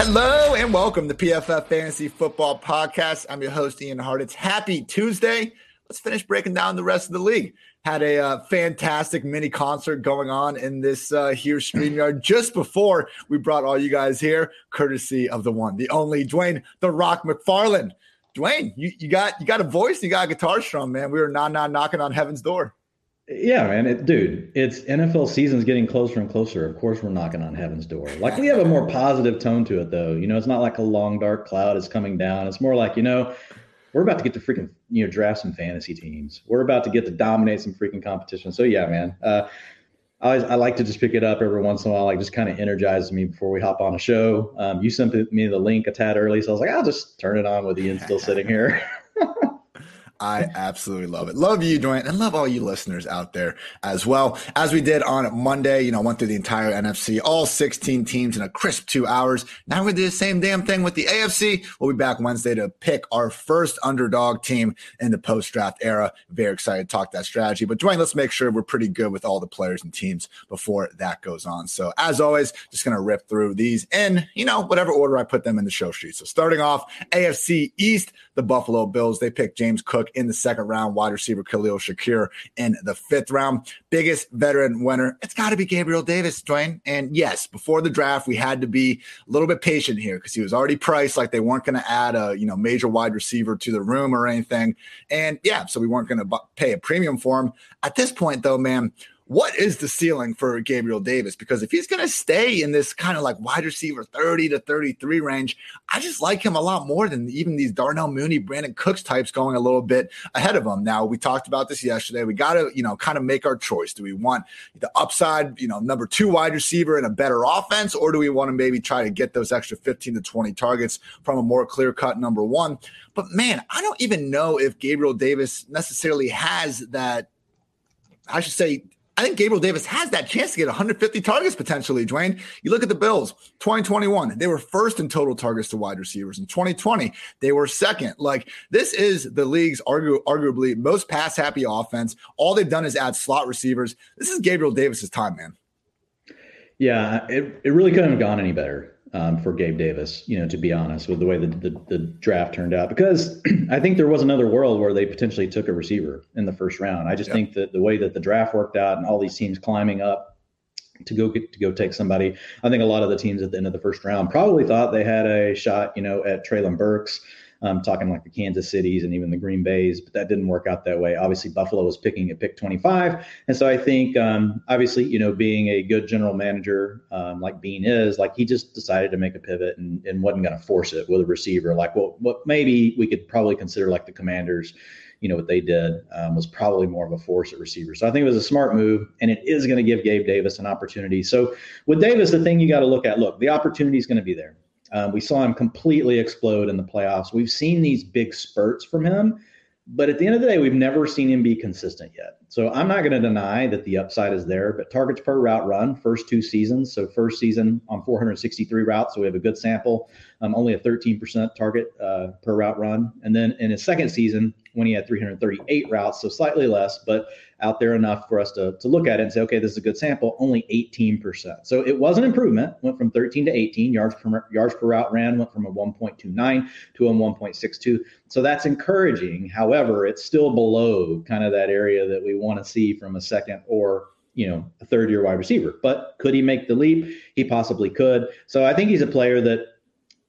Hello and welcome to PFF Fantasy Football Podcast. I'm your host, Ian Hartitz. It's happy Tuesday. Let's finish breaking down the rest of the league. Had a uh, fantastic mini concert going on in this uh, here StreamYard just before we brought all you guys here, courtesy of the one, the only Dwain the Rock McFarland. Dwain, you, you got you got a voice, you got a guitar strum, man. We were not not knocking on heaven's door. Yeah, man, it, dude, it's NFL season's getting closer and closer. Of course, we're knocking on heaven's door. Like we have a more positive tone to it, though. You know, it's not like a long dark cloud is coming down. It's more like you know, we're about to get to freaking you know draft some fantasy teams. We're about to get to dominate some freaking competition. So yeah, man. Uh, I, always, I like to just pick it up every once in a while, like just kind of energizes me before we hop on a show. Um, you sent me the link a tad early, so I was like, I'll just turn it on with Ian still sitting here. I absolutely love it. Love you, Dwain, and love all you listeners out there as well. As we did on Monday, you know, went through the entire NFC, all 16 teams in a crisp two hours. Now we're going to do the same damn thing with the AFC. We'll be back Wednesday to pick our first underdog team in the post draft era. Very excited to talk that strategy. But Dwain, let's make sure we're pretty good with all the players and teams before that goes on. So as always, just gonna rip through these in, you know, whatever order I put them in the show sheet. So starting off, AFC East, the Buffalo Bills, they picked James Cook in the second round, wide receiver Khalil Shakir in the fifth round. Biggest veteran winner, it's got to be Gabriel Davis, Dwain. And yes, before the draft, we had to be a little bit patient here because he was already priced like they weren't going to add a you know major wide receiver to the room or anything. And yeah, so we weren't going to pay a premium for him. At this point, though, man what is the ceiling for Gabriel Davis? Because if he's going to stay in this kind of like wide receiver 30 to 33 range, I just like him a lot more than even these Darnell Mooney, Brandin Cooks types going a little bit ahead of him. Now, we talked about this yesterday. We got to, you know, kind of make our choice. Do we want the upside, you know, number two wide receiver and a better offense, or do we want to maybe try to get those extra 15 to 20 targets from a more clear cut number one? But man, I don't even know if Gabriel Davis necessarily has that. I should say I think Gabriel Davis has that chance to get 150 targets potentially, Dwain. You look at the Bills, 2021, they were first in total targets to wide receivers. In 2020, they were second. Like, this is the league's argu- arguably most pass happy offense. All they've done is add slot receivers. This is Gabriel Davis's time, man. Yeah, it, it really couldn't have gone any better um, for Gabe Davis, you know, to be honest, with the way the, the, the draft turned out. Because I think there was another world where they potentially took a receiver in the first round. I just think that the way that the draft worked out and all these teams climbing up to go get to go take somebody, I think a lot of the teams at the end of the first round probably thought they had a shot, you know, at Treylon Burks um, talking like the Kansas Cities and even the Green Bays, but that didn't work out that way. Obviously, Buffalo was picking at pick 25. And so I think, um, obviously, you know, being a good general manager um, like Beane is, like he just decided to make a pivot and, and wasn't going to force it with a receiver. Like, well, what maybe we could probably consider like the commanders you know what they did um, was probably more of a force at receiver. So I think it was a smart move, and it is going to give Gabe Davis an opportunity. So with Davis, the thing you got to look at, look, the opportunity is going to be there. Um, we saw him completely explode in the playoffs. We've seen these big spurts from him, but at the end of the day, we've never seen him be consistent yet. So I'm not going to deny that the upside is there, but targets per route run, first two seasons. So first season on 463 routes, so we have a good sample. Um, only a 13% target uh, per route run, and then in his second season, when he had 338 routes, so slightly less, but out there enough for us to, to look at it and say, okay, this is a good sample, only 18%. So it was an improvement, went from 13 to 18. Yards per, yards per route ran went from a 1.29 to a 1.62. So that's encouraging. However, it's still below kind of that area that we want to see from a second or you know a third year wide receiver. But could he make the leap? He possibly could. So I think he's a player that,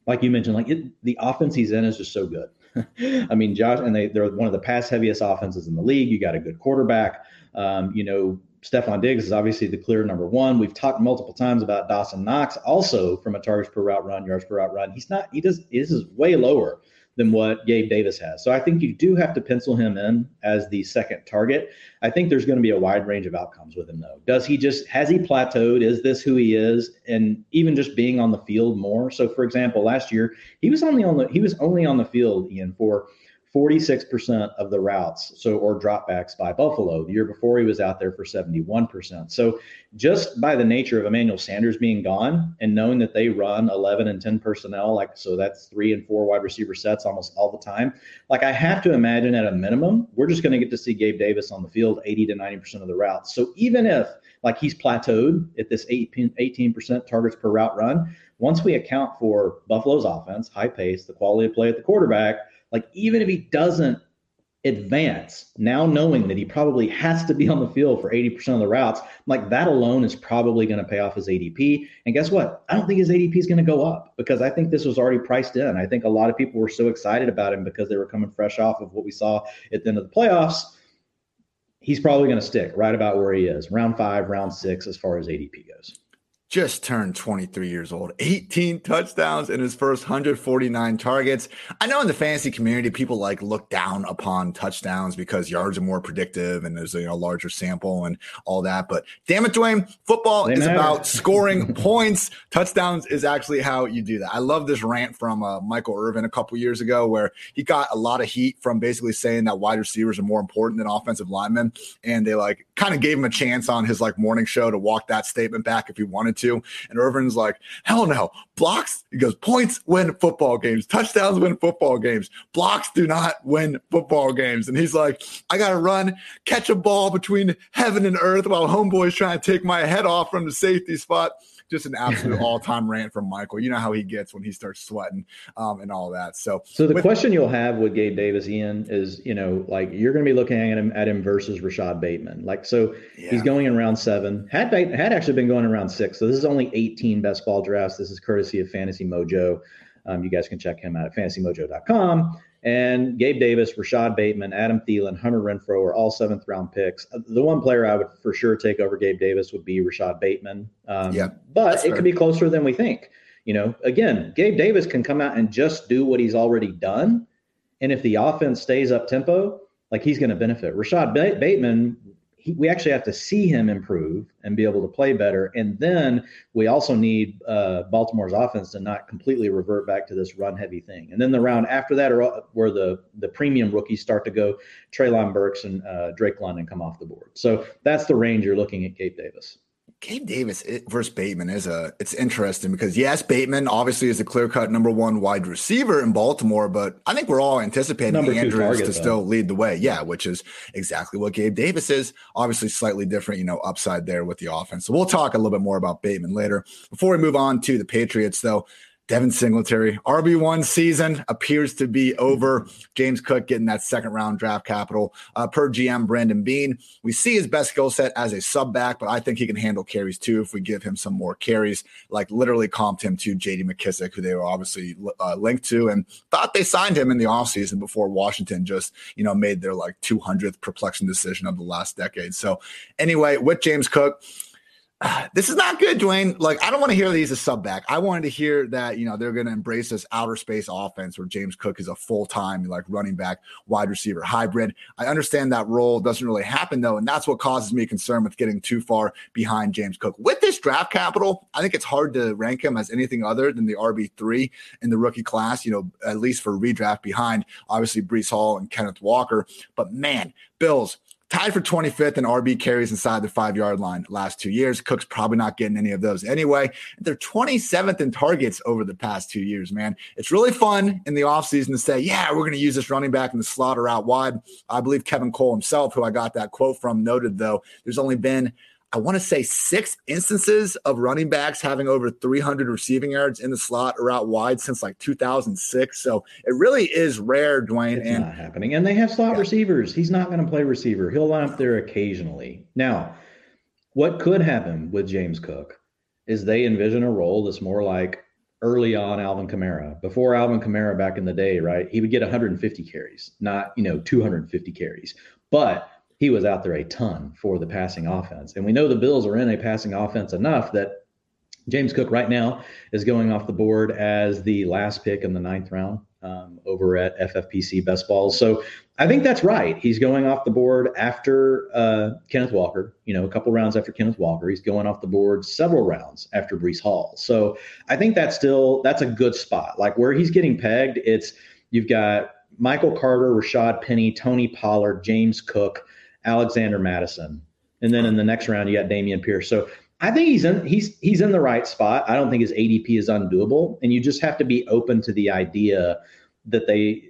like you mentioned, like it, the offense he's in is just so good. I mean, Josh, and they, they're one of the pass heaviest offenses in the league. You got a good quarterback. Um, you know, Stefon Diggs is obviously the clear number one. We've talked multiple times about Dawson Knox, also from a targets per route run, yards per route run. He's not, he does, this is way lower than what Gabe Davis has. So I think you do have to pencil him in as the second target. I think there's going to be a wide range of outcomes with him though. Does he just has he plateaued? Is this who he is? And even just being on the field more. So for example, last year he was only on the he was only on the field Ian for 46% of the routes, so or dropbacks by Buffalo. The year before he was out there for 71%. So just by the nature of Emmanuel Sanders being gone and knowing that they run 11 and 10 personnel, like so that's three and four wide receiver sets almost all the time. Like I have to imagine at a minimum, we're just going to get to see Gabe Davis on the field 80 to 90% of the routes. So even if like he's plateaued at this 18% targets per route run, once we account for Buffalo's offense, high pace, the quality of play at the quarterback, like even if he doesn't advance, now knowing that he probably has to be on the field for 80% of the routes, like that alone is probably going to pay off his ADP. And guess what? I don't think his ADP is going to go up because I think this was already priced in. I think a lot of people were so excited about him because they were coming fresh off of what we saw at the end of the playoffs. He's probably going to stick right about where he is, round five, round six, as far as ADP goes just turned 23 years old, 18 touchdowns in his first 149 targets. I know in the fantasy community, people like look down upon touchdowns because yards are more predictive and there's a you know, larger sample and all that. But damn it, Dwain, football they is matter. about scoring points. Touchdowns is actually how you do that. I love this rant from uh, Michael Irvin a couple years ago where he got a lot of heat from basically saying that wide receivers are more important than offensive linemen. And they like kind of gave him a chance on his like morning show to walk that statement back if he wanted to. And Irvin's like, hell no. Blocks, he goes, points win football games. Touchdowns win football games. Blocks do not win football games. And he's like, I got to run, catch a ball between heaven and earth while homeboy's trying to take my head off from the safety spot just an absolute all-time rant from Michael. You know how he gets when he starts sweating um, and all that. So, so the with, question you'll have with Gabe Davis, Ian, is you know like you're going to be looking at him at him versus Rashod Bateman. Like so, yeah. he's going in round seven. Had had actually been going in round six. So this is only 18 best ball drafts. This is courtesy of Fantasy Mojo. Um, you guys can check him out at fantasymojo.com. And Gabe Davis, Rashod Bateman, Adam Thielen, Hunter Renfrow are all seventh round picks. Uh, the one player I would for sure take over Gabe Davis would be Rashod Bateman. Um, yeah, but it could be closer than we think. You know, again, Gabe Davis can come out and just do what he's already done. And if the offense stays up tempo, like he's going to benefit. Rashod Bateman he, we actually have to see him improve and be able to play better. And then we also need uh, Baltimore's offense to not completely revert back to this run heavy thing. And then the round after that are where the the premium rookies start to go. Treylon Burks and uh, Drake London come off the board. So that's the range you're looking at Gabe Davis. Gabe Davis versus Bateman is a it's interesting because yes, Bateman obviously is a clear cut number one wide receiver in Baltimore, but I think we're all anticipating number Andrews target, to though. still lead the way. Yeah, which is exactly what Gabe Davis is. Obviously, slightly different, you know, upside there with the offense. So we'll talk a little bit more about Bateman later. Before we move on to the Patriots, though, Devin Singletary, RB1 season appears to be over. James Cook getting that second round draft capital. Uh, per GM Brandon Beane. we see his best skill set as a sub back, but I think he can handle carries too if we give him some more carries. Like literally comped him to JD McKissic, who they were obviously uh, linked to and thought they signed him in the offseason before Washington just, you know, made their like 200th perplexing decision of the last decade. So, anyway, with James Cook, this is not good, Dwain. Like, I don't want to hear these as sub back. I wanted to hear that, you know, they're going to embrace this outer space offense where James Cook is a full time, like, running back, wide receiver hybrid. I understand that role doesn't really happen, though. And that's what causes me concern with getting too far behind James Cook. With this draft capital, I think it's hard to rank him as anything other than the RB3 in the rookie class, you know, at least for redraft behind, obviously, Breece Hall and Kenneth Walker. But man, Bills, tied for 25th in RB carries inside the five yard line last two years. Cook's probably not getting any of those anyway. They're 27th in targets over the past two years, man. It's really fun in the offseason to say, yeah, we're going to use this running back in the slaughter out wide. I believe Kevin Cole himself, who I got that quote from, noted, though, there's only been I want to say six instances of running backs having over 300 receiving yards in the slot or out wide since like 2006. So it really is rare, Dwain. It's and, not happening. And they have slot yeah. receivers. He's not going to play receiver. He'll line up there occasionally. Now, what could happen with James Cook is they envision a role that's more like early on Alvin Kamara. Before Alvin Kamara back in the day, right? He would get 150 carries, not, you know, 250 carries. But he was out there a ton for the passing offense. And we know the Bills are in a passing offense enough that James Cook right now is going off the board as the last pick in the ninth round um, over at FFPC Best Balls. So I think that's right. He's going off the board after uh, Kenneth Walker, you know, a couple rounds after Kenneth Walker. He's going off the board several rounds after Breece Hall. So I think that's still, that's a good spot. Like where he's getting pegged, it's, you've got Michael Carter, Rashad Penny, Tony Pollard, James Cook, Alexander Mattison. And then in the next round, you got Dameon Pierce. So I think he's in he's he's in the right spot. I don't think his ADP is undoable, and you just have to be open to the idea that they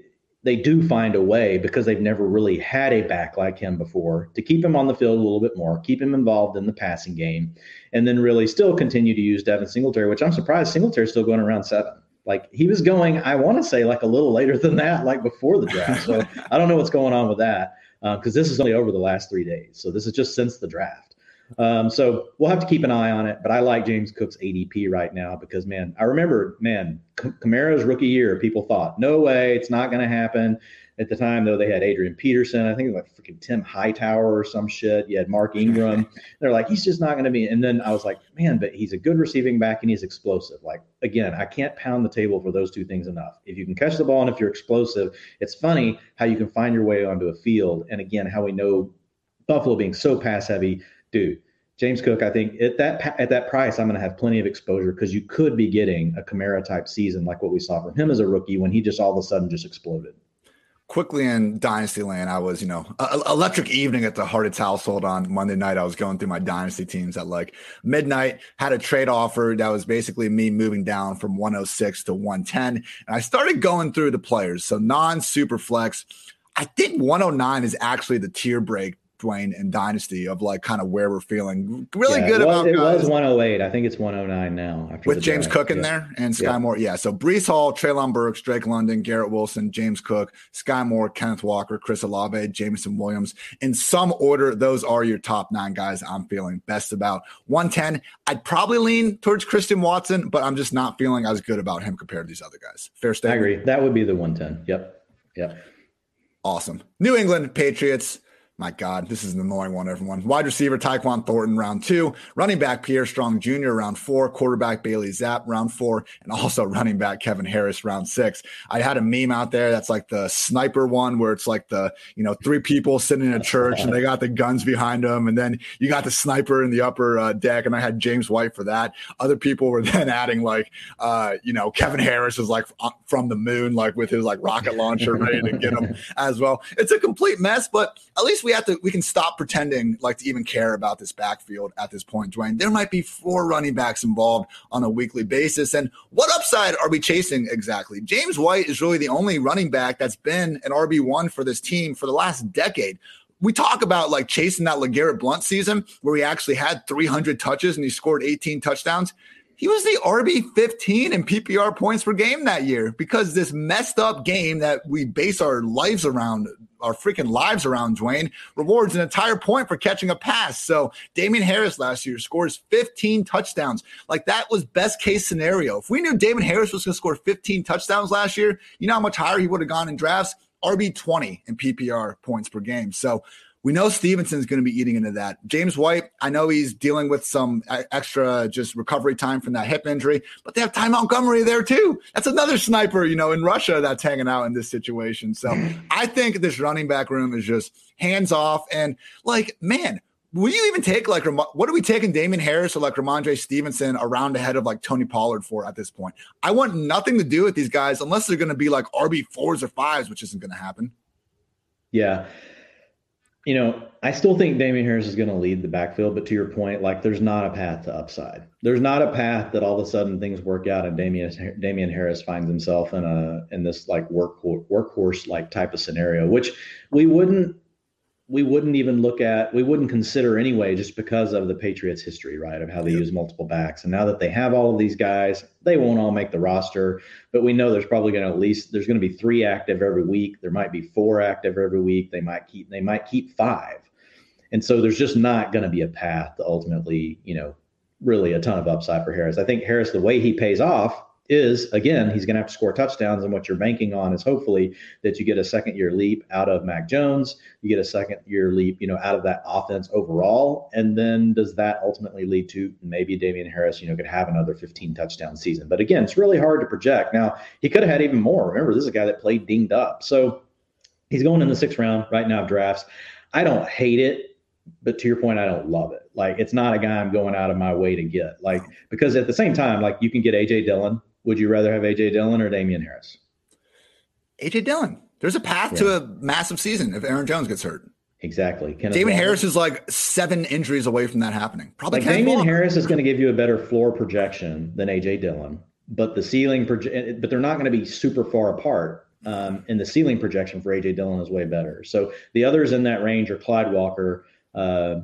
they do find a way because they've never really had a back like him before to keep him on the field a little bit more, keep him involved in the passing game, and then really still continue to use Devin Singletary, which I'm surprised Singletary's still going around seven. Like he was going, I want to say like a little later than that, like before the draft. So I don't know what's going on with that because uh, this is only over the last three days. So this is just since the draft. Um, so we'll have to keep an eye on it. But I like James Cook's ADP right now because, man, I remember, man, Kamara's rookie year, people thought, no way, it's not going to happen. At the time, though, they had Adrian Peterson. I think it was like freaking Tim Hightower or some shit. You had Mark Ingram. They're like, he's just not going to be. And then I was like, man, but he's a good receiving back and he's explosive. Like, again, I can't pound the table for those two things enough. If you can catch the ball and if you're explosive, it's funny how you can find your way onto a field. And again, how we know Buffalo being so pass heavy dude, James Cook, I think at that at that price, I'm going to have plenty of exposure because you could be getting a Kamara type season like what we saw from him as a rookie when he just all of a sudden just exploded. Quickly in Dynasty Land, I was, you know, a, electric evening at the Hartitz household on Monday night. I was going through my Dynasty teams at like midnight, had a trade offer that was basically me moving down from 106 to 110. And I started going through the players. So non super flex. I think 109 is actually the tier break Dwain and Dynasty of like kind of where we're feeling really yeah, good well, about. It guys. was 108. I think it's 109 now. With James draft. Cook in yeah. there and Skyy yeah. Moore. Yeah. So Breece Hall, Treylon Burks, Drake London, Garrett Wilson, James Cook, Skyy Moore, Kenneth Walker, Chris Olave, Jameson Williams. In some order, those are your top nine guys I'm feeling best about. 110, I'd probably lean towards Christian Watson, but I'm just not feeling as good about him compared to these other guys. Fair statement. I agree. That would be the 110. Yep. Yep. Awesome. New England Patriots. My God, this is an annoying one, everyone. Wide receiver Tyquan Thornton, round two. Running back Pierre Strong Jr., round four. Quarterback Bailey Zappe, round four. And also running back Kevin Harris, round six. I had a meme out there that's like the sniper one where it's like the, you know, three people sitting in a church and they got the guns behind them. And then you got the sniper in the upper uh, deck. And I had James White for that. Other people were then adding like, uh, you know, Kevin Harris is like from the moon, like with his like rocket launcher ready to get him as well. It's a complete mess, but at least we we have to we can stop pretending like to even care about this backfield at this point, Dwain. There might be four running backs involved on a weekly basis. And what upside are we chasing exactly? James White is really the only running back that's been an RB1 for this team for the last decade we talk about like chasing that LeGarrette Blunt season where he actually had 300 touches and he scored 18 touchdowns. He was the RB 15 in PPR points per game that year because this messed up game that we base our lives around our freaking lives around Dwain rewards an entire point for catching a pass. So Damien Harris last year scores 15 touchdowns. Like that was best case scenario. If we knew Damien Harris was going to score 15 touchdowns last year, you know how much higher he would have gone in drafts? RB 20 in PPR points per game. So we know Stevenson's going to be eating into that. James White, I know he's dealing with some extra just recovery time from that hip injury, but they have Ty Montgomery there too. That's another sniper, you know, in Russia that's hanging out in this situation. So I think this running back room is just hands off. And like, man, will you even take like what are we taking Damien Harris or like Rhamondre Stevenson around ahead of like Tony Pollard for at this point? I want nothing to do with these guys unless they're going to be like RB fours or fives, which isn't going to happen. Yeah you know, I still think Damien Harris is going to lead the backfield, but to your point, like there's not a path to upside. There's not a path that all of a sudden things work out and Damien Damien Harris finds himself in a in this like work workhorse like type of scenario, which we wouldn't we wouldn't even look at, we wouldn't consider anyway, just because of the Patriots' history, right, of how they use multiple backs. And now that they have all of these guys, they won't all make the roster, but we know there's probably going to at least there's going to be three active every week. There might be four active every week. They might keep they might keep five, and so there's just not going to be a path to ultimately, you know, really a ton of upside for Harris. I think Harris, the way he pays off is again he's going to have to score touchdowns and what you're banking on is hopefully that you get a second year leap out of mac jones you get a second year leap you know out of that offense overall and then does that ultimately lead to maybe damien harris you know could have another 15 touchdown season. But again it's really hard to project. Now he could have had even more. Remember this is a guy that played dinged up. So he's going in the sixth round right now of drafts. I don't hate it but to your point, I don't love it. Like it's not a guy I'm going out of my way to get. Like because at the same time, like you can get AJ Dillon would you rather have AJ Dillon or Damien Harris? AJ Dillon. There's a path yeah. to a massive season if Aaron Jones gets hurt. Exactly. Kenneth Damien Walker. Harris is like seven injuries away from that happening. Probably like Damien Harris is going to give you a better floor projection than AJ Dillon, but the ceiling, proje- but they're not going to be super far apart. Um, and the ceiling projection for AJ Dillon is way better. So the others in that range are Clyde Walker, uh,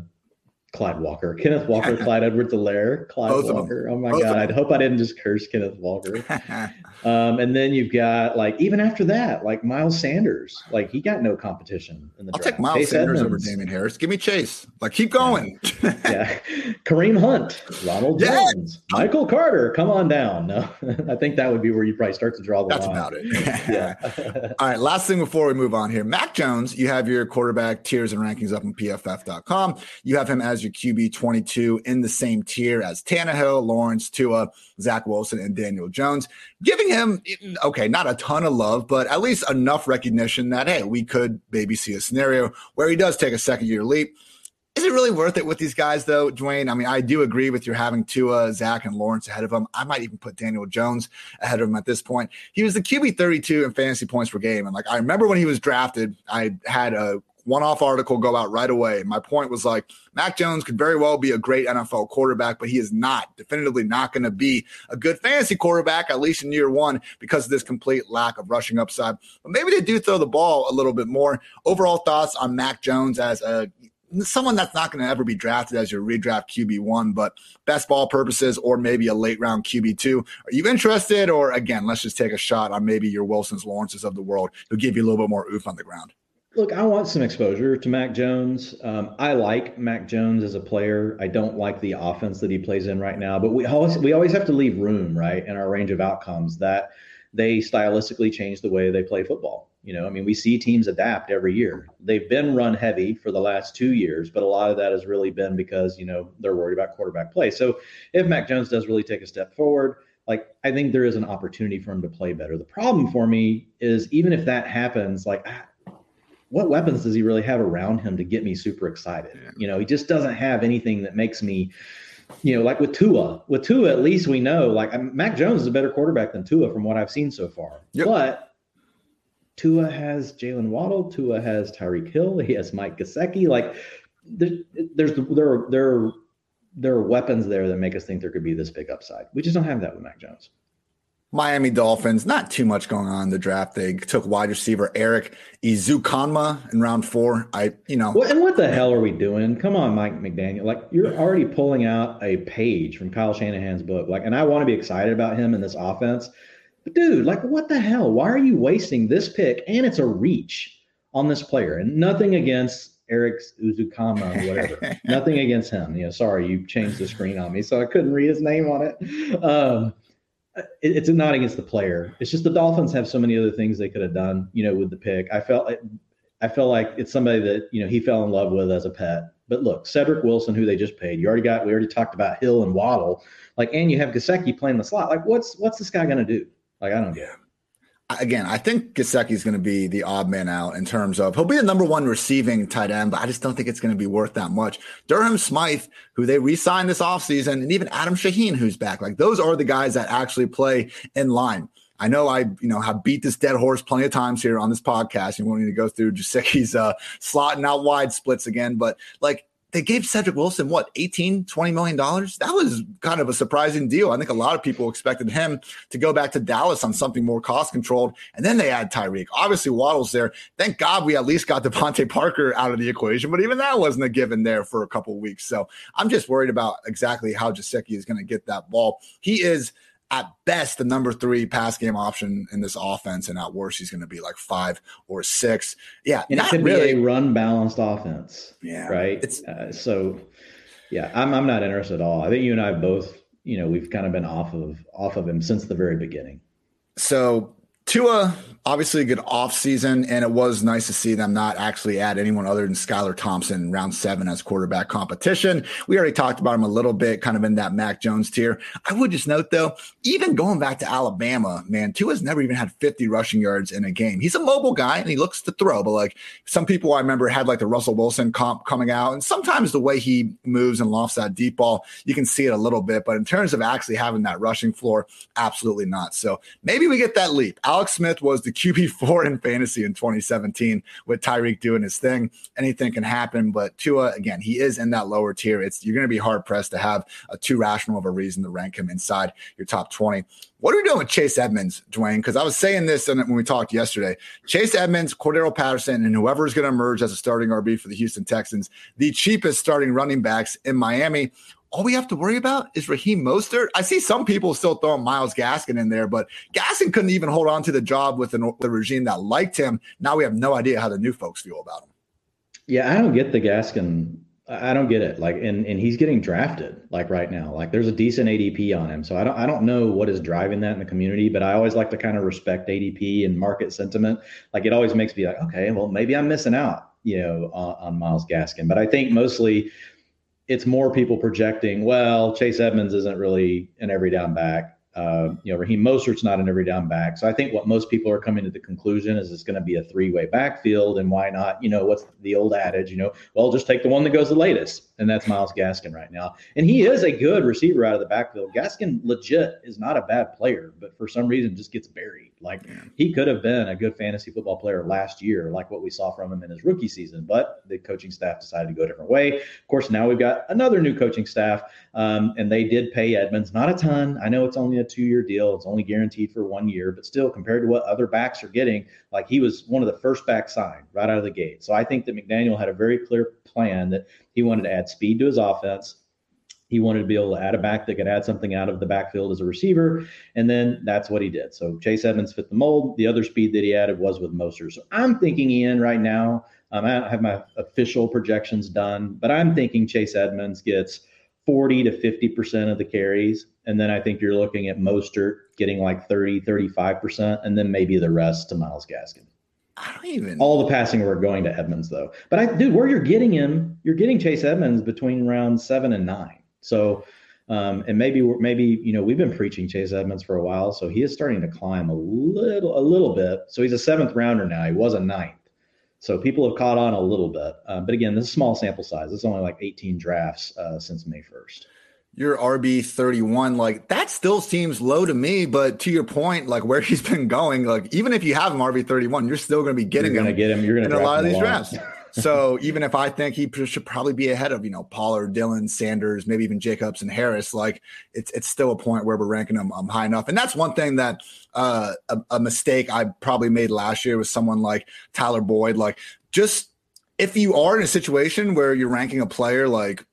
Clyde Walker, Kenneth Walker, Clyde Edwards-Helaire, Clyde Both Walker. Oh my Both God. I hope I didn't just curse Kenneth Walker. um, and then you've got like, even after that, like Miles Sanders, like he got no competition in the I'll draft. take Miles Chase Sanders Edmonds. over Damien Harris. Give me Chase. Like, keep going. yeah. yeah. Kareem Hunt, Ronald yes. Jones, Michael Carter. Come on down. No, I think that would be where you probably start to draw the That's line. about it. yeah. All right. Last thing before we move on here Mac Jones, you have your quarterback tiers and rankings up on pff.com. You have him as your QB 22 in the same tier as Tannehill, Lawrence, Tua, Zach Wilson, and Daniel Jones, giving him, okay, not a ton of love, but at least enough recognition that, hey, we could maybe see a scenario where he does take a second year leap. Is it really worth it with these guys, though, Dwain? I mean, I do agree with your having Tua, Zach, and Lawrence ahead of him. I might even put Daniel Jones ahead of him at this point. He was the QB 32 in fantasy points per game. And like, I remember when he was drafted, I had a one off article go out right away. My point was like, Mac Jones could very well be a great NFL quarterback, but he is not, definitively not going to be a good fantasy quarterback, at least in year one, because of this complete lack of rushing upside. But maybe they do throw the ball a little bit more. Overall thoughts on Mac Jones as a someone that's not going to ever be drafted as your redraft QB1, but best ball purposes or maybe a late round QB2. Are you interested? Or again, let's just take a shot on maybe your Wilsons, Lawrences of the world who give you a little bit more oof on the ground. Look, I want some exposure to Mac Jones. Um, I like Mac Jones as a player. I don't like the offense that he plays in right now, but we always we always have to leave room, right, in our range of outcomes that they stylistically change the way they play football. You know, I mean, we see teams adapt every year. They've been run heavy for the last two years, but a lot of that has really been because you know they're worried about quarterback play. So if Mac Jones does really take a step forward, like I think there is an opportunity for him to play better. The problem for me is even if that happens, like what weapons does he really have around him to get me super excited? You know, he just doesn't have anything that makes me, you know, like with Tua. With Tua, at least we know like Mac Jones is a better quarterback than Tua from what I've seen so far. Yep. But Tua has Jaylen Waddle. Tua has Tyreek Hill. He has Mike Gesicki. Like there's there's there are, there are, there are weapons there that make us think there could be this big upside. We just don't have that with Mac Jones. Miami Dolphins, not too much going on in the draft. They took wide receiver Erik Ezukanma in round four. I, you know. What, and what the hell are we doing? Come on, Mike McDaniel. Like, you're already pulling out a page from Kyle Shanahan's book. Like, and I want to be excited about him in this offense. But, dude, like, what the hell? Why are you wasting this pick? And it's a reach on this player. And nothing against Erik Ezukanma or whatever. nothing against him. You know, sorry, you changed the screen on me, so I couldn't read his name on it. Um, it's not against the player. It's just the Dolphins have so many other things they could have done, you know, with the pick. I felt I felt like it's somebody that, you know, he fell in love with as a pet. But look, Cedric Wilson, who they just paid, you already got we already talked about Hill and Waddle. Like, and you have Gesicki playing the slot. Like, what's what's this guy gonna do? Like, I don't it again, I think Gesicki is going to be the odd man out in terms of he'll be the number one receiving tight end, but I just don't think it's going to be worth that much. Durham Smythe, who they re-signed this offseason, and even Adam Shaheen, who's back. Like those are the guys that actually play in line. I know I, you know, have beat this dead horse plenty of times here on this podcast. You won't need to go through Gesicki's uh, slotting out wide splits again, but like they gave Cedric Wilson what 18 20 million dollars? That was kind of a surprising deal. I think a lot of people expected him to go back to Dallas on something more cost controlled and then they add Tyreek. Obviously Waddle's there. Thank God we at least got DeVante Parker out of the equation but even that wasn't a given there for a couple weeks. So I'm just worried about exactly how Gesicki is going to get that ball. He is at best the number three pass game option in this offense, and at worst he's going to be like five or six. Yeah, and it could really. be a run balanced offense. Yeah, right. It's uh, so. Yeah, I'm I'm not interested at all. I think you and I both, you know, we've kind of been off of off of him since the very beginning. So Tua obviously a good offseason, and it was nice to see them not actually add anyone other than Skylar Thompson round seven as quarterback competition. We already talked about him a little bit, kind of in that Mac Jones tier. I would just note, though, even going back to Alabama, man, Tua's never even had 50 rushing yards in a game. He's a mobile guy and he looks to throw, but like some people I remember had like the Russell Wilson comp coming out, and sometimes the way he moves and lofts that deep ball, you can see it a little bit. But in terms of actually having that rushing floor, absolutely not. So maybe we get that leap. Alex Smith was the QB four in fantasy in 2017 with Tyreek doing his thing. Anything can happen, but Tua again, he is in that lower tier. It's you're going to be hard pressed to have a too rational of a reason to rank him inside your top 20. What are we doing with Chase Edmonds, Dwain? Because I was saying this when we talked yesterday. Chase Edmonds, Cordarrelle Patterson, and whoever is going to emerge as a starting RB for the Houston Texans, the cheapest starting running backs in Miami all we have to worry about is Raheem Mostert. I see some people still throwing Myles Gaskin in there, but Gaskin couldn't even hold on to the job with the regime that liked him. Now we have no idea how the new folks feel about him. Yeah, I don't get the Gaskin. I don't get it. Like, and and he's getting drafted like right now. Like, there's a decent ADP on him, so I don't I don't know what is driving that in the community. But I always like to kind of respect ADP and market sentiment. Like, it always makes me like, okay, well maybe I'm missing out, you know, on, on Myles Gaskin. But I think mostly it's more people projecting, well, Chase Edmonds isn't really an every down back. Uh, you know, Raheem Mostert's not an every down back. So I think what most people are coming to the conclusion is it's going to be a three way backfield. And why not? You know, what's the old adage? You know, well, just take the one that goes the latest. And that's Myles Gaskin right now. And he is a good receiver out of the backfield. Gaskin legit is not a bad player, but for some reason just gets buried. Like he could have been a good fantasy football player last year, like what we saw from him in his rookie season. But the coaching staff decided to go a different way. Of course, now we've got another new coaching staff, um, and they did pay Edmonds not a ton. I know it's only a two-year deal; it's only guaranteed for one year, but still, compared to what other backs are getting, like he was one of the first backs signed right out of the gate. So I think that McDaniel had a very clear plan that he wanted to add speed to his offense he wanted to be able to add a back that could add something out of the backfield as a receiver. And then that's what he did. So Chase Edmonds fit the mold. The other speed that he added was with Mostert. So I'm thinking, Ian, right now, um, I don't have my official projections done, but I'm thinking Chase Edmonds gets 40 to 50% of the carries. And then I think you're looking at Mostert getting like 30, 35%, and then maybe the rest to Myles Gaskin. I don't even. All the passing were going to Edmonds, though. But I, dude, where you're getting him, you're getting Chase Edmonds between round seven and nine. So, um, and maybe maybe you know we've been preaching Chase Edmonds for a while, so he is starting to climb a little a little bit. So he's a seventh rounder now. He was a ninth. So people have caught on a little bit, uh, but again, this is small sample size. It's only like 18 drafts uh, since May 1st. Your RB 31, like that still seems low to me. But to your point, like where he's been going, like even if you have him RB 31, you're still going to be getting you're gonna him. Get him. You're going to in a lot of these drafts. so even if I think he should probably be ahead of, you know, Pollard, Dillon, Sanders, maybe even Jacobs and Harris, like it's it's still a point where we're ranking them um, high enough. And that's one thing that uh, a, a mistake I probably made last year was someone like Tyler Boyd. Like just if you are in a situation where you're ranking a player like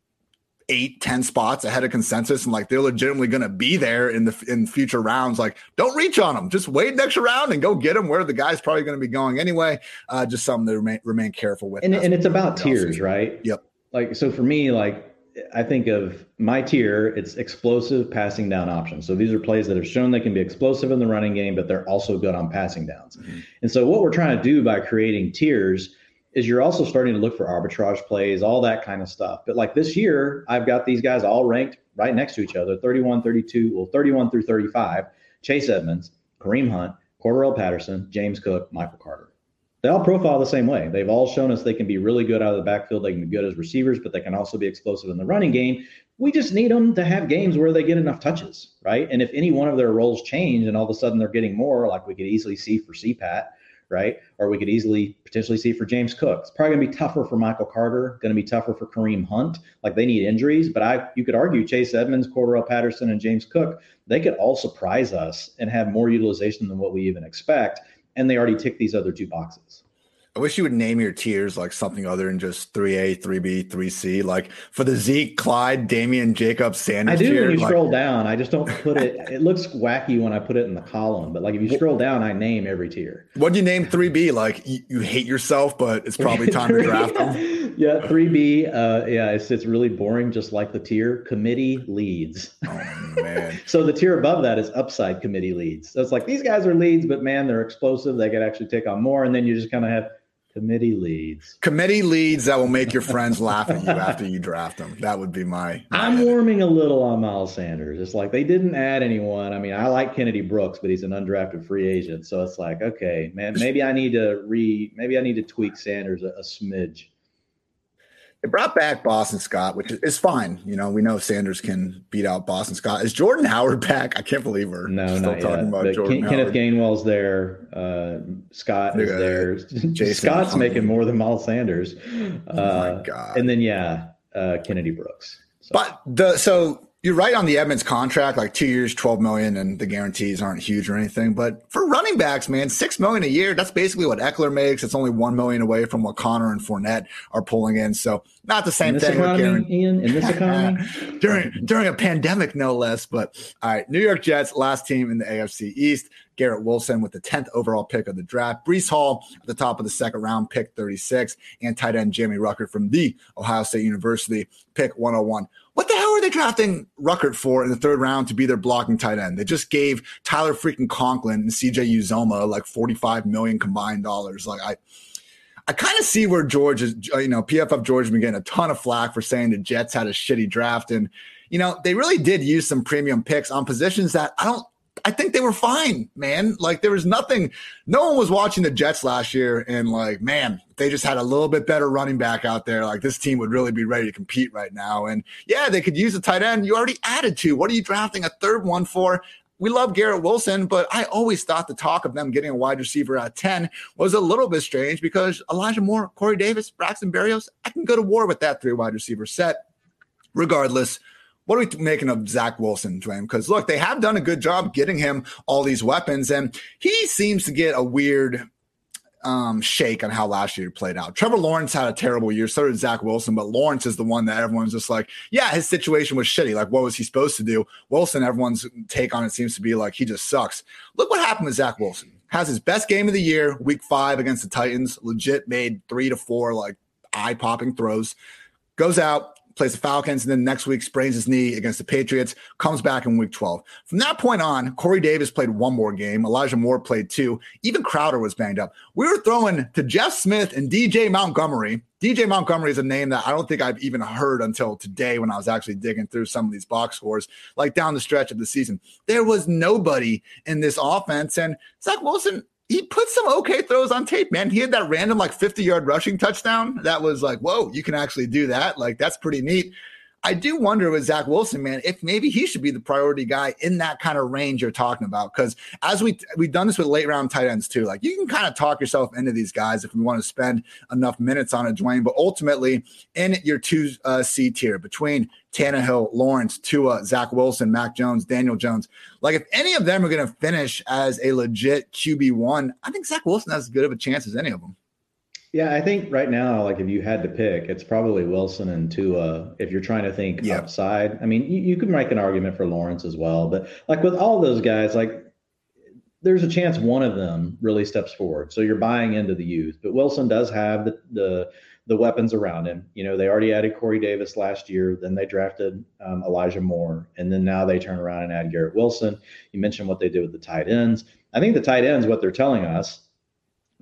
eight, ten spots ahead of consensus, and like they're legitimately going to be there in the in future rounds. Like, don't reach on them. Just wait next round and go get them where the guy's probably going to be going anyway. Uh, just something to remain remain careful with. And, and it's about tiers, right? Yep. Like so for me, like I think of my tier, it's explosive passing down options. So these are plays that have shown they can be explosive in the running game, but they're also good on passing downs. Mm-hmm. And so what we're trying to do by creating tiers is you're also starting to look for arbitrage plays, all that kind of stuff. But like this year, I've got these guys all ranked right next to each other 31, 32, well, 31 through 35. Chase Edmonds, Kareem Hunt, Cordarrelle Patterson, James Cook, Michael Carter. They all profile the same way. They've all shown us they can be really good out of the backfield. They can be good as receivers, but they can also be explosive in the running game. We just need them to have games where they get enough touches, right? And if any one of their roles change and all of a sudden they're getting more, like we could easily see for CPAT, right? Or we could easily potentially see for James Cook. It's probably going to be tougher for Michael Carter, going to be tougher for Kareem Hunt. Like they need injuries, but I you could argue Chase Edmonds, Cordarrelle Patterson, and James Cook, they could all surprise us and have more utilization than what we even expect. And they already tick these other two boxes. I wish you would name your tiers like something other than just 3A, 3B, 3C. Like for the Zeke, Clyde, Damian, Jacob, Sanders. I do tier, when you like, scroll down. I just don't put it. It looks wacky when I put it in the column, but like if you scroll down, I name every tier. What do you name 3B? Like you, you hate yourself, but it's probably time to draft them. yeah, 3B. Uh, yeah, it's it's really boring, just like the tier committee leads. Oh man. so the tier above that is upside committee leads. So it's like these guys are leads, but man, they're explosive. They could actually take on more, and then you just kind of have Committee leads. Committee leads that will make your friends laugh at you after you draft them. That would be my. my I'm edit. warming a little on Miles Sanders. It's like they didn't add anyone. I mean, I like Kennedy Brooks, but he's an undrafted free agent. So it's like, okay, man, maybe I need to re, maybe I need to tweak Sanders a, a smidge. They brought back Boston Scott, which is fine. You know, we know Sanders can beat out Boston Scott. Is Jordan Howard back? I can't believe we're no, still talking yet. about but Jordan Ken, Kenneth Gainwell's there. Uh, Scott is there. Jason Scott's making more than Miles Sanders. Uh, oh my uh, god! And then yeah, uh, Kennedy Brooks. So. But the so you're right on the Edmonds contract, like two years, 12 million, and the guarantees aren't huge or anything. But for running backs, man, six million a year, that's basically what Ekeler makes. It's only one million away from what Conner and Fournette are pulling in. So not the same thing. Economy, Ian, in this economy? during during a pandemic, no less. But all right, New York Jets, last team in the AFC East. Garrett Wilson with the 10th overall pick of the draft. Breece Hall at the top of the second round, pick 36, and tight end Jeremy Ruckert from the Ohio State University, pick 101. What the hell are they drafting Ruckert for in the third round to be their blocking tight end? They just gave Tyler freaking Conklin and CJ Uzomah like 45 million combined dollars. Like I I kind of see where George is, uh, you know, PFF George has been getting a ton of flack for saying the Jets had a shitty draft. And, you know, they really did use some premium picks on positions that I don't I think they were fine, man. Like there was nothing, no one was watching the Jets last year and like, man, they just had a little bit better running back out there. Like this team would really be ready to compete right now. And yeah, they could use a tight end. You already added to. What are you drafting a third one for? We love Garrett Wilson, but I always thought the talk of them getting a wide receiver at 10 was a little bit strange because Elijah Moore, Corey Davis, Braxton Berrios, I can go to war with that three wide receiver set. Regardless, what are we making of Zach Wilson, Dwain? Because look, they have done a good job getting him all these weapons, and he seems to get a weird um, shake on how last year played out. Trevor Lawrence had a terrible year, so did Zach Wilson, but Lawrence is the one that everyone's just like, yeah, his situation was shitty. Like, what was he supposed to do? Wilson, everyone's take on it seems to be like he just sucks. Look what happened with Zach Wilson. Has his best game of the year, week five against the Titans, legit made three to four like eye popping throws. Goes out, plays the Falcons, and then next week sprains his knee against the Patriots, comes back in week 12. From that point on, Corey Davis played one more game. Elijah Moore played two. Even Crowder was banged up. We were throwing to Jeff Smith and DJ Montgomery. DJ Montgomery is a name that I don't think I've even heard until today when I was actually digging through some of these box scores, like down the stretch of the season. There was nobody in this offense. And Zach Wilson, he put some okay throws on tape, man. He had that random like 50 yard rushing touchdown. That was like, whoa, you can actually do that. Like, that's pretty neat. I do wonder with Zach Wilson, man, if maybe he should be the priority guy in that kind of range you're talking about. Because as we we've done this with late round tight ends too, like you can kind of talk yourself into these guys if we want to spend enough minutes on it, Dwain. But ultimately, in your two uh, C tier between Tannehill, Lawrence, Tua, Zach Wilson, Mac Jones, Daniel Jones, like if any of them are going to finish as a legit QB one, I think Zach Wilson has as good of a chance as any of them. Yeah, I think right now, like if you had to pick, it's probably Wilson and Tua. If you're trying to think yep. upside, I mean, you, you could make an argument for Lawrence as well. But like with all those guys, like there's a chance one of them really steps forward. So you're buying into the youth. But Wilson does have the the, the weapons around him. You know, they already added Corey Davis last year. Then they drafted um, Elijah Moore, and then now they turn around and add Garrett Wilson. You mentioned what they did with the tight ends. I think the tight ends, what they're telling us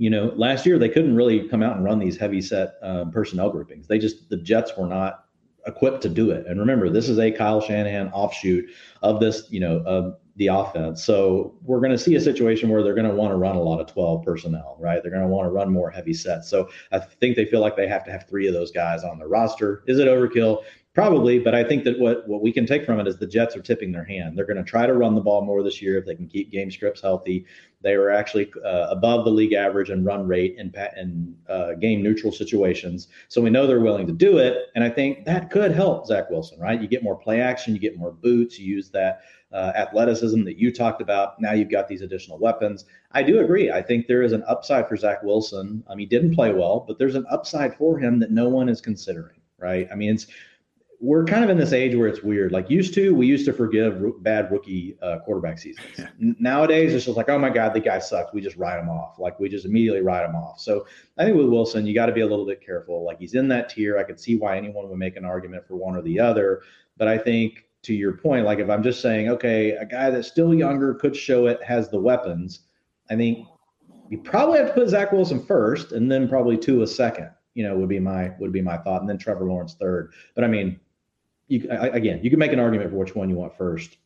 you know, last year they couldn't really come out and run these heavy set um, personnel groupings. They just the Jets were not equipped to do it. And remember, this is a Kyle Shanahan offshoot of this, you know, of the offense. So we're going to see a situation where they're going to want to run a lot of 12 personnel, right? They're going to want to run more heavy sets. So I think they feel like they have to have three of those guys on their roster. Is it overkill? Probably, but I think that what what we can take from it is the Jets are tipping their hand. They're going to try to run the ball more this year if they can keep game scripts healthy. They were actually uh, above the league average in run rate in, in uh, game neutral situations, so we know they're willing to do it. And I think that could help Zach Wilson, right? You get more play action, you get more boots, you use that uh, athleticism that you talked about. Now you've got these additional weapons. I do agree. I think there is an upside for Zach Wilson. Mean, he didn't play well, but there's an upside for him that no one is considering, right? I mean, it's we're kind of in this age where it's weird. Like used to, we used to forgive bad rookie uh, quarterback seasons. Yeah. Nowadays, it's just like, oh my God, the guy sucks. We just write him off. Like we just immediately write him off. So I think with Wilson, you got to be a little bit careful. Like he's in that tier. I could see why anyone would make an argument for one or the other. But I think to your point, like if I'm just saying, okay, a guy that's still younger could show it, has the weapons. I think you probably have to put Zach Wilson first, and then probably Tua second. You know, would be my would be my thought, and then Trevor Lawrence third. But I mean, you again, you can make an argument for which one you want first.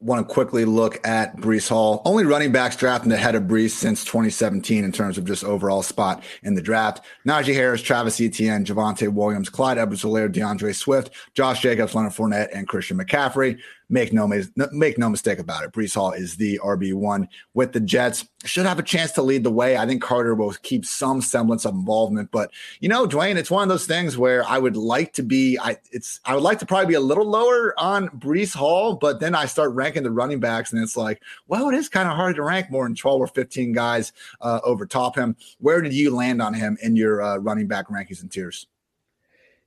want to quickly look at Breece Hall. Only running backs drafting ahead of Breece since 2017 in terms of just overall spot in the draft. Najee Harris, Travis Etienne, Javonte Williams, Clyde Edwards-Helaire, D'Andre Swift, Josh Jacobs, Leonard Fournette, and Christian McCaffrey. Make no make no mistake about it. Breece Hall is the RB one with the Jets. Should have a chance to lead the way. I think Carter will keep some semblance of involvement, but you know, Dwain, it's one of those things where I would like to be. I it's I would like to probably be a little lower on Breece Hall, but then I start ranking the running backs, and it's like, well, it is kind of hard to rank more than 12 or 15 guys uh, over top him. Where did you land on him in your uh, running back rankings and tiers?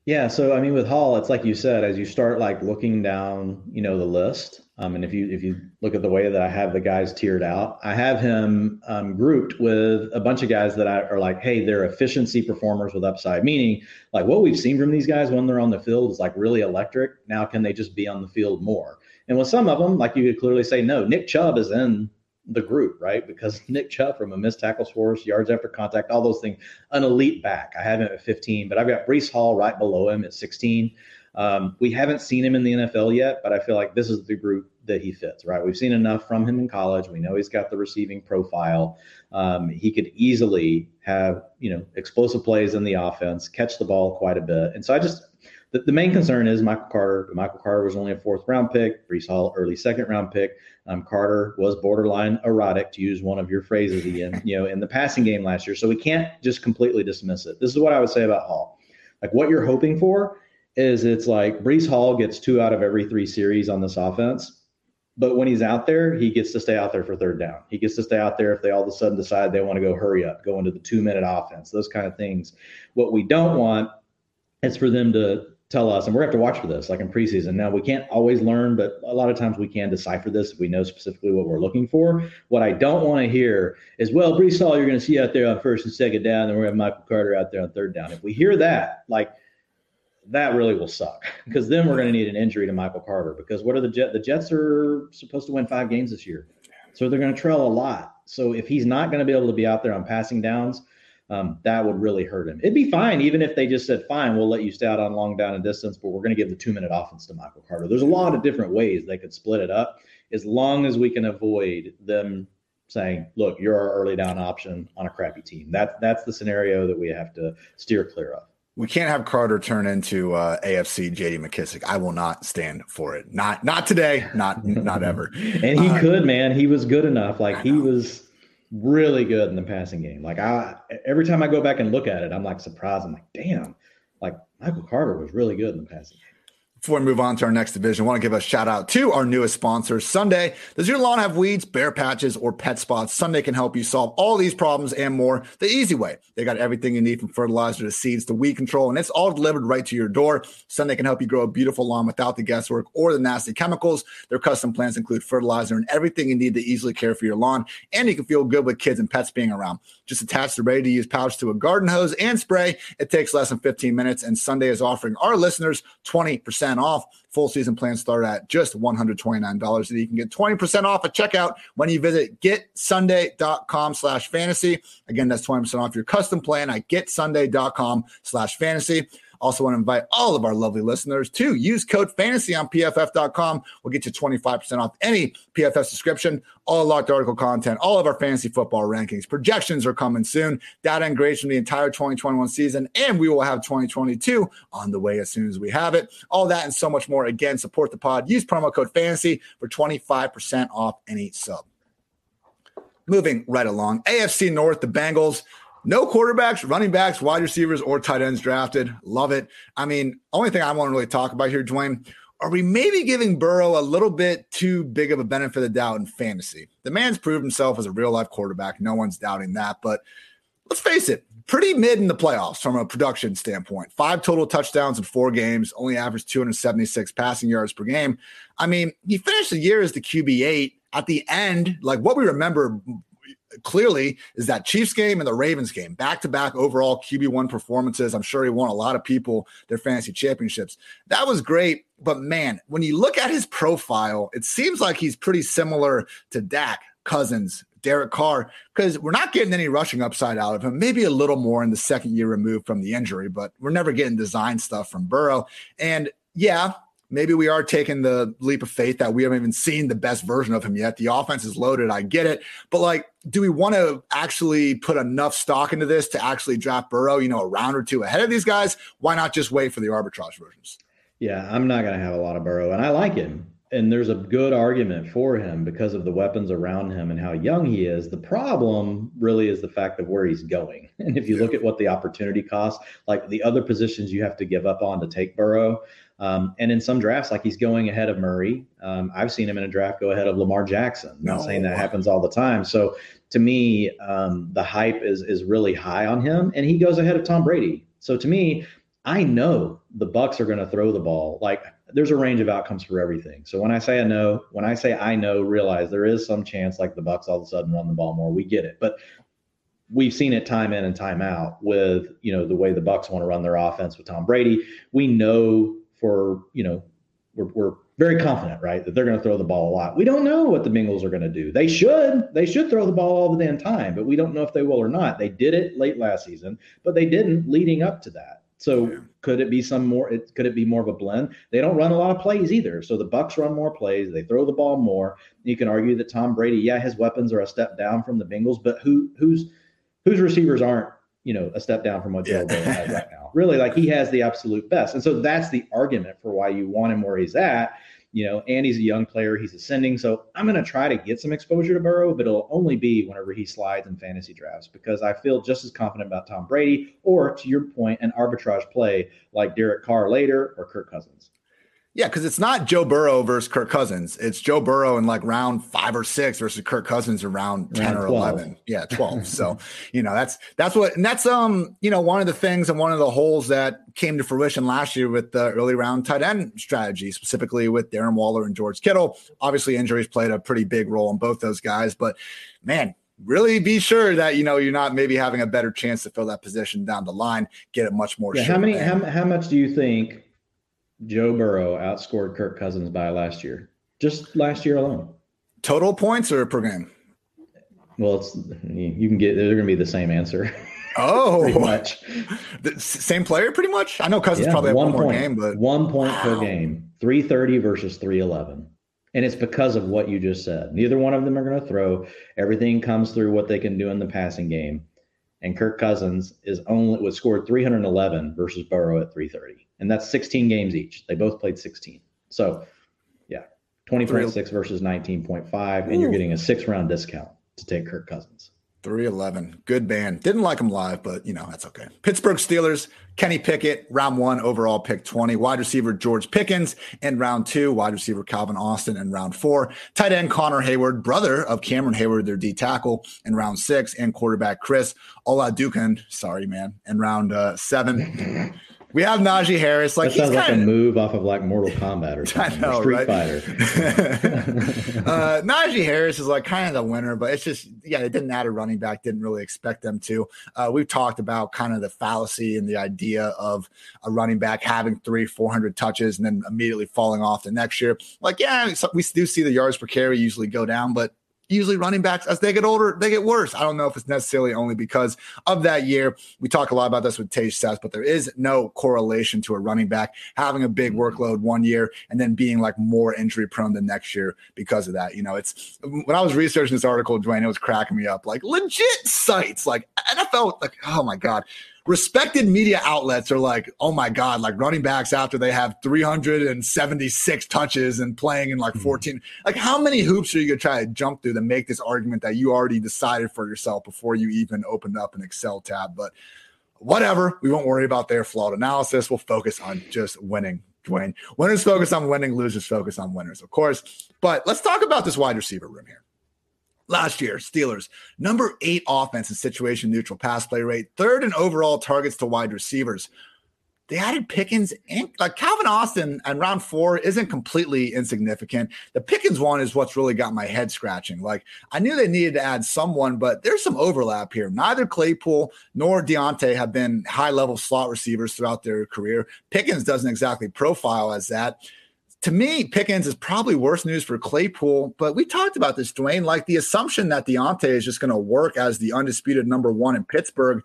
Yeah, so I mean, with Hall, it's like you said, as you start like looking down, you know, the list. Um, and if you if you look at the way that I have the guys tiered out, I have him um, grouped with a bunch of guys that I, are like, hey, they're efficiency performers with upside. Meaning, like what we've seen from these guys when they're on the field is like really electric. Now, can they just be on the field more? And with some of them, like you could clearly say, no, Nick Chubb is in the group, right? Because Nick Chubb from a missed tackle force, yards after contact, all those things, an elite back. I have him at 15, but I've got Breece Hall right below him at 16. Um, we haven't seen him in the NFL yet, but I feel like this is the group that he fits, right? We've seen enough from him in college. We know he's got the receiving profile. Um, he could easily have, you know, explosive plays in the offense, catch the ball quite a bit. And so I just, the, the main concern is Michael Carter. Michael Carter was only a fourth round pick. Breece Hall, early second round pick. Um, Carter was borderline erotic, to use one of your phrases again, you know, in the passing game last year. So we can't just completely dismiss it. This is what I would say about Hall. Like what you're hoping for is it's like Breece Hall gets two out of every three series on this offense. But when he's out there, he gets to stay out there for third down. He gets to stay out there if they all of a sudden decide they want to go hurry up, go into the two minute offense, those kind of things. What we don't want is for them to tell us, and we're going to have to watch for this, like in preseason. Now, we can't always learn, but a lot of times we can decipher this if we know specifically what we're looking for. What I don't want to hear is, well, Breece Hall, you're going to see out there on first and second down, and we're going to have Michael Carter out there on third down. If we hear that, like, that really will suck because then we're going to need an injury to Michael Carter because what are the Jets? The Jets are supposed to win five games this year. So they're going to trail a lot. So if he's not going to be able to be out there on passing downs, um, that would really hurt him. It'd be fine even if they just said, fine, we'll let you stay out on long down and distance, but we're going to give the two minute offense to Michael Carter. There's a lot of different ways they could split it up as long as we can avoid them saying, look, you're our early down option on a crappy team. That, that's the scenario that we have to steer clear of. We can't have Carter turn into uh, AFC JD McKissic. I will not stand for it. Not not today. Not not ever. and he uh, could, man. He was good enough. Like he was really good in the passing game. Like I every time I go back and look at it, I'm like surprised. I'm like, damn, like Michael Carter was really good in the passing. Before we move on to our next division, I want to give a shout out to our newest sponsor, Sunday. Does your lawn have weeds, bare patches, or pet spots? Sunday can help you solve all these problems and more the easy way. They got everything you need from fertilizer to seeds to weed control, and it's all delivered right to your door. Sunday can help you grow a beautiful lawn without the guesswork or the nasty chemicals. Their custom plants include fertilizer and everything you need to easily care for your lawn, and you can feel good with kids and pets being around. Just attach the ready to use pouch to a garden hose and spray. It takes less than 15 minutes, and Sunday is offering our listeners 20% off. Full season plans start at just $129. And you can get 20% off at checkout when you visit getsunday.com slash fantasy. Again, that's 20% off your custom plan at getsunday.com slash fantasy. Also, want to invite all of our lovely listeners to use code fantasy on pff.com. We'll get you 25% off any PFF subscription, all locked article content, all of our fantasy football rankings. Projections are coming soon, data and grades from the entire 2021 season, and we will have 2022 on the way as soon as we have it. All that and so much more. Again, support the pod. Use promo code fantasy for 25% off any sub. Moving right along, AFC North, the Bengals no quarterbacks, running backs, wide receivers, or tight ends drafted. Love it. I mean, only thing I want to really talk about here, Dwain, are we maybe giving Burrow a little bit too big of a benefit of the doubt in fantasy? The man's proved himself as a real life quarterback. No one's doubting that. But let's face it, pretty mid in the playoffs from a production standpoint. Five total touchdowns in four games, only averaged 276 passing yards per game. I mean, he finished the year as the QB8. At the end, like what we remember clearly is that Chiefs game and the Ravens game, back to back overall QB1 performances. I'm sure he won a lot of people their fantasy championships. That was great. But man, when you look at his profile, it seems like he's pretty similar to Dak, Cousins, Derek Carr, because we're not getting any rushing upside out of him. Maybe a little more in the second year removed from the injury, but we're never getting design stuff from Burrow. And yeah, maybe we are taking the leap of faith that we haven't even seen the best version of him yet. The offense is loaded. I get it. But like, do we want to actually put enough stock into this to actually draft Burrow, you know, a round or two ahead of these guys? Why not just wait for the arbitrage versions? Yeah, I'm not going to have a lot of Burrow, and I like him. And there's a good argument for him because of the weapons around him and how young he is. The problem really is the fact of where he's going. And if you look at what the opportunity costs, like the other positions you have to give up on to take Burrow, um, and in some drafts, like he's going ahead of Murray. Um, I've seen him in a draft go ahead of Lamar Jackson. I'm not saying that happens all the time. So to me, um, the hype is is really high on him, and he goes ahead of Tom Brady. So to me, I know the Bucs are going to throw the ball. Like there's a range of outcomes for everything. So when I say I know, when I say I know, realize there is some chance like the Bucs all of a sudden run the ball more. We get it, but we've seen it time in and time out with you know the way the Bucs want to run their offense with Tom Brady. We know for you know we're, we're very confident, right, that they're going to throw the ball a lot. We don't know what the Bengals are going to do. They should. They should throw the ball all the damn time, but we don't know if they will or not. They did it late last season, but they didn't leading up to that. So yeah. could it be some more? It, could it be more of a blend? They don't run a lot of plays either. So the Bucs run more plays. They throw the ball more. You can argue that Tom Brady, yeah, his weapons are a step down from the Bengals, but who whose whose receivers aren't you know a step down from what Joe yeah. has right now. Really, like he has the absolute best, and so that's the argument for why you want him where he's at. You know, and he's a young player; he's ascending. So I'm going to try to get some exposure to Burrow, but it'll only be whenever he slides in fantasy drafts because I feel just as confident about Tom Brady, or to your point, an arbitrage play like Derek Carr later or Kirk Cousins. Yeah, because it's not Joe Burrow versus Kirk Cousins. It's Joe Burrow in like round five or six versus Kirk Cousins in round ten round or 12. eleven. Yeah, twelve. so you know that's that's what and that's um you know one of the things and one of the holes that came to fruition last year with the early round tight end strategy, specifically with Darren Waller and George Kittle. Obviously, injuries played a pretty big role in both those guys, but man, really be sure that you know you're not maybe having a better chance to fill that position down the line. Get it much more. Yeah, how many? How, how much do you think? Joe Burrow outscored Kirk Cousins by last year, just last year alone. Total points or per game? Well, it's you can get they're going to be the same answer. Oh, pretty much the same player, pretty much. I know Cousins yeah, probably one, one more game, but one point wow. per game, three thirty versus three eleven, and it's because of what you just said. Neither one of them are going to throw. Everything comes through what they can do in the passing game, and Kirk Cousins is only was scored three hundred eleven versus Burrow at three thirty and that's 16 games each. They both played 16. So, yeah, 20.6 versus 19.5, and you're getting a six round discount to take Kirk Cousins. 311. Good band. Didn't like him live, but you know, that's okay. Pittsburgh Steelers, Kenny Pickett, round one, overall pick 20. Wide receiver George Pickens in round two. Wide receiver Calvin Austin in round four. Tight end Connor Heyward, brother of Cameron Heyward, their D tackle in round six. And quarterback Chris Oladokun, sorry, man, in round uh, seven. We have Najee Harris. Like that sounds like a move off of like Mortal Kombat or something. Know, Street right? Fighter. uh, Najee Harris is like kind of the winner, but it's just yeah, they didn't add a running back. Didn't really expect them to. Uh, we've talked about kind of the fallacy and the idea of a running back having three, four hundred touches and then immediately falling off the next year. Like yeah, we do see the yards per carry usually go down, but usually running backs as they get older they get worse. I don't know if it's necessarily only because of that year. We talk a lot about this with Tej Seth, but there is no correlation to a running back having a big mm-hmm. workload one year and then being like more injury prone the next year because of that. You know it's when i was researching this article dwain it was cracking me up. Like legit sites like nfl like oh my god respected media outlets are like, oh my God, like running backs after they have 376 touches and playing in like hmm. 14. Like, how many hoops are you going to try to jump through to make this argument that you already decided for yourself before you even opened up an Excel tab? But whatever, we won't worry about their flawed analysis. We'll focus on just winning. Dwain, winners focus on winning, losers focus on winners, of course. But let's talk about this wide receiver room here. Last year, Steelers, number eight offense in situation neutral pass play rate, third in overall targets to wide receivers. They added Pickens and like Calvin Austin and round four isn't completely insignificant. The Pickens one is what's really got my head scratching. Like I knew they needed to add someone, but there's some overlap here. Neither Claypool nor Diontae have been high level slot receivers throughout their career. Pickens doesn't exactly profile as that to me, Pickens is probably worse news for Claypool. But we talked about this, Dwain. Like the assumption that Diontae is just going to work as the undisputed number one in Pittsburgh.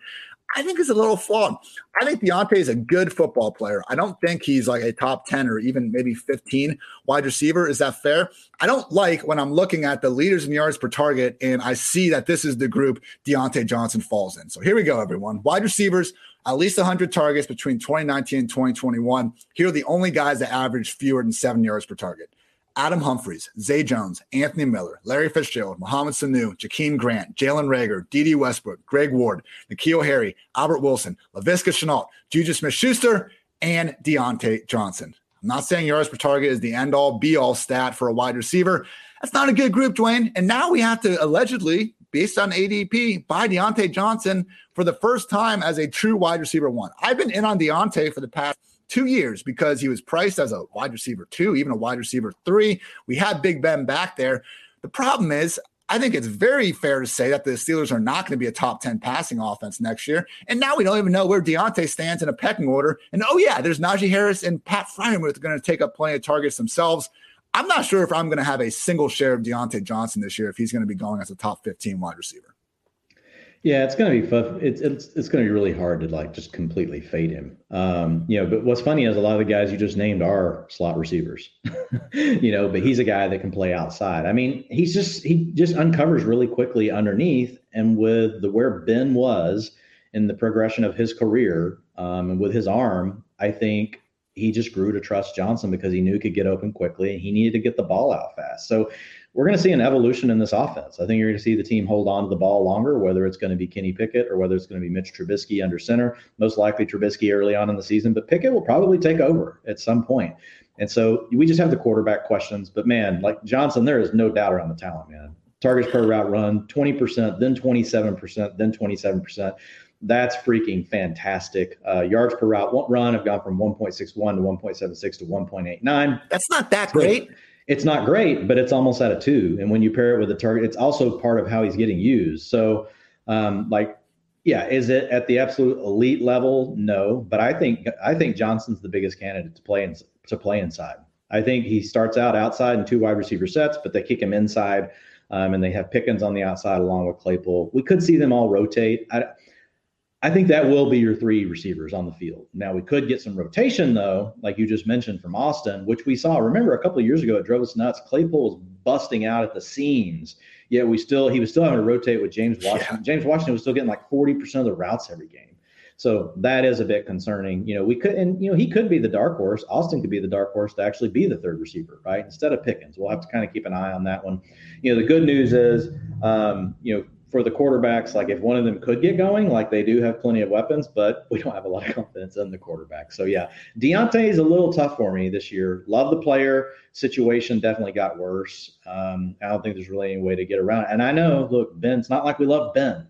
I think is a little flawed. I think Diontae is a good football player. I don't think he's like a top 10 or even maybe 15 wide receiver. Is that fair? I don't like when I'm looking at the leaders in yards per target and I see that this is the group Diontae Johnson falls in. So here we go, everyone. Wide receivers, at least 100 targets between 2019 and 2021. Here are the only guys that average fewer than seven yards per target. Adam Humphries, Zay Jones, Anthony Miller, Larry Fitzgerald, Mohamed Sanu, Jakeem Grant, Jalen Reagor, Dede Westbrook, Greg Ward, N'Keal Harry, Albert Wilson, Laviska Shenault, Juju Smith Schuster, and Diontae Johnson. I'm not saying yards per target is the end all be all stat for a wide receiver. That's not a good group, Dwain. And now we have to allegedly, based on ADP, buy Diontae Johnson for the first time as a true wide receiver one. I've been in on Diontae for the past two years because he was priced as a wide receiver two, even a wide receiver three. We had Big Ben back there. The problem is, I think it's very fair to say that the Steelers are not going to be a top 10 passing offense next year. And now we don't even know where Diontae stands in a pecking order. And oh, yeah, there's Najee Harris and Pat Freiermuth going to take up plenty of targets themselves. I'm not sure if I'm going to have a single share of Diontae Johnson this year if he's going to be going as a top 15 wide receiver. Yeah, it's going to be fun. It's it's it's going to be really hard to like just completely fade him. Um, you know, but what's funny is a lot of the guys you just named are slot receivers. you know, but he's a guy that can play outside. I mean, he's just he just uncovers really quickly underneath, and with the where Ben was in the progression of his career, um, and with his arm, I think he just grew to trust Johnson because he knew he could get open quickly. And he needed to get the ball out fast. So we're going to see an evolution in this offense. I think you're going to see the team hold on to the ball longer, whether it's going to be Kenny Pickett or whether it's going to be Mitch Trubisky under center. Most likely Trubisky early on in the season, but Pickett will probably take over at some point. And so we just have the quarterback questions. But man, like Johnson, there is no doubt around the talent, man. Targets per route run, 20%, then 27%, then 27%. That's freaking fantastic. Uh, yards per route run have gone from 1.61 to 1.76 to 1.89. That's not that great it's not great, but it's almost at a two. And when you pair it with the target, it's also part of how he's getting used. So, um, like, yeah, is it at the absolute elite level? No, but I think I think Johnson's the biggest candidate to play in, to play inside. I think he starts out outside in two wide receiver sets, but they kick him inside, um, and they have Pickens on the outside along with Claypool. We could see them all rotate. I, I think that will be your three receivers on the field. Now we could get some rotation though, like you just mentioned from Austin, which we saw. Remember a couple of years ago, it drove us nuts. Claypool was busting out at the seams. Yet we still he was still having to rotate with James Washington. Yeah. James Washington was still getting like forty percent of the routes every game. So that is a bit concerning. You know, we could and you know he could be the dark horse. Austin could be the dark horse to actually be the third receiver, right? Instead of Pickens. We'll have to kind of keep an eye on that one. You know, the good news is, um, you know for the quarterbacks, like if one of them could get going, like they do have plenty of weapons, but we don't have a lot of confidence in the quarterback. So yeah, Diontae is a little tough for me this year. Love the player. Situation definitely got worse. Um, I don't think there's really any way to get around it. And I know, look, Ben, it's not like we love Ben,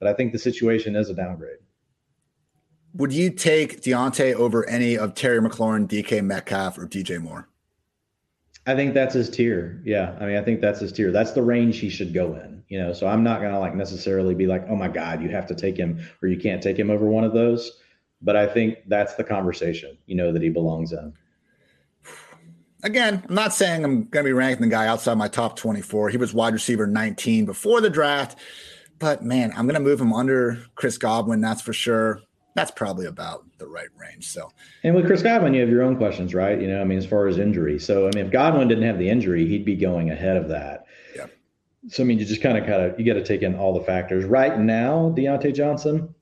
but I think the situation is a downgrade. Would you take Diontae over any of Terry McLaurin, DK Metcalf, or DJ Moore? I think that's his tier. Yeah. I mean, I think that's his tier. That's the range he should go in, you know. So I'm not gonna like necessarily be like, oh my God, you have to take him or you can't take him over one of those. But I think that's the conversation, you know, that he belongs in. Again, I'm not saying I'm gonna be ranking the guy outside my top 24. He was wide receiver 19 before the draft. But man, I'm gonna move him under Chris Godwin, that's for sure that's probably about the right range. So, and with Chris Godwin, you have your own questions, right? You know, I mean, as far as injury. So, I mean, if Godwin didn't have the injury, he'd be going ahead of that. Yeah. So, I mean, you just kind of, kind of, you got to take in all the factors. Right now, Diontae Johnson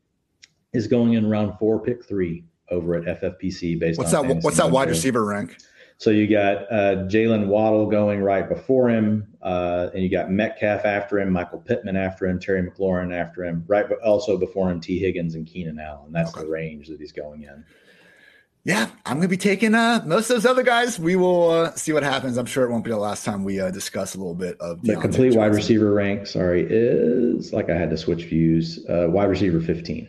is going in round four, pick three over at FFPC based on what's on that? What's that wide receiver rank? So you got uh, Jaylen Waddle going right before him, uh, and you got Metcalf after him, Michael Pittman after him, Terry McLaurin after him, right, but also before him, Tee Higgins and Keenan Allen. That's okay. the range that he's going in. Yeah, I'm going to be taking uh, most of those other guys. We will uh, see what happens. I'm sure it won't be the last time we uh, discuss a little bit of the complete Johnson. wide receiver rank. Sorry, is like I had to switch views. Uh, wide receiver 15.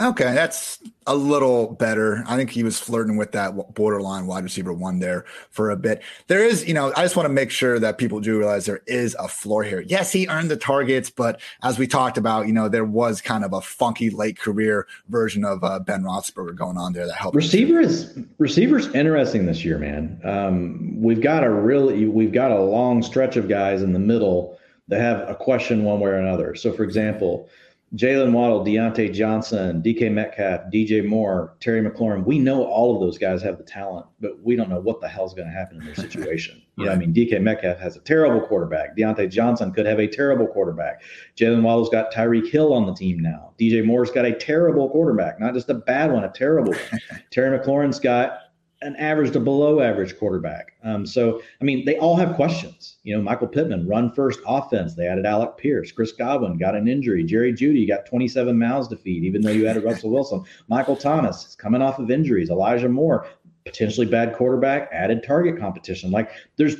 Okay, that's a little better. I think he was flirting with that borderline wide receiver one there for a bit. There is, you know, I just want to make sure that people do realize there is a floor here. Yes, he earned the targets, but as we talked about, you know, there was kind of a funky late career version of uh, Ben Roethlisberger going on there that helped. Receivers, receivers, interesting this year, man. Um, we've got a really, we've got a long stretch of guys in the middle that have a question one way or another. So, for example Jaylen Waddle, Diontae Johnson, DK Metcalf, DJ Moore, Terry McLaurin. We know all of those guys have the talent, but we don't know what the hell's going to happen in their situation. You know, I mean, DK Metcalf has a terrible quarterback. Diontae Johnson could have a terrible quarterback. Jaylen Waddle's got Tyreek Hill on the team now. DJ Moore's got a terrible quarterback, not just a bad one, a terrible one. Terry McLaurin's got an average to below average quarterback. Um, so, I mean, they all have questions. You know, Michael Pittman, run first offense. They added Alec Pierce. Chris Godwin got an injury. Jerry Jeudy got 27 mouths to feed, even though you added Russell Wilson. Michael Thomas is coming off of injuries. Elijah Moore, potentially bad quarterback, added target competition. Like, there's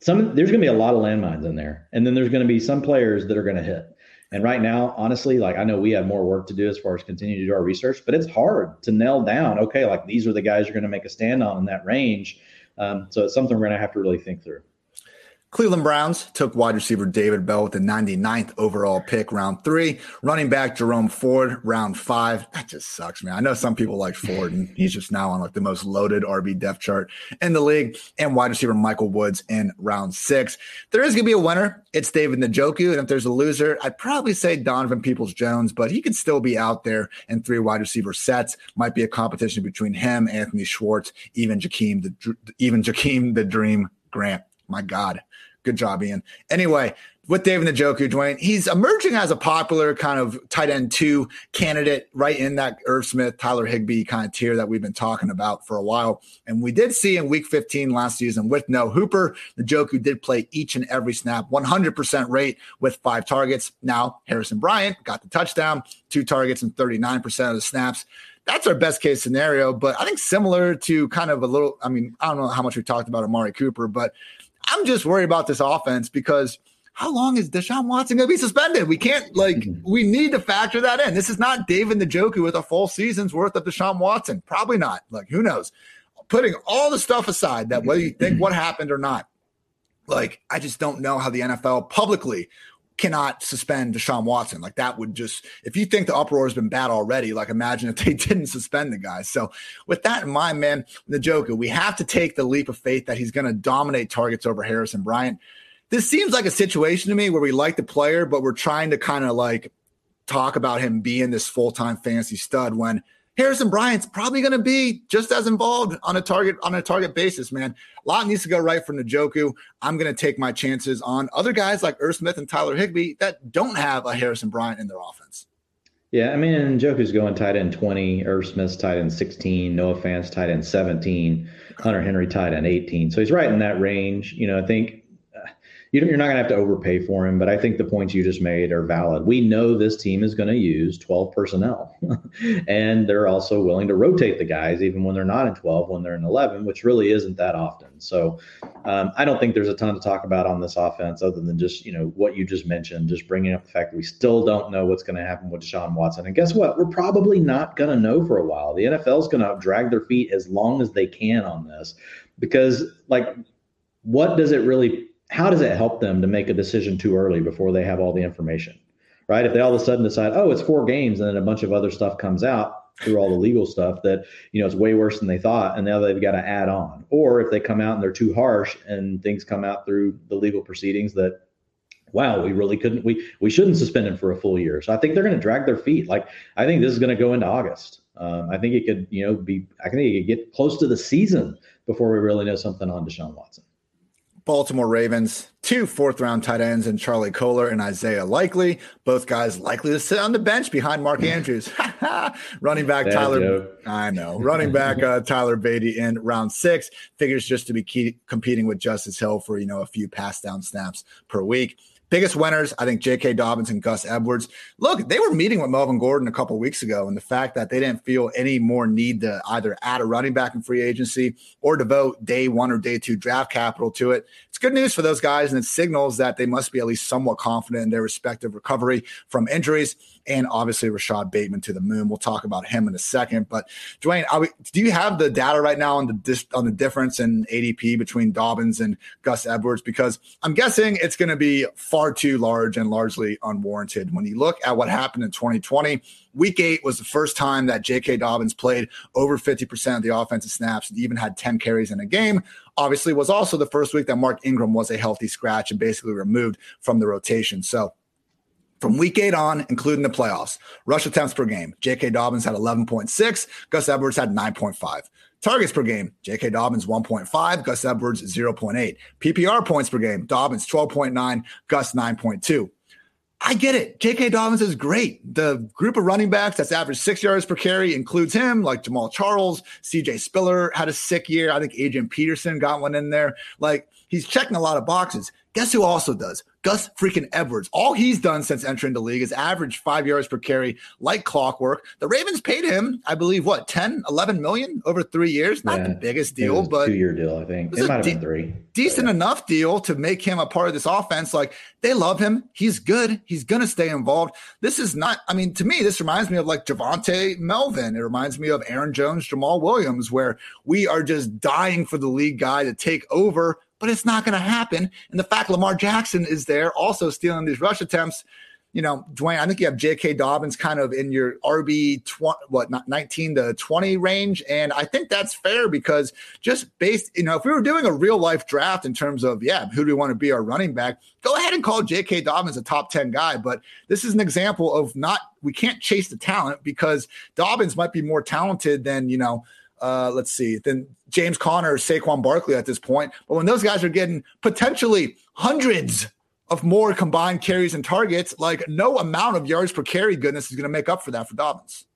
some, there's going to be a lot of landmines in there. And then there's going to be some players that are going to hit. And right now, honestly, like I know we have more work to do as far as continuing to do our research, but it's hard to nail down, okay, like these are the guys you're going to make a stand on in that range. Um, so it's something we're going to have to really think through. Cleveland Browns took wide receiver David Bell with the 99th overall pick, round three. Running back Jerome Ford, round five. That just sucks, man. I know some people like Ford, and he's just now on like the most loaded RB depth chart in the league. And wide receiver Michael Woods in round six. There is going to be a winner. It's David Njoku. And if there's a loser, I'd probably say Donovan Peoples Jones, but he could still be out there in three wide receiver sets. Might be a competition between him, Anthony Schwartz, even Jakeem, the, even Jakeem the Dream Grant. My God. Good job, Ian. Anyway, with Dave David Njoku, Dwain, he's emerging as a popular kind of tight end two candidate right in that Irv Smith, Tyler Higbee kind of tier that we've been talking about for a while. And we did see in week 15 last season with no Hooper, Njoku did play each and every snap, 100% rate with five targets. Now, Harrison Bryant got the touchdown, two targets, and 39% of the snaps that's our best case scenario. But I think similar to kind of a little, I mean, I don't know how much we talked about Amari Cooper, but I'm just worried about this offense because how long is Deshaun Watson going to be suspended? We can't like mm-hmm. we need to factor that in. This is not David Njoku with a full season's worth of Deshaun Watson. Probably not. Like who knows? Putting all the stuff aside, that whether you think what happened or not, like I just don't know how the NFL publicly cannot suspend Deshaun Watson. Like that would just, if you think the uproar has been bad already, like imagine if they didn't suspend the guy. So with that in mind, man, the Joker, we have to take the leap of faith that he's going to dominate targets over Harrison Bryant. This seems like a situation to me where we like the player, but we're trying to kind of like talk about him being this full-time fantasy stud when Harrison Bryant's probably going to be just as involved on a target on a target basis, man. A lot needs to go right for Njoku. I'm going to take my chances on other guys like Irv Smith and Tyler Higbee that don't have a Harrison Bryant in their offense. Yeah, I mean, Njoku's going tight end 20, Irv Smith's tight end 16, Noah Fant's tight end 17, Hunter Henry tight end 18. So he's right in that range. You know, I think you are not going to have to overpay for him, but I think the points you just made are valid. We know this team is going to use 12 personnel, and they're also willing to rotate the guys even when they're not in 12, when they're in 11, which really isn't that often. So um, I don't think there's a ton to talk about on this offense other than just, you know, what you just mentioned, just bringing up the fact that we still don't know what's going to happen with Deshaun Watson. And guess what? We're probably not going to know for a while. The NFL is going to drag their feet as long as they can on this because, like, what does it really how does it help them to make a decision too early before they have all the information? Right? If they all of a sudden decide, oh, it's four games, and then a bunch of other stuff comes out through all the legal stuff that you know it's way worse than they thought, and now they've got to add on. Or if they come out and they're too harsh, and things come out through the legal proceedings that wow, we really couldn't, we we shouldn't suspend him for a full year. So I think they're going to drag their feet. Like I think this is going to go into August. Um, I think it could, you know, be. I think it could get close to the season before we really know something on Deshaun Watson. Baltimore Ravens, two fourth round tight ends and Charlie Kolar and Isaiah Likely. Both guys likely to sit on the bench behind Mark Andrews. Running back Tyler, I know. Running back uh, Tyler Badie in round six figures just to be key, competing with Justice Hill for, you know, a few pass down snaps per week. Biggest winners, I think J.K. Dobbins and Gus Edwards. Look, they were meeting with Melvin Gordon a couple weeks ago, and the fact that they didn't feel any more need to either add a running back in free agency or devote day one or day two draft capital to it, it's good news for those guys, and it signals that they must be at least somewhat confident in their respective recovery from injuries and obviously Rashod Bateman to the moon. We'll talk about him in a second. But Dwain, we, do you have the data right now on the on the difference in ADP between Dobbins and Gus Edwards? Because I'm guessing it's going to be far too large and largely unwarranted. When you look at what happened in 2020, Week eight was the first time that J.K. Dobbins played over 50% of the offensive snaps and even had 10 carries in a game. Obviously, was also the first week that Mark Ingram was a healthy scratch and basically removed from the rotation. So From week eight on, including the playoffs, rush attempts per game, J.K. Dobbins had 11.6, Gus Edwards had 9.5. Targets per game, J.K. Dobbins 1.5, Gus Edwards 0.8. PPR points per game, Dobbins 12.9, Gus 9.2. I get it. J.K. Dobbins is great. The group of running backs that's averaged six yards per carry includes him, like Jamaal Charles, C.J. Spiller had a sick year. I think Adrian Peterson got one in there. Like he's checking a lot of boxes. Guess who also does? Gus freaking Edwards. All he's done since entering the league is average five yards per carry, like clockwork. The Ravens paid him, I believe, what, 10, 11 million over three years? Not yeah, the biggest deal, but two year deal, I think. It, it might have de- been three. Decent yeah. enough deal to make him a part of this offense. Like they love him. He's good. He's going to stay involved. This is not, I mean, to me, this reminds me of like Javonte Melvin. It reminds me of Aaron Jones, Jamaal Williams, where we are just dying for the league guy to take over but it's not going to happen. And the fact Lamar Jackson is there also stealing these rush attempts, you know, Dwain, I think you have J.K. Dobbins kind of in your RB, what, 19 to 20 range. And I think that's fair because just based, you know, if we were doing a real life draft in terms of, yeah, who do we want to be our running back? Go ahead and call J.K. Dobbins a top 10 guy. But this is an example of not, we can't chase the talent because Dobbins might be more talented than, you know, uh, let's see, than James Conner Saquon Barkley at this point. But when those guys are getting potentially hundreds of more combined carries and targets, like no amount of yards per carry goodness is going to make up for that for Dobbins.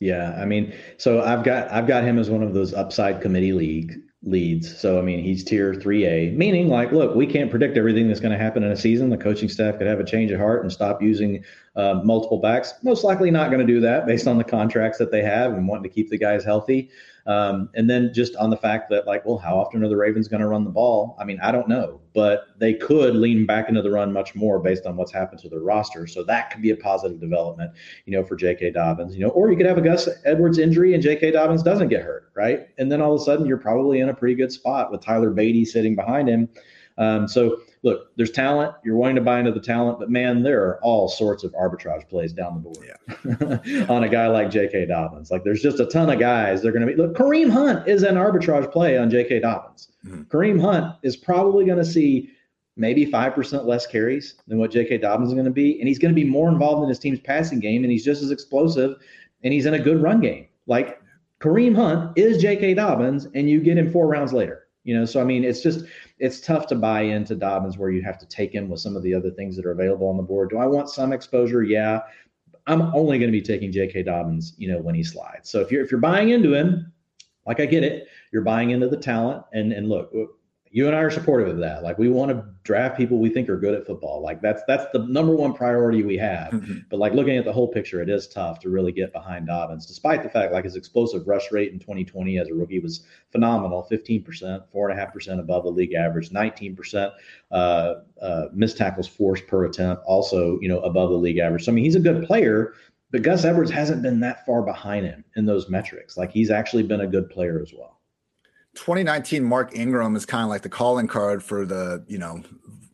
Yeah, I mean, so I've got I've got him as one of those upside committee league leads. So I mean, he's tier 3A, meaning like, look, we can't predict everything that's going to happen in a season. The coaching staff could have a change of heart and stop using uh, multiple backs. Most likely not going to do that based on the contracts that they have and wanting to keep the guys healthy. Um, and then just on the fact that, like, well, how often are the Ravens going to run the ball? I mean, I don't know, but they could lean back into the run much more based on what's happened to their roster. So that could be a positive development, you know, for J.K. Dobbins, you know, or you could have a Gus Edwards injury and J.K. Dobbins doesn't get hurt, right? And then all of a sudden you're probably in a pretty good spot with Tyler Badie sitting behind him. Um, so look, there's talent. You're wanting to buy into the talent, but man, there are all sorts of arbitrage plays down the board yeah. on a guy like J.K. Dobbins. Like there's just a ton of guys. They're going to be. Look, Kareem Hunt is an arbitrage play on J.K. Dobbins. Mm-hmm. Kareem Hunt is probably going to see maybe 5% less carries than what J.K. Dobbins is going to be. And he's going to be more involved in his team's passing game, and he's just as explosive, and he's in a good run game. Like Kareem Hunt is J.K. Dobbins, and you get him four rounds later. You know, so I mean, it's just it's tough to buy into Dobbins where you have to take him with some of the other things that are available on the board. Do I want some exposure? Yeah. I'm only going to be taking J.K. Dobbins, you know, when he slides. So if you're if you're buying into him, like I get it, you're buying into the talent. And and look, you and I are supportive of that. Like we want to draft people we think are good at football. Like that's that's the number one priority we have. Mm-hmm. But like looking at the whole picture, it is tough to really get behind Dobbins, despite the fact like his explosive rush rate in 2020 as a rookie was phenomenal, 15%, four and a half percent above the league average, 19% uh, uh, missed tackles forced per attempt, also you know above the league average. So I mean he's a good player. But Gus Edwards hasn't been that far behind him in those metrics. Like he's actually been a good player as well. 2019 Mark Ingram is kind of like the calling card for the, you know,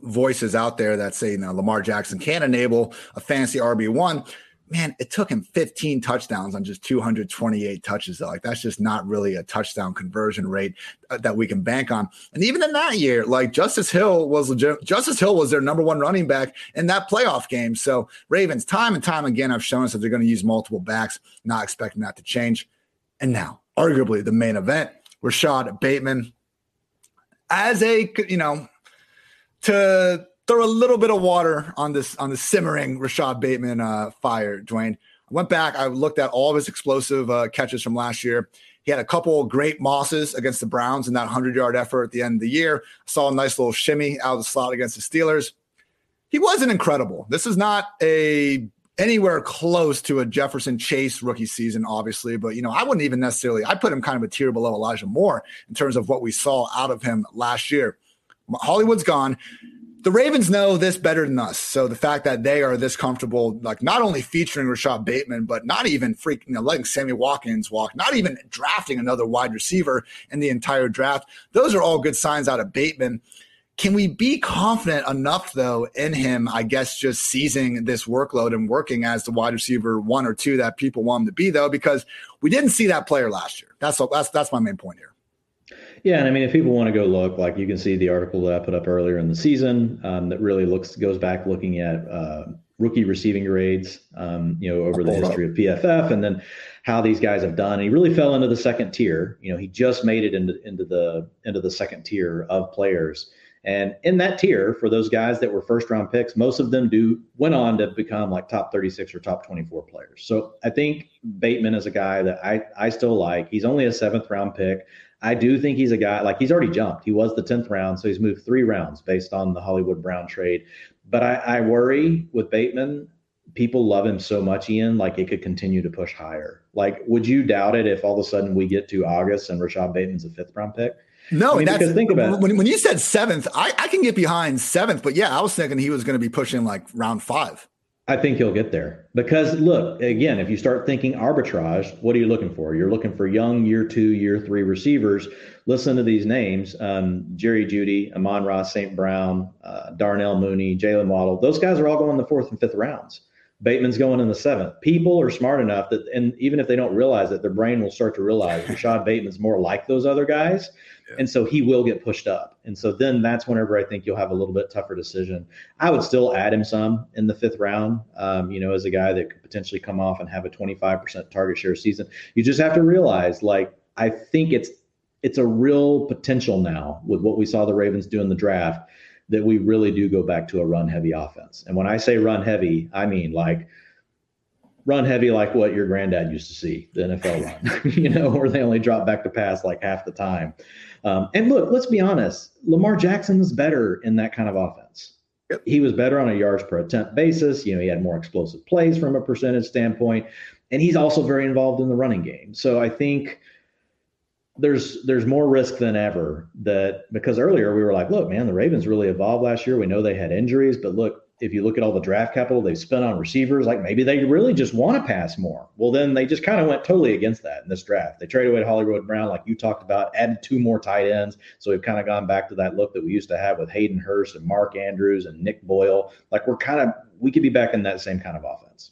voices out there that say, you know, Lamar Jackson can enable a fantasy RB1. Man, it took him 15 touchdowns on just 228 touches. Like that's just not really a touchdown conversion rate uh, that we can bank on. And even in that year, like Justice Hill was. Justice Hill was their number one running back in that playoff game. So Ravens, time and time again, have shown us that they're going to use multiple backs. Not expecting that to change. And now, arguably the main event Rashod Bateman as a you know to throw a little bit of water on this on the simmering Rashod Bateman uh, fire. Dwain, I went back. I looked at all of his explosive uh, catches from last year. He had a couple great mosses against the Browns in that 100 yard effort at the end of the year. saw a nice little shimmy out of the slot against the Steelers. He wasn't incredible. This is not a anywhere close to a Jefferson Chase rookie season, obviously. But, you know, I wouldn't even necessarily, I put him kind of a tier below Elijah Moore in terms of what we saw out of him last year. Hollywood's gone. The Ravens know this better than us. So the fact that they are this comfortable, like not only featuring Rashod Bateman, but not even freaking, you know, letting Sammy Watkins walk, not even drafting another wide receiver in the entire draft. Those are all good signs out of Bateman. Can we be confident enough, though, in him, I guess, just seizing this workload and working as the wide receiver one or two that people want him to be, though, because we didn't see that player last year. That's that's that's my main point here. Yeah, and I mean, if people want to go look, like you can see the article that I put up earlier in the season um, that really looks goes back looking at uh, rookie receiving grades, um, you know, over the history of PFF, and then how these guys have done. And he really fell into the second tier. You know, he just made it into into the into the second tier of players. And in that tier, for those guys that were first round picks, most of them do went on to become like top 36 or top 24 players. So I think Bateman is a guy that I I still like. He's only a seventh round pick. I do think he's a guy like he's already jumped. He was the 10th round, so he's moved three rounds based on the Hollywood Brown trade. But I, I worry with Bateman, people love him so much, Ian, like it could continue to push higher. Like, would you doubt it if all of a sudden we get to August and Rashod Bateman's a fifth round pick? No, I mean, that's think about when, when you said seventh, I, I can get behind seventh, but yeah, I was thinking he was going to be pushing like round five. I think he'll get there because look, again, if you start thinking arbitrage, what are you looking for? You're looking for young year two, year three receivers. Listen to these names um, Jerry Jeudy, Amon Ross, St. Brown, uh, Darnell Mooney, Jaylen Waddle. Those guys are all going in the fourth and fifth rounds. Bateman's going in the seventh. People are smart enough that, and even if they don't realize it, their brain will start to realize Rashod Bateman's more like those other guys. And so he will get pushed up. And so then that's whenever I think you'll have a little bit tougher decision. I would still add him some in the fifth round, um, you know, as a guy that could potentially come off and have a 25% target share season. You just have to realize, like, I think it's it's a real potential now with what we saw the Ravens do in the draft that we really do go back to a run heavy offense. And when I say run heavy, I mean like run heavy like what your granddad used to see the NFL run, you know, where they only drop back to pass like half the time. Um, and look, let's be honest, Lamar Jackson was better in that kind of offense. Yep. He was better on a yards per attempt basis. You know, he had more explosive plays from a percentage standpoint, and he's also very involved in the running game. So I think there's there's more risk than ever that because earlier we were like, look, man, the Ravens really evolved last year. We know they had injuries, but look, if you look at all the draft capital they've spent on receivers, like maybe they really just want to pass more. Well, then they just kind of went totally against that in this draft. They traded away Hollywood Brown, like you talked about, added two more tight ends. So we've kind of gone back to that look that we used to have with Hayden Hurst and Mark Andrews and Nick Boyle. Like we're kind of, we could be back in that same kind of offense.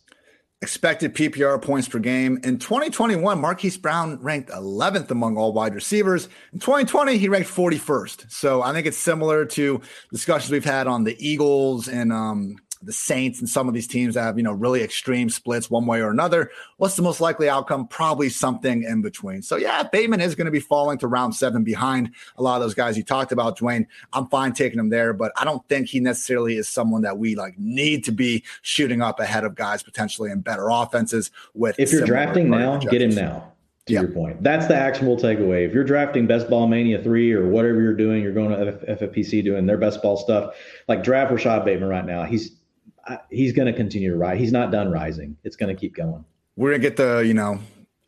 Expected PPR points per game. In 2021, Marquise Brown ranked 11th among all wide receivers. In 2020, he ranked 41st. So I think it's similar to discussions we've had on the Eagles and um, the Saints and some of these teams that have, you know, really extreme splits one way or another. What's the most likely outcome? Probably something in between. So, yeah, Bateman is going to be falling to round seven behind a lot of those guys you talked about, Dwain. I'm fine taking him there, but I don't think he necessarily is someone that we like need to be shooting up ahead of guys potentially in better offenses with. If you're drafting now, get him now to your point. That's the actionable takeaway. If you're drafting Best Ball Mania 3 or whatever you're doing, you're going to FFPC doing their best ball stuff, like draft Rashod Bateman right now. He's he's going to continue to rise. He's not done rising. It's going to keep going. We're going to get the, you know,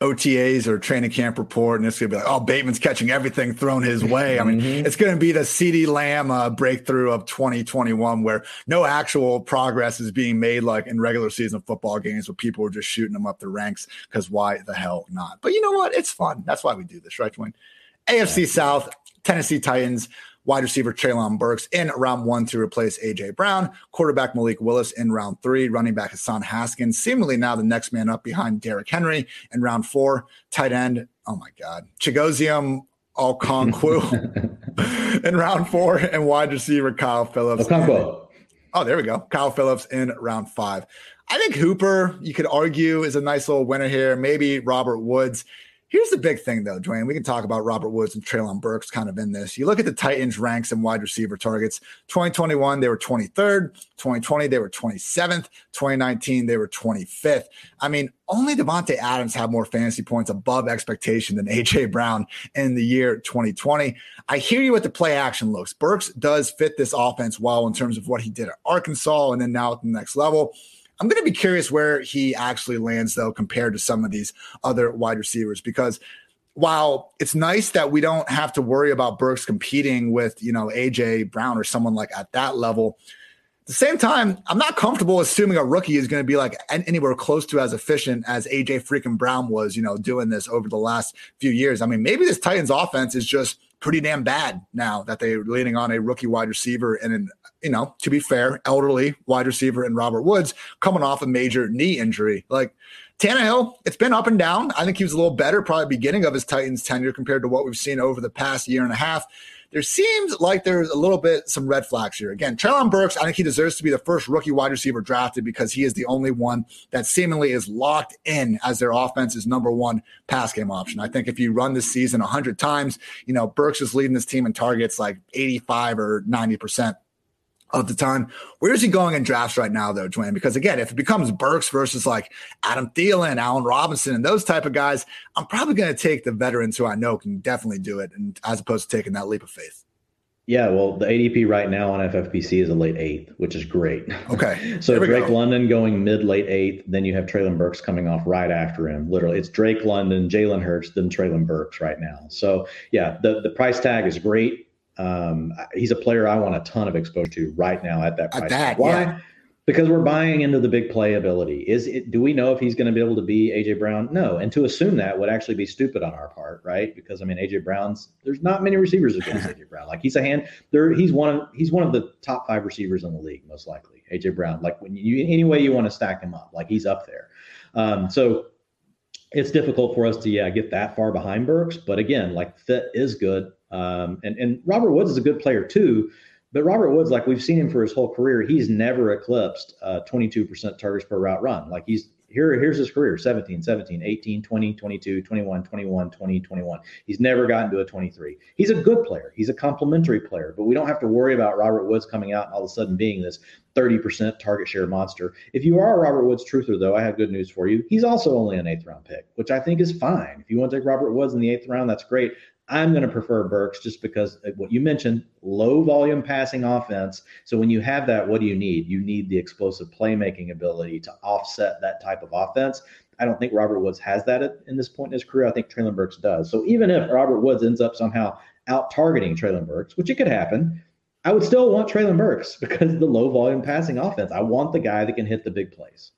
OTAs or training camp report, and it's going to be like, oh, Bateman's catching everything thrown his way. I mean, mm-hmm. it's going to be the CeeDee Lamb uh, breakthrough of 2021, where no actual progress is being made, like in regular season football games, where people are just shooting them up the ranks. Because why the hell not? But you know what? It's fun. That's why we do this, right, Dwain? AFC yeah. South, Tennessee Titans wide receiver Treylon Burks in round one to replace AJ Brown, quarterback Malik Willis in round three, running back Hassan Haskins, seemingly now the next man up behind Derrick Henry in round four, tight end. Oh my God, Chigoziem Okonkwo in round four, and wide receiver Kyle Phillips. Oh, there we go. Kyle Phillips in round five. I think Hooper, you could argue, is a nice little winner here. Maybe Robert Woods. Here's the big thing, though, Dwain. We can talk about Robert Woods and Treylon Burks kind of in this. You look at the Titans' ranks and wide receiver targets. 2021, they were 23rd. 2020, they were 27th. 2019, they were 25th. I mean, only Davante Adams had more fantasy points above expectation than AJ Brown in the year 2020. I hear you with the play action looks. Burks does fit this offense well in terms of what he did at Arkansas and then now at the next level. I'm going to be curious where he actually lands, though, compared to some of these other wide receivers, because while it's nice that we don't have to worry about Burks competing with, you know, AJ Brown or someone like at that level, at the same time, I'm not comfortable assuming a rookie is going to be like anywhere close to as efficient as AJ freaking Brown was, you know, doing this over the last few years. I mean, maybe this Titans offense is just pretty damn bad now that they're leaning on a rookie wide receiver and an, you know, to be fair, elderly wide receiver in Robert Woods coming off a major knee injury. Like, Tannehill, it's been up and down. I think he was a little better probably beginning of his Titans tenure compared to what we've seen over the past year and a half there seems like there's a little bit some red flags here. Again, Treylon Burks, I think he deserves to be the first rookie wide receiver drafted because he is the only one that seemingly is locked in as their offense's number one pass game option. I think if you run this season 100 times, you know, Burks is leading this team in targets like 85 or 90% of the time. Where is he going in drafts right now, though, Dwain? Because again, if it becomes Burks versus like Adam Thielen, Allen Robinson, and those type of guys, I'm probably going to take the veterans who I know can definitely do it, and as opposed to taking that leap of faith. Yeah, well, the ADP right now on FFPC is a late eighth, which is great. Okay. so Drake go. London going mid late eighth, then you have Treylon Burks coming off right after him. Literally, it's Drake London, Jalen Hurts, then Treylon Burks right now. So yeah, the the price tag is great. Um, he's a player I want a ton of exposure to right now at that price. At that, Why? Yeah. Because we're buying into the big playability. Is it? Do we know if he's going to be able to be AJ Brown? No, and to assume that would actually be stupid on our part, right? Because I mean, AJ Brown's there's not many receivers against AJ Brown. Like he's a hand. There, he's one. Of, he's one of the top five receivers in the league, most likely. AJ Brown. Like when you any way you want to stack him up, like he's up there. Um, so it's difficult for us to yeah get that far behind Burks, but again, like fit is good. Um, and, and Robert Woods is a good player too. But Robert Woods, like we've seen him for his whole career, he's never eclipsed uh, 22% targets per route run. Like he's here, here's his career 17, 17, 18, 20, 22, 21, 21, 20, 21. He's never gotten to a 23. He's a good player. He's a complementary player, but we don't have to worry about Robert Woods coming out and all of a sudden being this 30% target share monster. If you are a Robert Woods truther, though, I have good news for you. He's also only an eighth round pick, which I think is fine. If you want to take Robert Woods in the eighth round, that's great. I'm going to prefer Burks just because what you mentioned, low volume passing offense. So when you have that, what do you need? You need the explosive playmaking ability to offset that type of offense. I don't think Robert Woods has that at, in this point in his career. I think Treylon Burks does. So even if Robert Woods ends up somehow out targeting Treylon Burks, which it could happen, I would still want Treylon Burks because the low volume passing offense. I want the guy that can hit the big plays.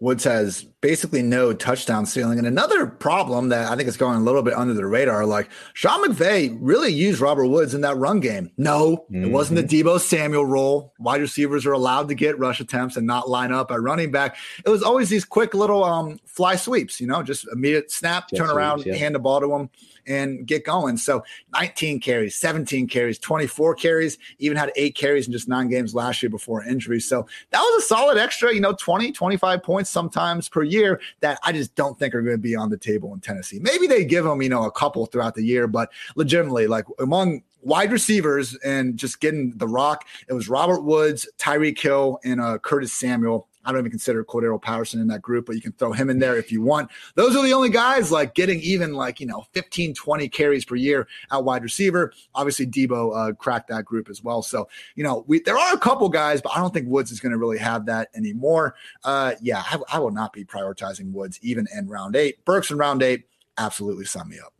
Woods has basically no touchdown ceiling. And another problem that I think is going a little bit under the radar, like Sean McVay really used Robert Woods in that run game. No, mm-hmm. it wasn't the Deebo Samuel role. Wide receivers are allowed to get rush attempts and not line up at running back. It was always these quick little um, fly sweeps, you know, just immediate snap, turn around, yeah. hand the ball to him and get going. So 19 carries, 17 carries, 24 carries, even had eight carries in just nine games last year before injury. So that was a solid extra, you know, 20, 25 points sometimes per year that I just don't think are going to be on the table in Tennessee. Maybe they give them, you know, a couple throughout the year, but legitimately, like among wide receivers and just getting the rock, it was Robert Woods, Tyreek Hill, and uh, Curtis Samuel I don't even consider Cordarrelle Patterson in that group, but you can throw him in there if you want. Those are the only guys like getting even like, you know, 15, 20 carries per year at wide receiver. Obviously, Deebo uh, cracked that group as well. So, you know, we, there are a couple guys, but I don't think Woods is going to really have that anymore. Uh, yeah, I, I will not be prioritizing Woods even in round eight. Burks in round eight, absolutely sign me up.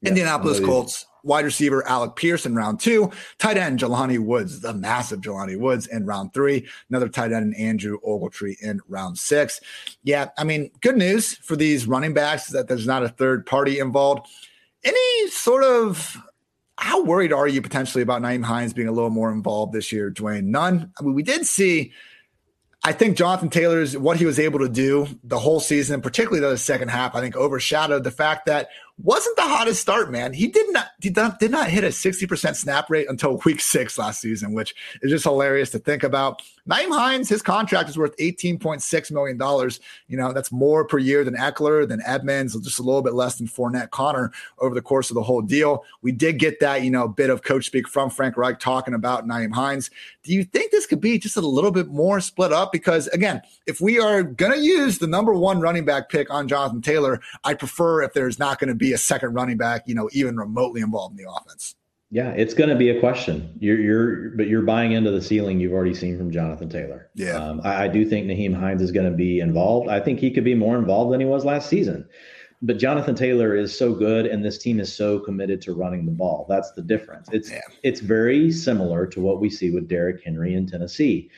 Yeah, Indianapolis Colts wide receiver Alec Pierce in round two, tight end Jelani Woods, the massive Jelani Woods in round three, another tight end Andrew Ogletree in round six. Yeah, I mean, good news for these running backs that there's not a third party involved. Any sort of how worried are you potentially about Nyheim Hines being a little more involved this year, Dwain? None. I mean, we did see I think Jonathan Taylor's what he was able to do the whole season, particularly the second half, I think overshadowed the fact that wasn't the hottest start, man. He did not did not, did not hit a 60% snap rate until week six last season, which is just hilarious to think about. Nyheim Hines, his contract is worth $18.6 million. You know, that's more per year than Ekeler, than Edmonds, just a little bit less than Fournette Conner over the course of the whole deal. We did get that, you know, bit of coach speak from Frank Reich talking about Nyheim Hines. Do you think this could be just a little bit more split up? Because again, if we are to use the number one running back pick on Jonathan Taylor, I prefer if there's not to be be a second running back, you know, even remotely involved in the offense. Yeah, it's going to be a question. You're, you're, but you're buying into the ceiling you've already seen from Jonathan Taylor. Yeah, um, I, I, do think Nyheim Hines is going to be involved. I think he could be more involved than he was last season. But Jonathan Taylor is so good, and this team is so committed to running the ball. That's the difference. It's yeah. it's very similar to what we see with Derrick Henry in Tennessee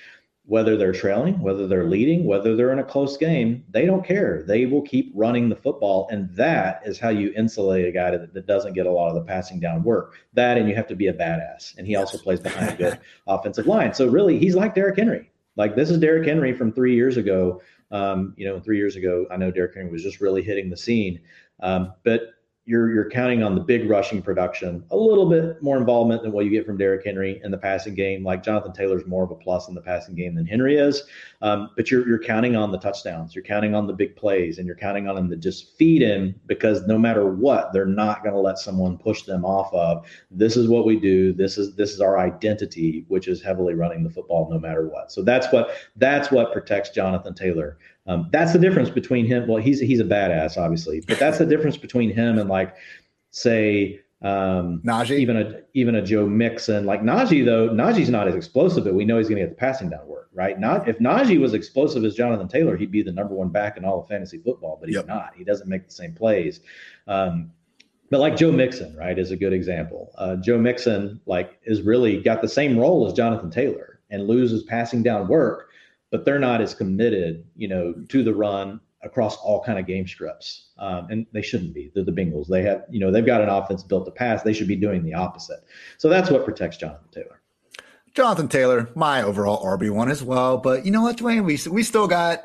whether they're trailing, whether they're leading, whether they're in a close game, they don't care. They will keep running the football. And that is how you insulate a guy that, that doesn't get a lot of the passing down work. That, and you have to be a badass. And he also plays behind a good offensive line. So really, he's like Derrick Henry. Like this is Derrick Henry from three years ago. Um, you know, three years ago, I know Derrick Henry was just really hitting the scene. Um, but you're you're counting on the big rushing production, a little bit more involvement than what you get from Derrick Henry in the passing game. Like Jonathan Taylor's more of a plus in the passing game than Henry is, um, but you're you're counting on the touchdowns, you're counting on the big plays, and you're counting on them to just feed him because no matter what, they're not going to let someone push them off of. This is what we do. This is this is our identity, which is heavily running the football no matter what. So that's what that's what protects Jonathan Taylor. Um, that's the difference between him. Well, he's he's a badass, obviously, but that's the difference between him and like, say, um, Najee, even a even a Joe Mixon. Like Najee, though, Najee's not as explosive, but we know he's going to get the passing down work, right? Not if Najee was explosive as Jonathan Taylor, he'd be the number one back in all of fantasy football, but he's yep. not. He doesn't make the same plays. Um, but like Joe Mixon, right, is a good example. Uh, Joe Mixon, like, is really got the same role as Jonathan Taylor and loses passing down work but they're not as committed, you know, to the run across all kind of game scripts. Um, and they shouldn't be. They're the Bengals. They have, you know, they've got an offense built to pass. They should be doing the opposite. So that's what protects Jonathan Taylor. Jonathan Taylor, my overall RB one as well. But you know what, Dwain? We we still got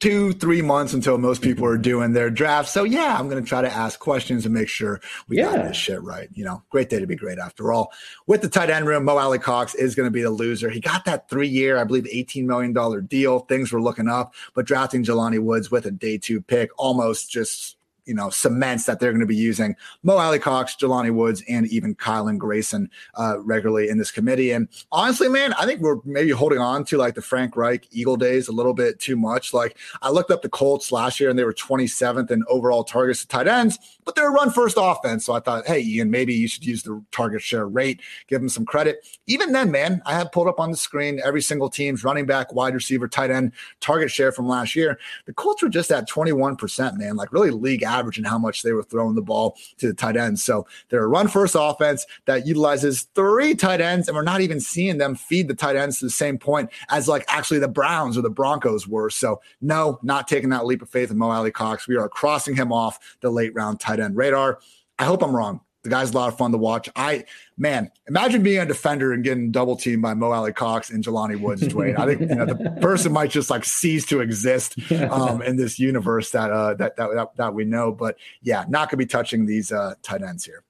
two, three months until most people are doing their drafts. So yeah, I'm going to try to ask questions and make sure we yeah. got this shit right. You know, great day to be great after all. With the tight end room, Mo Alie-Cox is going to be the loser. He got that three year, I believe, $18 million deal. Things were looking up, but drafting Jelani Woods with a day two pick almost just you know cements that they're going to be using Mo Alie-Cox, Jelani Woods, and even Kylen Granson uh, regularly in this committee. And honestly, man, I think we're maybe holding on to like the Frank Reich Eagle days a little bit too much. Like I looked up the Colts last year and they were 27th in overall targets to tight ends, but they're a run first offense. So I thought, hey, Ian, maybe you should use the target share rate, give them some credit. Even then, man, I have pulled up on the screen every single team's running back, wide receiver, tight end target share from last year. The Colts were just at 21%, man, like really league average and how much they were throwing the ball to the tight ends. So they're a run first offense that utilizes three tight ends, and we're not even seeing them feed the tight ends to the same point as like actually the Browns or the Broncos were. So no, not taking that leap of faith in Mo Alie-Cox. We are crossing him off the late round tight end radar. I hope I'm wrong. The guy's a lot of fun to watch. I man, imagine being a defender and getting double teamed by Mo Alie-Cox and Jelani Woods, Dwain. I think you know, the person might just like cease to exist um, in this universe that, uh, that, that that that we know. But yeah, not gonna be touching these uh, tight ends here.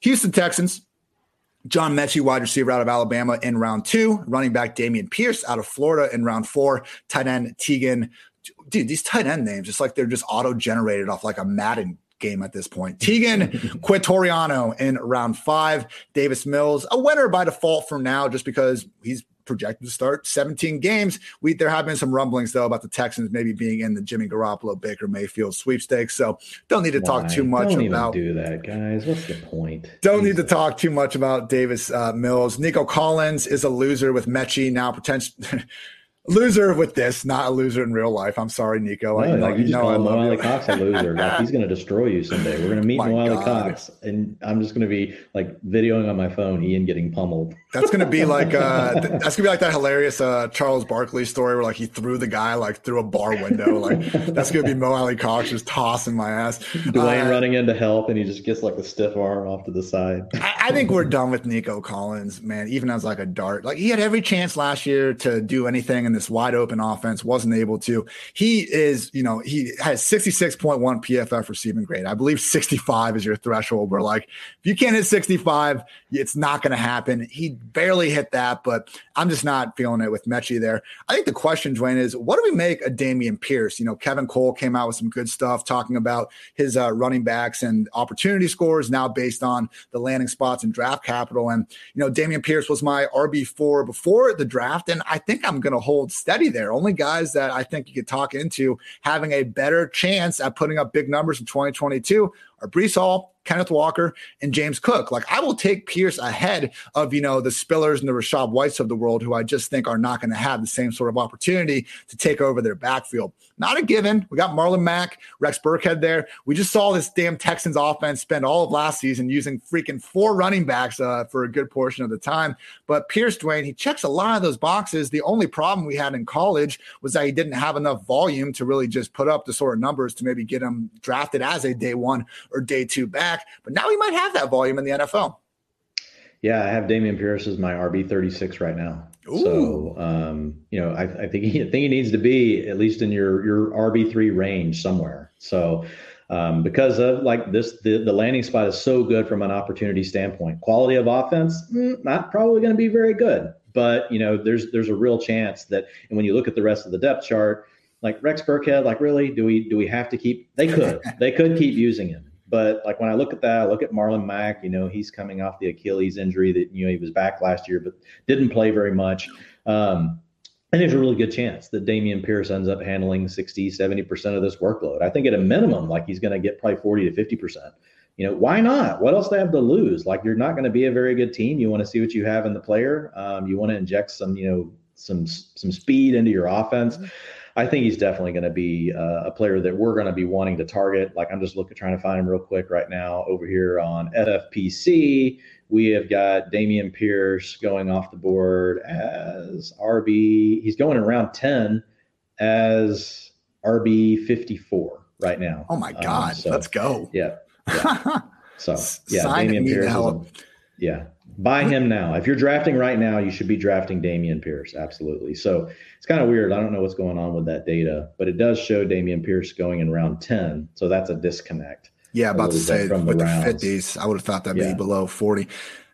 Houston Texans. John Metchie, wide receiver out of Alabama in round two. Running back Dameon Pierce out of Florida in round four. Tight end Teagan. Dude, these tight end names, it's like they're just auto generated off like a Madden game at this point. Teagan Quitoriano in round five. Davis Mills, a winner by default for now, just because he's projected to start 17 games. We there have been some rumblings though about the Texans maybe being in the Jimmy Garoppolo Baker Mayfield sweepstakes. So don't need to Why? talk too much don't about do that, guys. What's the point? Don't Jesus. need to talk too much about Davis uh, Mills. Nico Collins is a loser with Metchie now potential. loser with this, not a loser in real life. I'm sorry, Nico. No, I, like, you, you know, I Mo Alie-Cox a loser. like he's going to destroy you someday. We're going to meet Mo Alie-Cox, and I'm just going to be like videoing on my phone, Ian getting pummeled. That's going to be like uh, that's going to be like that hilarious uh, Charles Barkley story where like he threw the guy like through a bar window. Like that's going to be Mo Alie-Cox just tossing my ass. Dwain uh, running in to help, and he just gets like a stiff arm off to the side. I, I think we're done with Nico Collins, man. Even as like a dart, like he had every chance last year to do anything in this wide open offense, wasn't able to. He is, you know, he has 66.1 PFF receiving grade. I believe 65 is your threshold where, like, if you can't hit 65, it's not going to happen. He barely hit that, but I'm just not feeling it with Metchie there. I think the question, Dwain, is what do we make of Dameon Pierce? You know, Kevin Cole came out with some good stuff talking about his uh, running backs and opportunity scores now based on the landing spots and draft capital. And, you know, Dameon Pierce was my RB4 before the draft, and I think I'm going to hold steady there. Only guys that I think you could talk into having a better chance at putting up big numbers in 2022 are Breece Hall, Kenneth Walker, and James Cook. Like I will take Pierce ahead of, you know, the Spillers and the Rachaad Whites of the world, who I just think are not going to have the same sort of opportunity to take over their backfield. Not a given. We got Marlon Mack, Rex Burkhead there. We just saw this damn Texans offense spend all of last season using freaking four running backs uh, for a good portion of the time. But Pierce Dwain, he checks a lot of those boxes. The only problem we had in college was that he didn't have enough volume to really just put up the sort of numbers to maybe get him drafted as a day one or day two back. But now he might have that volume in the NFL. Yeah, I have Dameon Pierce as my RB thirty six right now. Ooh. So um, you know, I, I, think he I think he needs to be at least in your your RB three range somewhere. So um, because of like this, the, the landing spot is so good from an opportunity standpoint. Quality of offense, mm, not probably going to be very good, but you know, there's there's a real chance that, and when you look at the rest of the depth chart, like Rex Burkhead, like really, do we do we have to keep? They could, they could keep using him, but like when I look at that, I look at Marlon Mack. You know, he's coming off the Achilles injury that you know he was back last year, but didn't play very much. Um, and there's a really good chance that Dameon Pierce ends up handling 60, 70% of this workload. I think at a minimum, like he's going to get probably 40 to 50%. You know, why not? What else they have to lose? Like you're not going to be a very good team. You want to see what you have in the player. Um, you want to inject some, you know, some some speed into your offense. I think he's definitely going to be uh, a player that we're going to be wanting to target. Like I'm just looking, trying to find him real quick right now over here on FFPC. We have got Dameon Pierce going off the board as RB. He's going in round 10 as RB 54 right now. Oh my um, God. Um, so, Let's go. Yeah. yeah. so, yeah, Sign Dameon Pierce. A, yeah. Buy him now. If you're drafting right now, you should be drafting Dameon Pierce. Absolutely. So it's kind of weird. I don't know what's going on with that data, but it does show Dameon Pierce going in round 10. So that's a disconnect. Yeah, about to say with the, the 50s, I would have thought that'd yeah. be below 40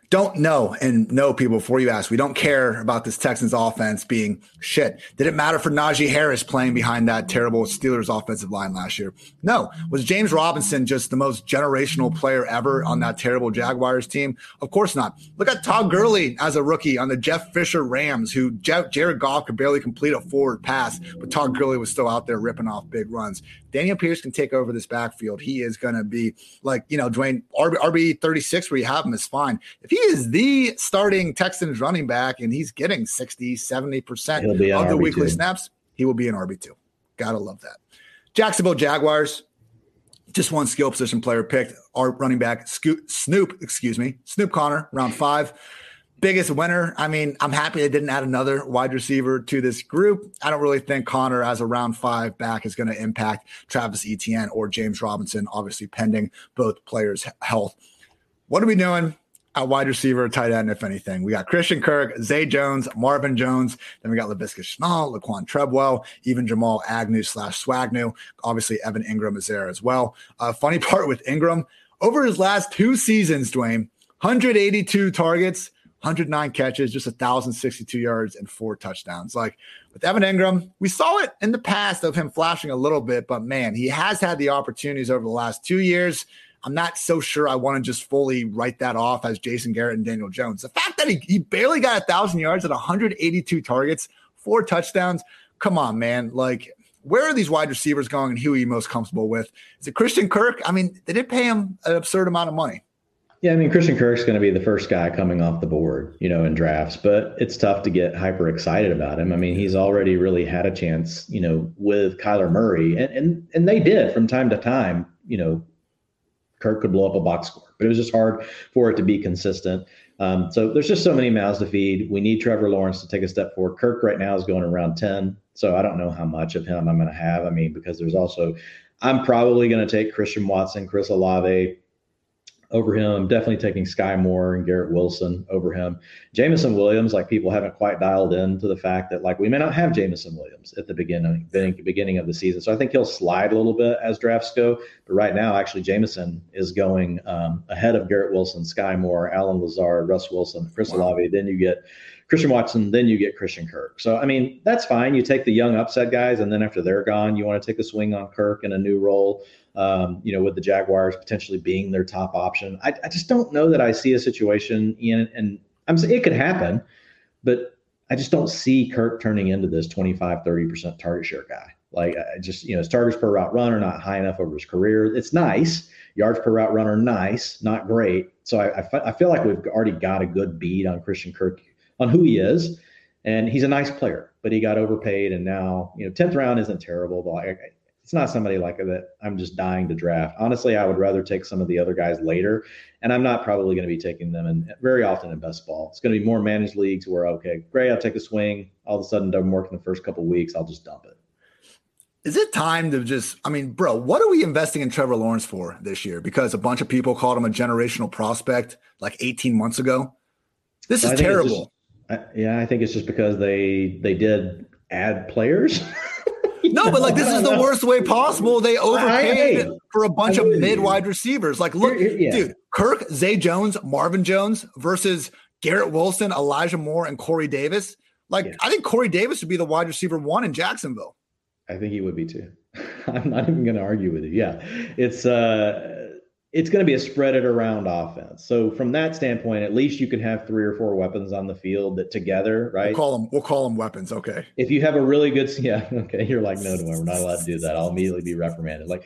don't know and know people before you ask. We don't care about this Texans offense being shit. Did it matter for Najee Harris playing behind that terrible Steelers offensive line last year? No. Was James Robinson just the most generational player ever on that terrible Jaguars team? Of course not. Look at Todd Gurley as a rookie on the Jeff Fisher Rams, who Jared Goff could barely complete a forward pass, but Todd Gurley was still out there ripping off big runs. Dameon Pierce can take over this backfield. He is going to be like, you know, Dwain, RB, RB 36 where you have him is fine. If he is the starting Texans running back and he's getting 60, 70% of the RB2. weekly snaps, he will be an RB2. Gotta love that. Jacksonville Jaguars, just one skill position player picked. Our running back, Snoop, excuse me, Snoop Conner, round five biggest winner. I mean, I'm happy they didn't add another wide receiver to this group. I don't really think Conner as a round five back is going to impact Travis Etienne or James Robinson, obviously pending both players' health. What are we doing? A wide receiver, tight end, if anything. We got Christian Kirk, Zay Jones, Marvin Jones. Then we got Laviska Shenault, Laquan Treadwell, even Jamal Agnew slash Swagnew. Obviously, Evan Engram is there as well. Uh, funny part with Engram, over his last two seasons, Dwain, 182 targets, 109 catches, just 1,062 yards, and four touchdowns. Like with Evan Engram, we saw it in the past of him flashing a little bit, but man, he has had the opportunities over the last two years. I'm not so sure I want to just fully write that off as Jason Garrett and Daniel Jones. The fact that he, he barely got a thousand yards at 182 targets, four touchdowns. Come on, man. Like, where are these wide receivers going and who are you most comfortable with? Is it Christian Kirk? I mean, they did pay him an absurd amount of money. Yeah, I mean Christian Kirk's going to be the first guy coming off the board, you know, in drafts, but it's tough to get hyper excited about him. I mean, he's already really had a chance, you know, with Kyler Murray, and and and they did from time to time, you know, Kirk could blow up a box score, but it was just hard for it to be consistent. Um, so there's just so many mouths to feed. We need Trevor Lawrence to take a step forward. Kirk right now is going around 10. So I don't know how much of him I'm going to have. I mean, because there's also, I'm probably going to take Christian Watson, Chris Olave, over him. Definitely taking Skyy Moore and Garrett Wilson over him. Jameson Williams, like people haven't quite dialed in to the fact that like we may not have Jameson Williams at the beginning beginning of the season. So I think he'll slide a little bit as drafts go. But right now, actually, Jameson is going um, ahead of Garrett Wilson, Skyy Moore, Allen Lazard, Russ Wilson, Chris wow. Olave. Then you get Christian Watson, then you get Christian Kirk. So I mean, that's fine. You take the young upset guys, and then after they're gone, you want to take a swing on Kirk in a new role um, you know, with the Jaguars potentially being their top option. I, I just don't know that I see a situation in, and I'm it could happen, but I just don't see Kirk turning into this 25, 30% target share guy. Like I just, you know, his targets per route run are not high enough over his career. It's nice. Yards per route runner, nice, not great. So I, I, I feel like we've already got a good bead on Christian Kirk on who he is. And he's a nice player, but he got overpaid. And now, you know, 10th round isn't terrible, but I, it's not somebody like that I'm just dying to draft. Honestly, I would rather take some of the other guys later, and I'm not probably going to be taking them and very often in best ball. It's going to be more managed leagues where okay, great, I'll take a swing. All of a sudden, doesn't work in the first couple weeks. I'll just dump it. Is it time to just? I mean, bro, what are we investing in Trevor Lawrence for this year? Because a bunch of people called him a generational prospect like 18 months ago. This is terrible. Just, I, yeah, I think it's just because they they did add players. no, but like this is the worst way possible. They overpaid for a bunch of mid wide receivers. Like, look, yeah. dude, Kirk, Zay Jones, Marvin Jones versus Garrett Wilson, Elijah Moore, and Corey Davis. Like, yeah. I think Corey Davis would be the wide receiver one in Jacksonville. I think he would be too. I'm not even going to argue with you. Yeah, it's uh it's going to be a spread it around offense. So from that standpoint, at least you can have three or four weapons on the field that together, right? We'll call them. We'll call them weapons. Okay. If you have a really good, yeah, okay, you're like, no, no, we're not allowed to do that. I'll immediately be reprimanded. Like,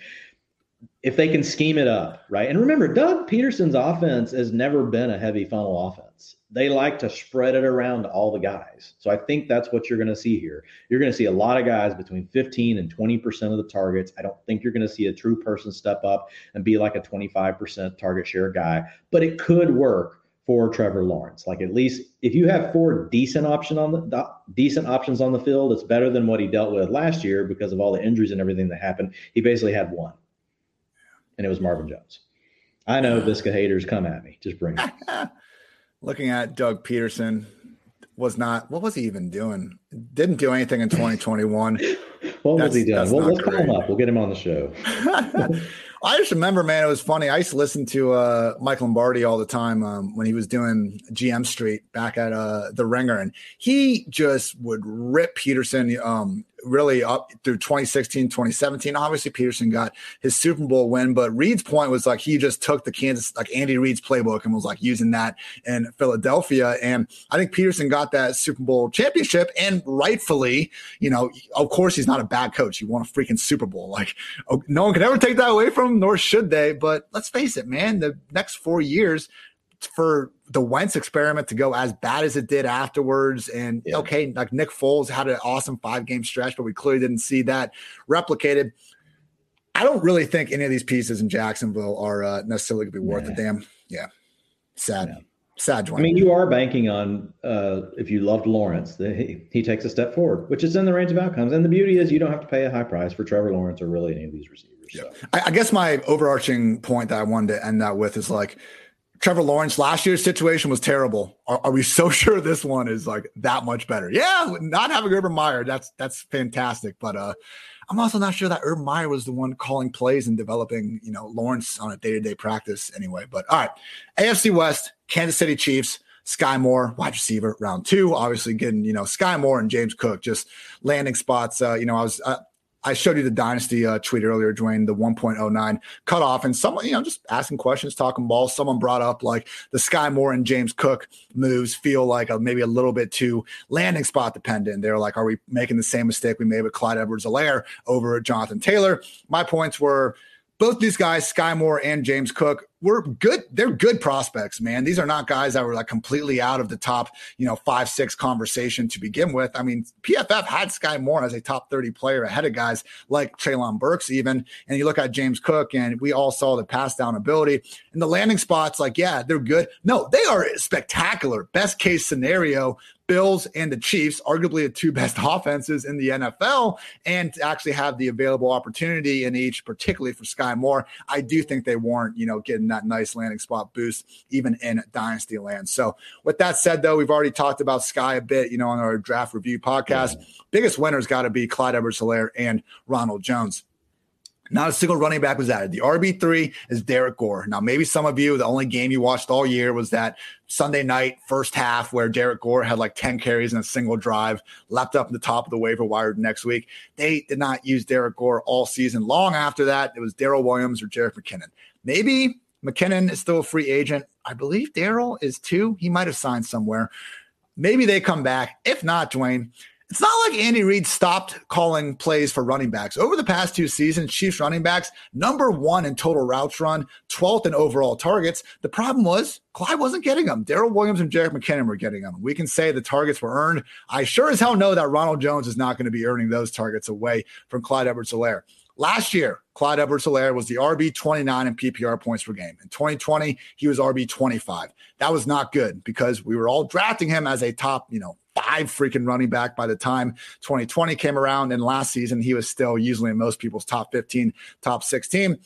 if they can scheme it up, right? And remember, Doug Pederson's offense has never been a heavy funnel offense they like to spread it around to all the guys. So I think that's what you're going to see here. You're going to see a lot of guys between 15 and 20% of the targets. I don't think you're going to see a true person step up and be like a 25% target share guy, but it could work for Trevor Lawrence. Like at least if you have four decent option on the decent options on the field, it's better than what he dealt with last year because of all the injuries and everything that happened. He basically had one. And it was Marvin Jones. I know Viska haters come at me. Just bring it. looking at Doug Pederson was not what was he even doing? Didn't do anything in 2021. what that's, was he doing? Well, let's call him up. We'll get him on the show. I just remember, man, it was funny. I used to listen to uh, Mike Lombardi all the time um, when he was doing GM Street back at uh, the Ringer, and he just would rip Pederson. Um, really up through 2016, 2017. Obviously, Pederson got his Super Bowl win, but Reid's point was like he just took the Kansas, like Andy Reid's playbook and was like using that in Philadelphia. And I think Pederson got that Super Bowl championship and rightfully, you know, of course, he's not a bad coach. He won a freaking Super Bowl. Like, oh, no one can ever take that away from him, nor should they. But let's face it, man, the next four years, for the Wentz experiment to go as bad as it did afterwards. And yeah. okay, like Nick Foles had an awesome five game stretch, but we clearly didn't see that replicated. I don't really think any of these pieces in Jacksonville are uh, necessarily going to be worth yeah. a damn. Yeah. Sad. Yeah. Sad. I mean, you are banking on uh, if you loved Lawrence, that he, he takes a step forward, which is in the range of outcomes. And the beauty is you don't have to pay a high price for Trevor Lawrence or really any of these receivers. Yeah. So. I, I guess my overarching point that I wanted to end that with is like, Trevor Lawrence last year's situation was terrible. Are, are, we so sure this one is like that much better? Yeah, not having Urban Meyer, that's that's fantastic. But uh, I'm also not sure that Urban Meyer was the one calling plays and developing, you know, Lawrence on a day-to-day practice anyway. But all right, AFC West, Kansas City Chiefs. Skyy Moore, wide receiver, round two. Obviously, getting you know Skyy Moore and James Cook just landing spots. Uh, you know, I was uh, I showed you the dynasty uh, tweet earlier, Dwain, the 1.09 cutoff, and someone, you know, just asking questions, talking balls. Someone brought up like the Skyy Moore and James Cook moves feel like a, maybe a little bit too landing spot dependent. They're like, are we making the same mistake we made with Clyde Edwards-Helaire over Jonathan Taylor? My points were both these guys, Skyy Moore and James Cook, were good. They're good prospects, man. These are not guys that were like completely out of the top, you know, five, six conversation to begin with. I mean, PFF had Skyy Moore as a top 30 player ahead of guys like Treylon Burks, even. And you look at James Cook, and we all saw the pass down ability and the landing spots. Like, yeah, they're good. No, they are spectacular. Best case scenario, Bills and the Chiefs, arguably the two best offenses in the NFL, and to actually have the available opportunity in each, particularly for Skyy Moore, I do think they warrant, you know, getting that nice landing spot boost even in Dynasty land. So, with that said, though, we've already talked about Skyy a bit, you know, on our draft review podcast. Yeah. Biggest winners got to be Clyde Edwards-Helaire and Ronald Jones. Not a single running back was added. The RB3 is Derrick Gore. Now, maybe some of you, the only game you watched all year was that Sunday night first half where Derrick Gore had like 10 carries in a single drive, leapt up in the top of the waiver wire next week. They did not use Derrick Gore all season long after that. It was Darrel Williams or Jerick McKinnon. Maybe McKinnon is still a free agent. I believe Darrel is too. He might have signed somewhere. Maybe they come back. If not, Dwain, it's not like Andy Reid stopped calling plays for running backs. Over the past two seasons, Chiefs running backs, number one in total routes run, 12th in overall targets. The problem was Clyde wasn't getting them. Darrel Williams and Jerick McKinnon were getting them. We can say the targets were earned. I sure as hell know that Ronald Jones is not going to be earning those targets away from Clyde Edwards-Helaire. Last year, Clyde Edwards-Helaire was the RB 29 in PPR points per game. In 2020, he was RB 25. That was not good because we were all drafting him as a top, you know, five freaking running back by the time 2020 came around. And last season, he was still usually in most people's top 15, top 16.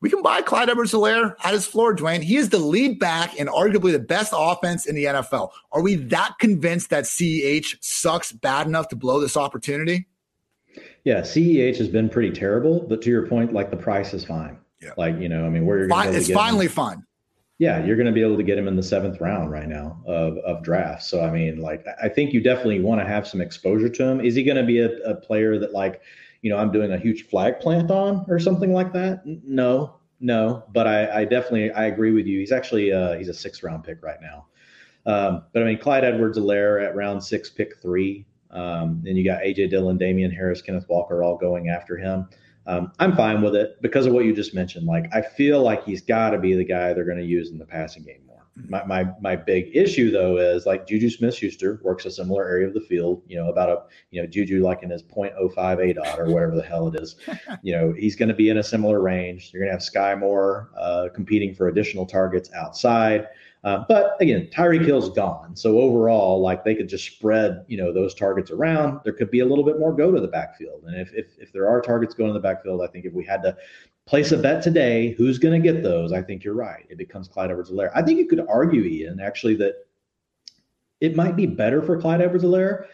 we can buy Clyde Edwards Helaire at his floor, Dwain. He is the lead back and arguably the best offense in the NFL. Are we that convinced that CEH sucks bad enough to blow this opportunity? Yeah, CEH has been pretty terrible, but to your point, like the price is fine. Yeah. Like, you know, I mean, where you're going to It's finally him, fine. Yeah, you're going to be able to get him in the seventh round right now of, of drafts. So, I mean, like, I think you definitely want to have some exposure to him. Is he going to be a, a player that, like, you know, I'm doing a huge flag plant on or something like that? No, no. But I, I definitely, I agree with you. He's actually, uh, he's a sixth round pick right now. Um, but I mean, Clyde Edwards Helaire at round six, pick three. Um, and you got AJ Dillon, Damien Harris, Kenneth Walker all going after him. Um, I'm fine with it because of what you just mentioned. Like, I feel like he's got to be the guy they're going to use in the passing game more. My, my, my big issue though is like Juju Smith Schuster works a similar area of the field, you know, about a, you know, Juju like in his 0.05 A dot or whatever the hell it is. you know, he's going to be in a similar range. You're going to have Skyy Moore uh, competing for additional targets outside. Uh, but again, Tyreek Hill's gone. So overall, like they could just spread, you know, those targets around. There could be a little bit more go to the backfield. And if if, if there are targets going to the backfield, I think if we had to place a bet today, who's going to get those? I think you're right. It becomes Clyde Edwards-Helaire. I think you could argue, Ian, actually, that it might be better for Clyde Edwards-Helaire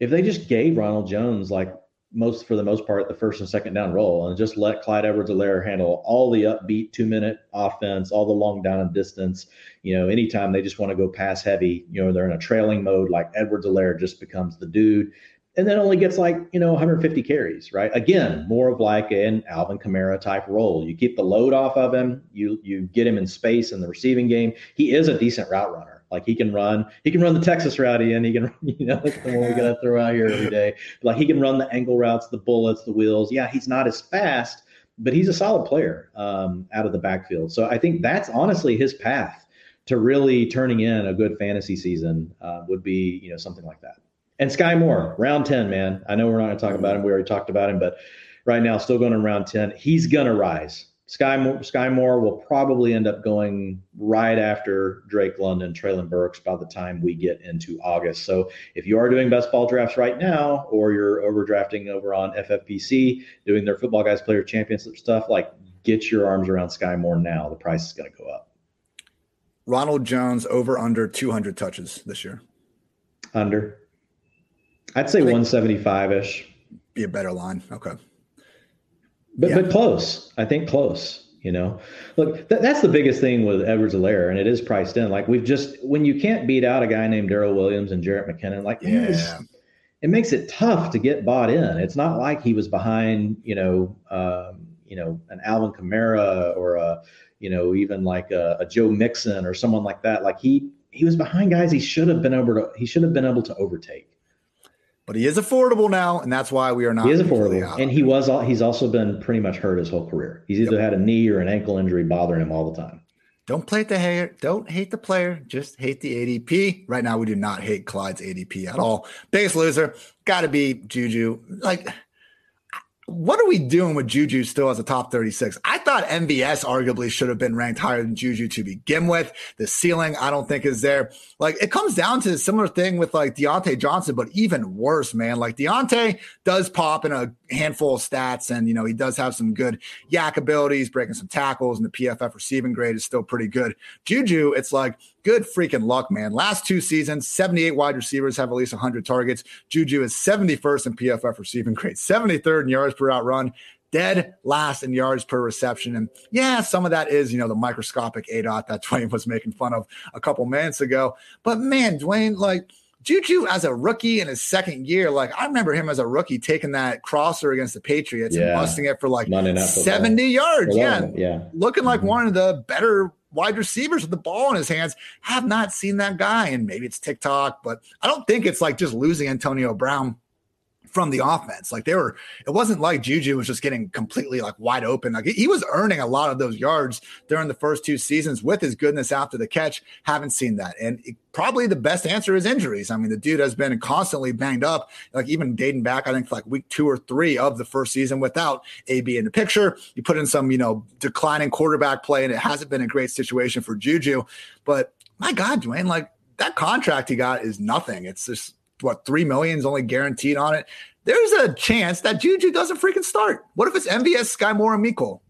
if they just gave Ronald Jones like most for the most part the first and second down role and just let Clyde Edwards-Helaire handle all the upbeat two minute offense, all the long down and distance. You know, anytime they just want to go pass heavy, you know, they're in a trailing mode, like Edwards-Helaire just becomes the dude. And then only gets like, you know, 150 carries, right? Again, more of like an Alvin Kamara type role. You keep the load off of him, you you get him in space in the receiving game. He is a decent route runner like he can run, he can run the Texas route, and he can, you know, that's the one we got to throw out here every day. Like he can run the angle routes, the bullets, the wheels. Yeah, he's not as fast, but he's a solid player um, out of the backfield. So I think that's honestly his path to really turning in a good fantasy season uh, would be, you know, something like that. And Skyy Moore, round 10, man. I know we're not going to talk about him. We already talked about him, but right now, still going in round 10. He's going to rise. Skyy, Skyy Moore will probably end up going right after Drake London, Treylon Burks by the time we get into August. So if you are doing best ball drafts right now, or you're overdrafting over on FFPC, doing their football guys player championship stuff, like get your arms around Skyy Moore now. The price is going to go up. Ronald Jones over under 200 touches this year. Under. I'd say 175 ish. Be a better line. Okay but yeah. but close. I think close. You know, look, th- that's the biggest thing with Edwards-Helaire, and it is priced in. Like we've just when you can't beat out a guy named Darrel Williams and Jerick McKinnon, like yeah. it makes it tough to get bought in. It's not like he was behind, you know, um, you know, an Alvin Kamara or a, you know, even like a, a Joe Mixon or someone like that. Like he he was behind guys he should have been able to he should have been able to overtake but he is affordable now, and that's why we are not. He is affordable, and he was. He's also been pretty much hurt his whole career. He's either yep. had a knee or an ankle injury bothering him all the time. Don't play the hater. Don't hate the player. Just hate the ADP. Right now, we do not hate Clyde's ADP at all. Biggest loser, got to be Juju. Like what are we doing with Juju still as a top 36? I thought MVS arguably should have been ranked higher than Juju to begin with. The ceiling, I don't think is there. Like it comes down to a similar thing with like Diontae Johnson, but even worse, man. Like Diontae does pop in a handful of stats and, you know, he does have some good YAC abilities, breaking some tackles and the PFF receiving grade is still pretty good. Juju, it's like, good freaking luck, man. Last two seasons, 78 wide receivers have at least 100 targets. Juju is 71st in PFF receiving grade, 73rd in yards per out run, dead last in yards per reception. And yeah, some of that is, you know, the microscopic A dot that Dwain was making fun of a couple minutes ago. But man, Dwain, like, Juju as a rookie in his second year, like I remember him as a rookie taking that crosser against the Patriots yeah. and busting it for like 70 yards. Yeah. Yeah. Looking like mm-hmm. one of the better wide receivers with the ball in his hands. Have not seen that guy. And maybe it's TikTok, but I don't think it's like just losing Antonio Brown from the offense. Like they were, it wasn't like Juju was just getting completely like wide open. Like he was earning a lot of those yards during the first two seasons with his goodness after the catch. Haven't seen that. And it, probably the best answer is injuries. I mean, the dude has been constantly banged up, like even dating back, I think like week two or three of the first season without AB in the picture. You put in some, you know, declining quarterback play, and it hasn't been a great situation for Juju. But my God, Dwain, like that contract he got is nothing. It's just what three million is only guaranteed on it. There's a chance that Juju doesn't freaking start. What if it's MVS, Skyy Moore, and Mecole?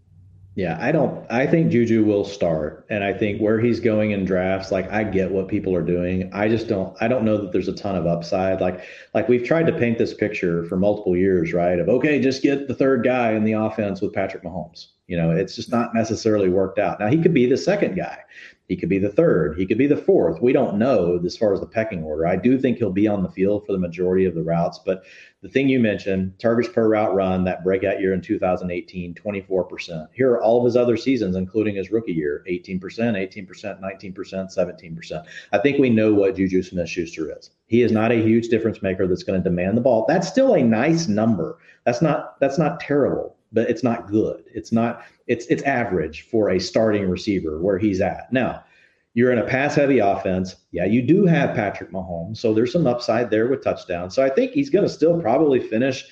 Yeah, I don't. I think Juju will start, and I think where he's going in drafts, like I get what people are doing. I just don't. I don't know that there's a ton of upside. Like, like we've tried to paint this picture for multiple years, right? Of okay, just get the third guy in the offense with Patrick Mahomes. You know, it's just not necessarily worked out. Now he could be the second guy. He could be the third. He could be the fourth. We don't know as far as the pecking order. I do think he'll be on the field for the majority of the routes. But the thing you mentioned, targets per route run, that breakout year in 2018, 24%. Here are all of his other seasons, including his rookie year 18%, 18%, 19%, 17%. I think we know what Juju Smith Schuster is. He is not a huge difference maker that's going to demand the ball. That's still a nice number. That's not that's not terrible but it's not good. It's not it's it's average for a starting receiver where he's at. Now, you're in a pass heavy offense. Yeah, you do have Patrick Mahomes, so there's some upside there with touchdowns. So I think he's going to still probably finish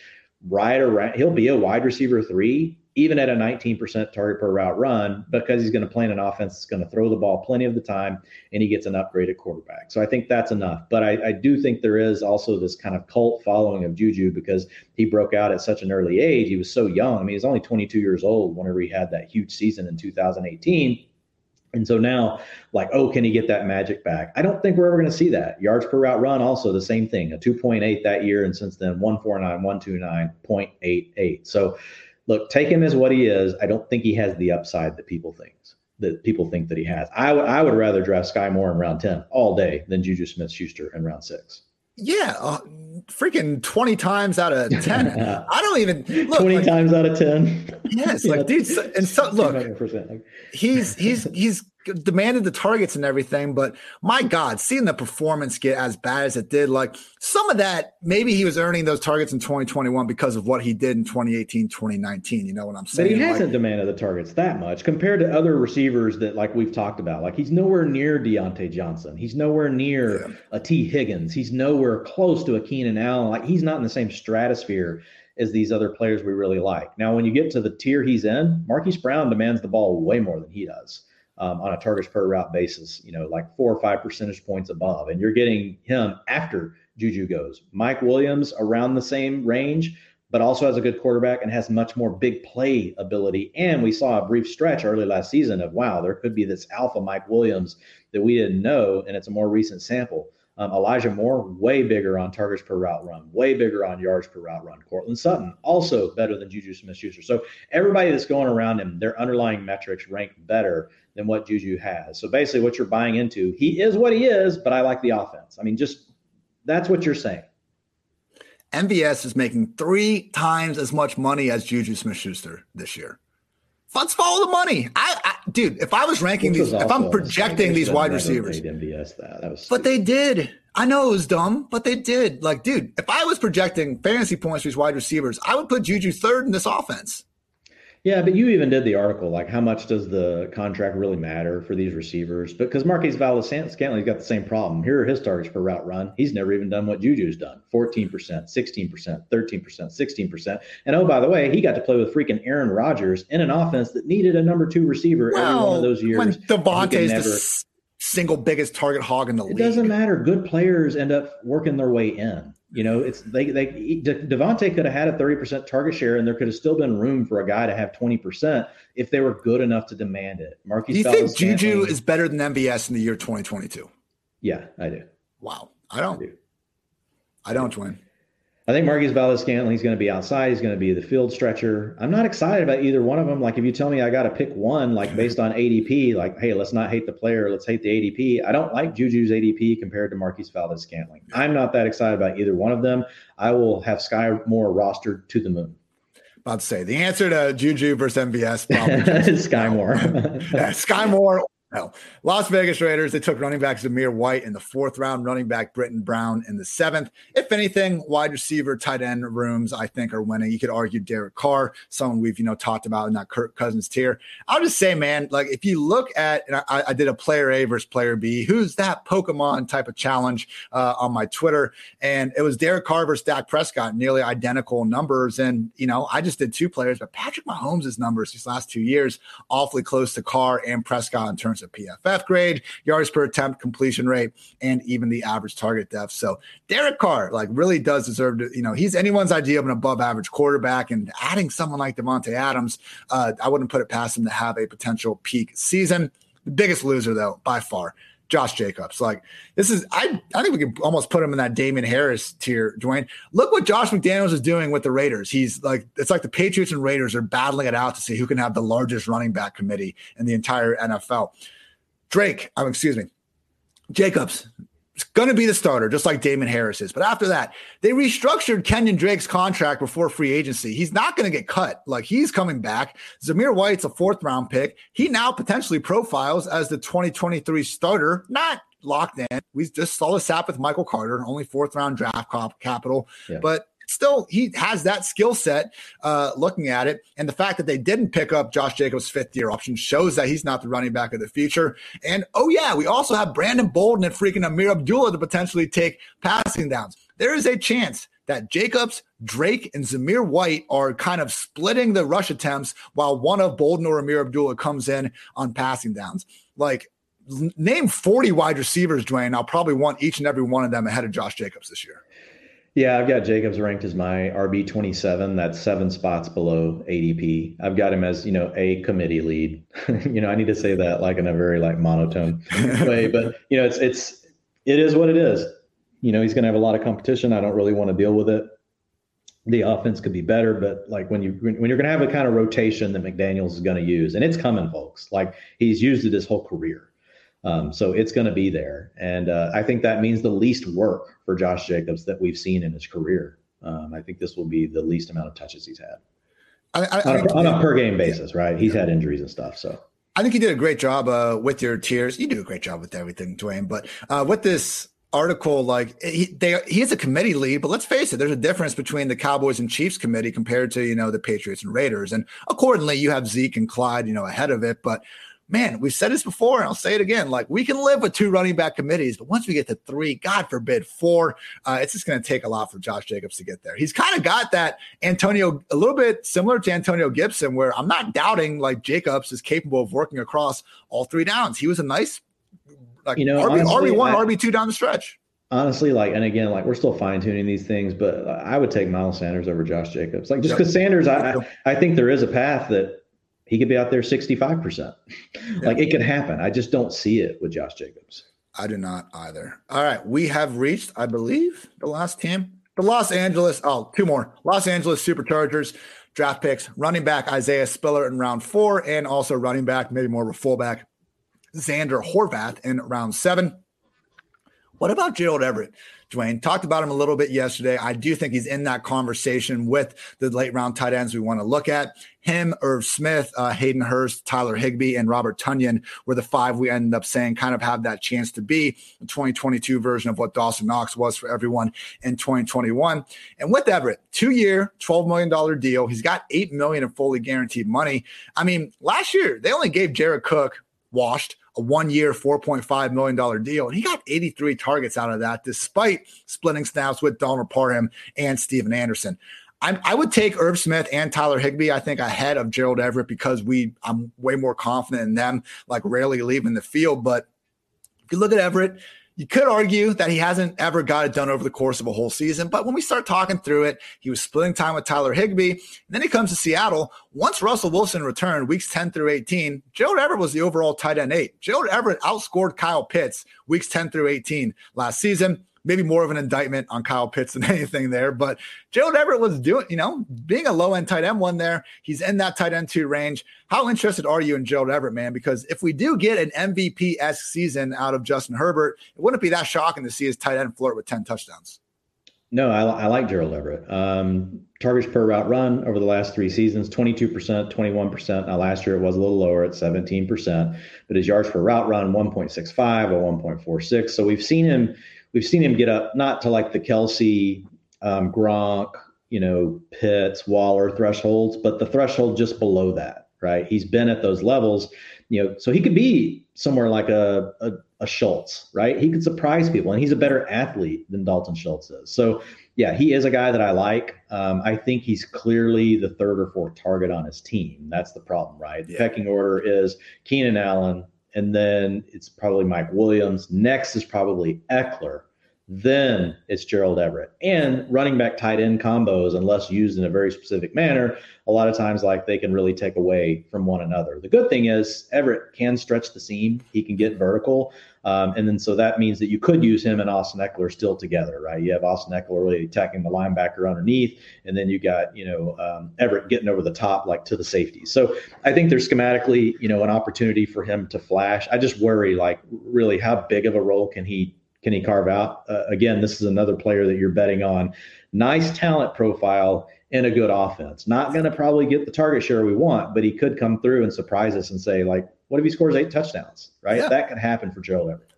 right around. He'll be a wide receiver three, even at a 19% target per route run, because he's going to play in an offense that's going to throw the ball plenty of the time and he gets an upgraded quarterback. So I think that's enough. But I, I, do think there is also this kind of cult following of Juju because he broke out at such an early age. He was so young. I mean, he's only 22 years old whenever he had that huge season in 2018. And so now, like, oh, can he get that magic back? I don't think we're ever going to see that. Yards per route run, also the same thing, a 2.8 that year. And since then, 149, 129, 0.88. So look, take him as what he is. I don't think he has the upside that people think that people think that he has. I, w- I would rather draft Skyy Moore in round 10 all day than Juju Smith Schuster in round six. Yeah, uh, freaking 20 times out of 10. I don't even look 20 like, times out of 10. Yes, like dude, and so look, he's he's he's demanded the targets and everything, but my God, seeing the performance get as bad as it did, like some of that, maybe he was earning those targets in 2021 because of what he did in 2018, 2019. You know what I'm saying? But he hasn't like, demanded the targets that much compared to other receivers that, like we've talked about. Like he's nowhere near Diontae Johnson. He's nowhere near yeah. a Tee Higgins. He's nowhere close to a Keenan Allen. Like he's not in the same stratosphere as these other players we really like. Now, when you get to the tier he's in, Marquise Brown demands the ball way more than he does um, on a targets per route basis, you know, like four or five percentage points above. And you're getting him after Juju goes. Mike Williams around the same range, but also has a good quarterback and has much more big play ability. And we saw a brief stretch early last season of wow, there could be this alpha Mike Williams that we didn't know, and it's a more recent sample. Um, Elijah Moore, way bigger on targets per route run, way bigger on yards per route run. Courtland Sutton, also better than Juju Smith Schuster. So everybody that's going around him, their underlying metrics rank better than what Juju has. So basically, what you're buying into, he is what he is, but I like the offense. I mean, just that's what you're saying. MVS is making three times as much money as Juju Smith Schuster this year. Let's follow the money. I, I dude, if I was ranking these, if I'm projecting these wide receivers, MVS that. that was but they did. I know it was dumb, but they did. Like, dude, if I was projecting fantasy points for these wide receivers, I would put Juju third in this offense. Yeah, but you even did the article like how much does the contract really matter for these receivers? Because Marquez Valdes Scantling got the same problem. Here are his targets per route run. He's never even done what Juju's done 14%, 16%, 13%, 16%. And oh, by the way, he got to play with freaking Aaron Rodgers in an offense that needed a number two receiver well, every one of those years. When Davante's never... the single biggest target hog in the it league. It doesn't matter. Good players end up working their way in. You know, it's they they Davante could have had a 30% target share and there could have still been room for a guy to have 20% if they were good enough to demand it. Marquis, do you think Juju is better than MVS in the year 2022? Yeah, I do. Wow. I don't. I, do. I don't, Dwain. I think Marquez Valdes Scantling is going to be outside. He's going to be the field stretcher. I'm not excited about either one of them. Like if you tell me I got to pick one, like based on ADP, like hey, let's not hate the player, let's hate the ADP. I don't like Juju's ADP compared to Marquez Valdes Scantling. I'm not that excited about either one of them. I will have Skyy Moore rostered to the moon. About to say the answer to Juju versus MVS probably Skyy Moore. yeah, Skyy Moore no. Las Vegas Raiders, they took running back Zamir White in the fourth round, running back Brittain Brown in the seventh. If anything, wide receiver, tight end rooms, I think, are winning. You could argue Derek Carr, someone we've, you know, talked about in that Kirk Cousins tier. I'll just say, man, like if you look at, and I, I did a player A versus player B, who's that Pokemon type of challenge uh, on my Twitter? And it was Derek Carr versus Dak Prescott, nearly identical numbers. And, you know, I just did two players, but Patrick Mahomes' numbers these last two years, awfully close to Carr and Prescott in terms of PFF grade, yards per attempt, completion rate, and even the average target depth. So Derek Carr, like, really does deserve to, you know, he's anyone's idea of an above average quarterback. And adding someone like Davante Adams, uh, I wouldn't put it past him to have a potential peak season. The biggest loser, though, by far, Josh Jacobs. Like this is, I I think we could almost put him in that Damien Harris tier, Dwain. Look what Josh McDaniels is doing with the Raiders. He's like, it's like the Patriots and Raiders are battling it out to see who can have the largest running back committee in the entire NFL. Drake, um, excuse me, Jacobs, going to be the starter, just like Damien Harris is. But after that, they restructured Kenyan Drake's contract before free agency. He's not going to get cut. Like he's coming back. Zamir White's a fourth round pick. He now potentially profiles as the 2023 starter, not locked in. We just saw this happen with Michael Carter, only fourth round draft capital. Yeah. But still he has that skill set uh, looking at it. And the fact that they didn't pick up Josh Jacobs' fifth year option shows that he's not the running back of the future. And oh, yeah, we also have Brandon Bolden and freaking Ameer Abdullah to potentially take passing downs. There is a chance that Jacobs, Drake, and Zamir White are kind of splitting the rush attempts while one of Bolden or Ameer Abdullah comes in on passing downs. Like, name 40 wide receivers, Dwain. I'll probably want each and every one of them ahead of Josh Jacobs this year. Yeah, I've got Jacobs ranked as my RB twenty seven. That's seven spots below ADP. I've got him as you know a committee lead. you know, I need to say that like in a very like monotone way, but you know, it's it's it is what it is. You know, he's going to have a lot of competition. I don't really want to deal with it. The offense could be better, but like when you when you're going to have a kind of rotation that McDaniel's is going to use, and it's coming, folks. Like he's used it his whole career. Um, so it's going to be there. And uh, I think that means the least work for Josh Jacobs that we've seen in his career. Um, I think this will be the least amount of touches he's had I, I, on, a, on, a, per game basis, right? He's had injuries and stuff. So I think you did a great job uh, with your tiers. You do a great job with everything, Dwain. But uh, with this article, like he, they, he is a committee lead, but let's face it, there's a difference between the Cowboys and Chiefs committee compared to, you know, the Patriots and Raiders. And accordingly, you have Zeke and Clyde, you know, ahead of it. But man, we've said this before, and I'll say it again. Like we can live with two running back committees, but once we get to three, God forbid, four, uh, it's just going to take a lot for Josh Jacobs to get there. He's kind of got that Antonio, a little bit similar to Antonio Gibson, where I'm not doubting like Jacobs is capable of working across all three downs. He was a nice, like you know, RB, one, RB two down the stretch. Honestly, like, and again, like we're still fine tuning these things, but I would take Miles Sanders over Josh Jacobs. Like just because Sanders, I, I think there is a path that he could be out there 65%. Yeah. Like it could happen. I just don't see it with Josh Jacobs. I do not either. All right. We have reached, I believe, the last team. The Los Angeles, oh, two more. Los Angeles Superchargers draft picks, running back Isaiah Spiller in round four, and also running back, maybe more of a fullback, Zander Horvath in round seven. What about Gerald Everett? Dwain. Talked about him a little bit yesterday. I do think he's in that conversation with the late round tight ends we want to look at. Him, Irv Smith, uh, Hayden Hurst, Tyler Higbee, and Robert Tonyan were the five we ended up saying kind of have that chance to be the 2022 version of what Dawson Knox was for everyone in 2021. And with Everett, two year, $12 million deal. He's got 8 million in fully guaranteed money. I mean, last year, they only gave Jared Cook washed a one year, $4.5 million deal. And he got 83 targets out of that, despite splitting snaps with Donald Parham and Stephen Anderson. I, I would take Irv Smith and Tyler Higbee, I think, ahead of Gerald Everett because we I'm way more confident in them, like rarely leaving the field. But if you look at Everett, you could argue that he hasn't ever got it done over the course of a whole season, but when we start talking through it, he was splitting time with Tyler Higbee. And then he comes to Seattle. Once Russell Wilson returned weeks 10 through 18, Gerald Everett was the overall tight end eight. Gerald Everett outscored Kyle Pitts weeks 10 through 18 last season maybe more of an indictment on Kyle Pitts than anything there. But Gerald Everett was doing, you know, being a low end tight end one there. He's in that tight end two range. How interested are you in Gerald Everett, man? Because if we do get an MVP esque season out of Justin Herbert, it wouldn't be that shocking to see his tight end flirt with 10 touchdowns. No, I, I like Gerald Everett. Um, targets per route run over the last three seasons 22%, 21%. Now, last year it was a little lower at 17%, but his yards per route run 1.65 or 1.46. So we've seen him we've seen him get up not to like the Kelce, um, Gronk, you know, Pitts, Waller thresholds, but the threshold just below that, right? He's been at those levels, you know, so he could be somewhere like a, a, a Schultz, right? He could surprise people, and he's a better athlete than Dalton Schultz is. So, yeah, he is a guy that I like. Um, I think he's clearly the third or fourth target on his team. That's the problem, right? The yeah. pecking order is Keenan Allen, and then it's probably Mike Williams. Next is probably Ekeler. Then it's Gerald Everett. And running back tight end combos, unless used in a very specific manner, a lot of times like they can really take away from one another. The good thing is Everett can stretch the seam. He can get vertical. Um, and then so that means that you could use him and Austin Ekeler still together, right? You have Austin Ekeler really attacking the linebacker underneath, and then you got you know um, Everett getting over the top like to the safety. So I think there's schematically you know an opportunity for him to flash. I just worry like really how big of a role can he can he carve out? Uh, again, this is another player that you're betting on. Nice talent profile in a good offense. Not going to probably get the target share we want, but he could come through and surprise us and say, like, what if he scores eight touchdowns? Right? Yeah. That could happen for Joe Everett.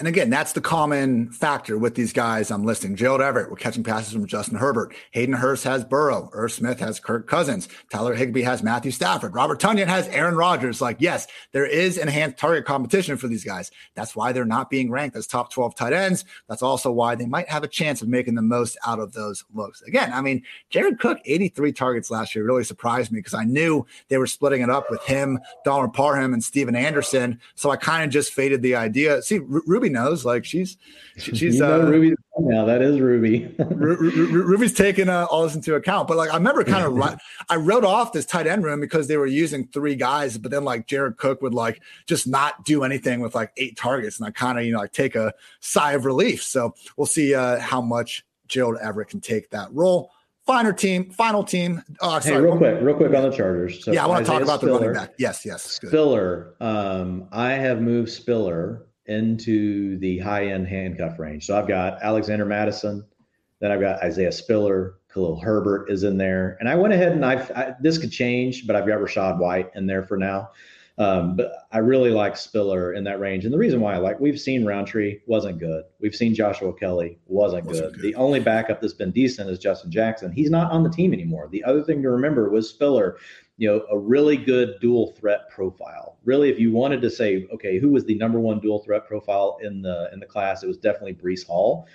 And again, that's the common factor with these guys I'm listing. Gerald Everett, we're catching passes from Justin Herbert. Hayden Hurst has Burrow. Irv Smith has Kirk Cousins. Tyler Higbee has Matthew Stafford. Robert Tonyan has Aaron Rodgers. Like, yes, there is enhanced target competition for these guys. That's why they're not being ranked as top 12 tight ends. That's also why they might have a chance of making the most out of those looks. Again, I mean, Jared Cook, 83 targets last year really surprised me because I knew they were splitting it up with him, Donald Parham, and Stephen Anderson. So I kind of just faded the idea. See, R- Ruby knows, like, she's she's you know uh, Ruby now. That is Ruby. Ruby's taking uh, all this into account. But like I remember kind of I wrote off this tight end room because they were using three guys, but then like Jared Cook would like just not do anything with like eight targets, and I kind of you know like take a sigh of relief. So we'll see uh, how much Gerald Everett can take that role. Final team, final team. Oh, sorry. Hey, real quick, real quick on the Chargers. So yeah, I want to talk about Spiller, the running back. Yes, yes. Spiller. Um, I have moved Spiller into the high end handcuff range. So I've got Alexander Mattison, then I've got Isaiah Spiller, Khalil Herbert is in there, and I went ahead and I've I, this could change, but I've got Rachaad White in there for now. Um, but I really like Spiller in that range, and the reason why I like we've seen Rountree wasn't good, we've seen Joshua Kelley wasn't, wasn't good. good. The only backup that's been decent is Justin Jackson. He's not on the team anymore. The other thing to remember was Spiller you know, a really good dual threat profile. Really, if you wanted to say, okay, who was the number one dual threat profile in the in the class, it was definitely Breece Hall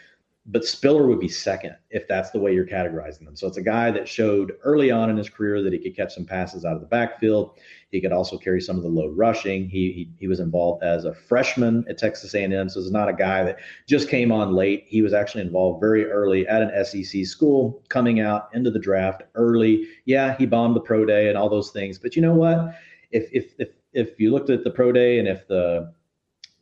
but Spiller would be second if that's the way you're categorizing them. So it's a guy that showed early on in his career that he could catch some passes out of the backfield. He could also carry some of the load rushing. He he, he was involved as a freshman at Texas A&M, so it's not a guy that just came on late. He was actually involved very early at an SEC school, coming out into the draft early. Yeah, he bombed the pro day and all those things, but you know what? If if if if you looked at the pro day and if the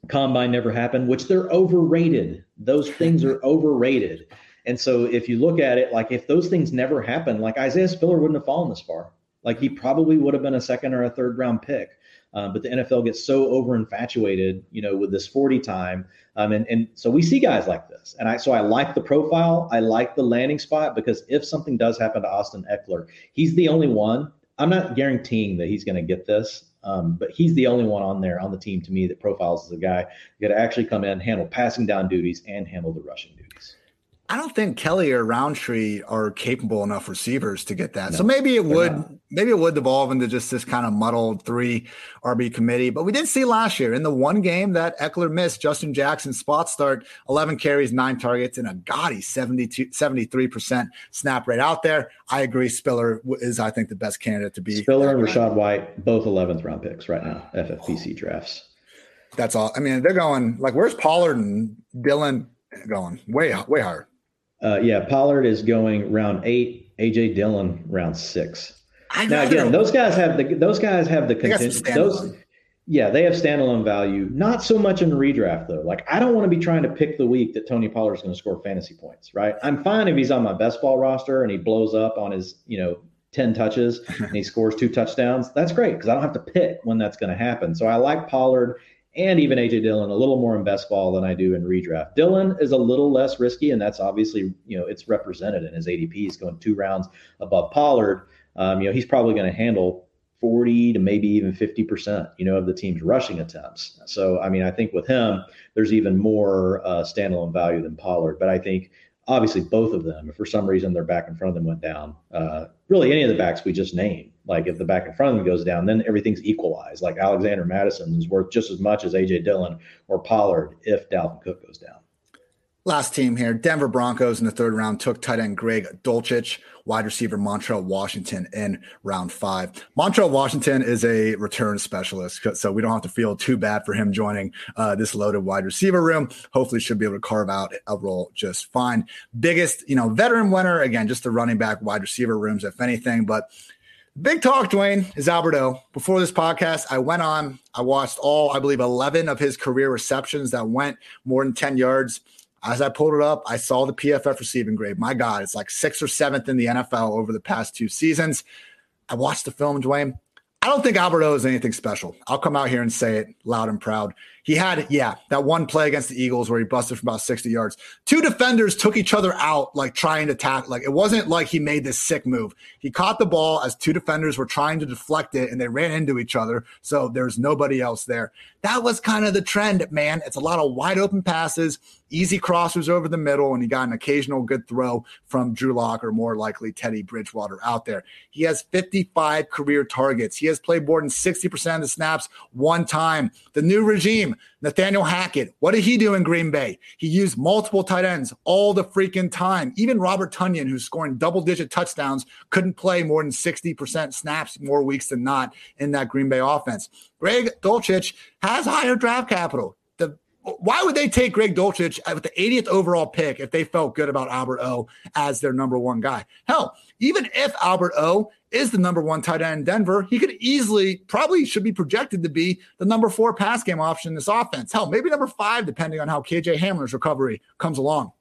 combine never happened, which they're overrated. Those things are overrated. And so if you look at it, like if those things never happened, like Isaiah Spiller wouldn't have fallen this far. Like he probably would have been a second or a third round pick. Uh, but the NFL gets so over infatuated, you know, with this 40 time. Um, and, and so we see guys like this. And I so I like the profile. I like the landing spot because if something does happen to Austin Ekeler, he's the only one. I'm not guaranteeing that he's going to get this. Um, but he's the only one on there on the team to me that profiles as a guy could actually come in, handle passing down duties, and handle the rushing duties. I don't think Kelley or Rountree are capable enough receivers to get that. No, so maybe it would not. maybe it would devolve into just this kind of muddled three RB committee. But we did see last year in the one game that Ekeler missed, Justin Jackson spot start, 11 carries, nine targets, and a gaudy 72, 73% snap rate out there. I agree. Spiller is, I think, the best candidate to be. Spiller and Rachaad White, both 11th round picks right now, FFPC drafts. That's all. I mean, they're going like, where's Pollard and Dillon going? Way, way higher. Uh, yeah, Pollard is going round eight. AJ Dillon round six. I now again, those guys have the those guys have the contingent. Those, yeah, they have standalone value. Not so much in redraft though. Like I don't want to be trying to pick the week that Tony Pollard is going to score fantasy points. Right? I'm fine if he's on my best ball roster and he blows up on his you know 10 touches and he scores two touchdowns. That's great because I don't have to pick when that's going to happen. So I like Pollard and even AJ Dillon a little more in best ball than I do in redraft. Dillon is a little less risky, and that's obviously you know it's represented in his ADP. He's going two rounds above Pollard. Um, you know he's probably going to handle 40 to maybe even 50 percent, you know, of the team's rushing attempts. So I mean, I think with him, there's even more uh, standalone value than Pollard. But I think obviously both of them, if for some reason their back in front of them went down, uh, really any of the backs we just named, like if the back in front of them goes down, then everything's equalized. Like Alexander Mattison is worth just as much as AJ Dillon or Pollard if Dalvin Cook goes down. Last team here, Denver Broncos in the third round took tight end Greg Dulcich, wide receiver Montrell Washington in round five. Montrell Washington is a return specialist, so we don't have to feel too bad for him joining uh, this loaded wide receiver room. Hopefully, should be able to carve out a role just fine. Biggest, you know, veteran winner again, just the running back wide receiver rooms, if anything, but. Big talk, Dwain, is Albert O. Before this podcast, I went on, I watched all, I believe, 11 of his career receptions that went more than 10 yards. As I pulled it up, I saw the PFF receiving grade. My God, it's like sixth or seventh in the NFL over the past two seasons. I watched the film, Dwain. I don't think Albert O is anything special. I'll come out here and say it loud and proud. He had, yeah, that one play against the Eagles where he busted from about 60 yards. Two defenders took each other out, like trying to tackle. Like it wasn't like he made this sick move. He caught the ball as two defenders were trying to deflect it and they ran into each other. So there's nobody else there. That was kind of the trend, man. It's a lot of wide open passes, easy crossers over the middle, and he got an occasional good throw from Drew Lock or more likely Teddy Bridgewater out there. He has 55 career targets. He has played more than 60% of the snaps one time. The new regime Nathaniel Hackett, what did he do in Green Bay? He used multiple tight ends all the freaking time. Even Robert Tonyan, who's scoring double digit touchdowns, couldn't play more than 60% snaps more weeks than not in that Green Bay offense. Greg Dulcich has higher draft capital. Why would they take Greg Dulcich with the 80th overall pick if they felt good about Albert O as their number one guy? Hell, even if Albert O is the number one tight end in Denver, he could easily, probably should be projected to be the number four pass game option in this offense. Hell, maybe number five, depending on how KJ Hamler's recovery comes along.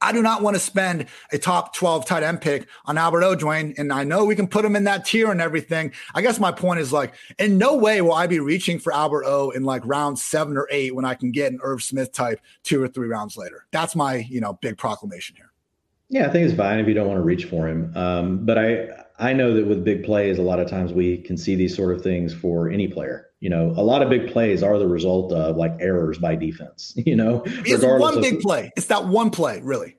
I do not want to spend a top 12 tight end pick on Albert O, Dwain. And I know we can put him in that tier and everything. I guess my point is like, in no way will I be reaching for Albert O in like round seven or eight when I can get an Irv Smith type two or three rounds later. That's my, you know, big proclamation here. Yeah, I think it's fine if you don't want to reach for him. Um, but I, I know that with big plays, a lot of times we can see these sort of things for any player. You know, a lot of big plays are the result of like errors by defense. You know, it's one big of, play. It's that one play, really.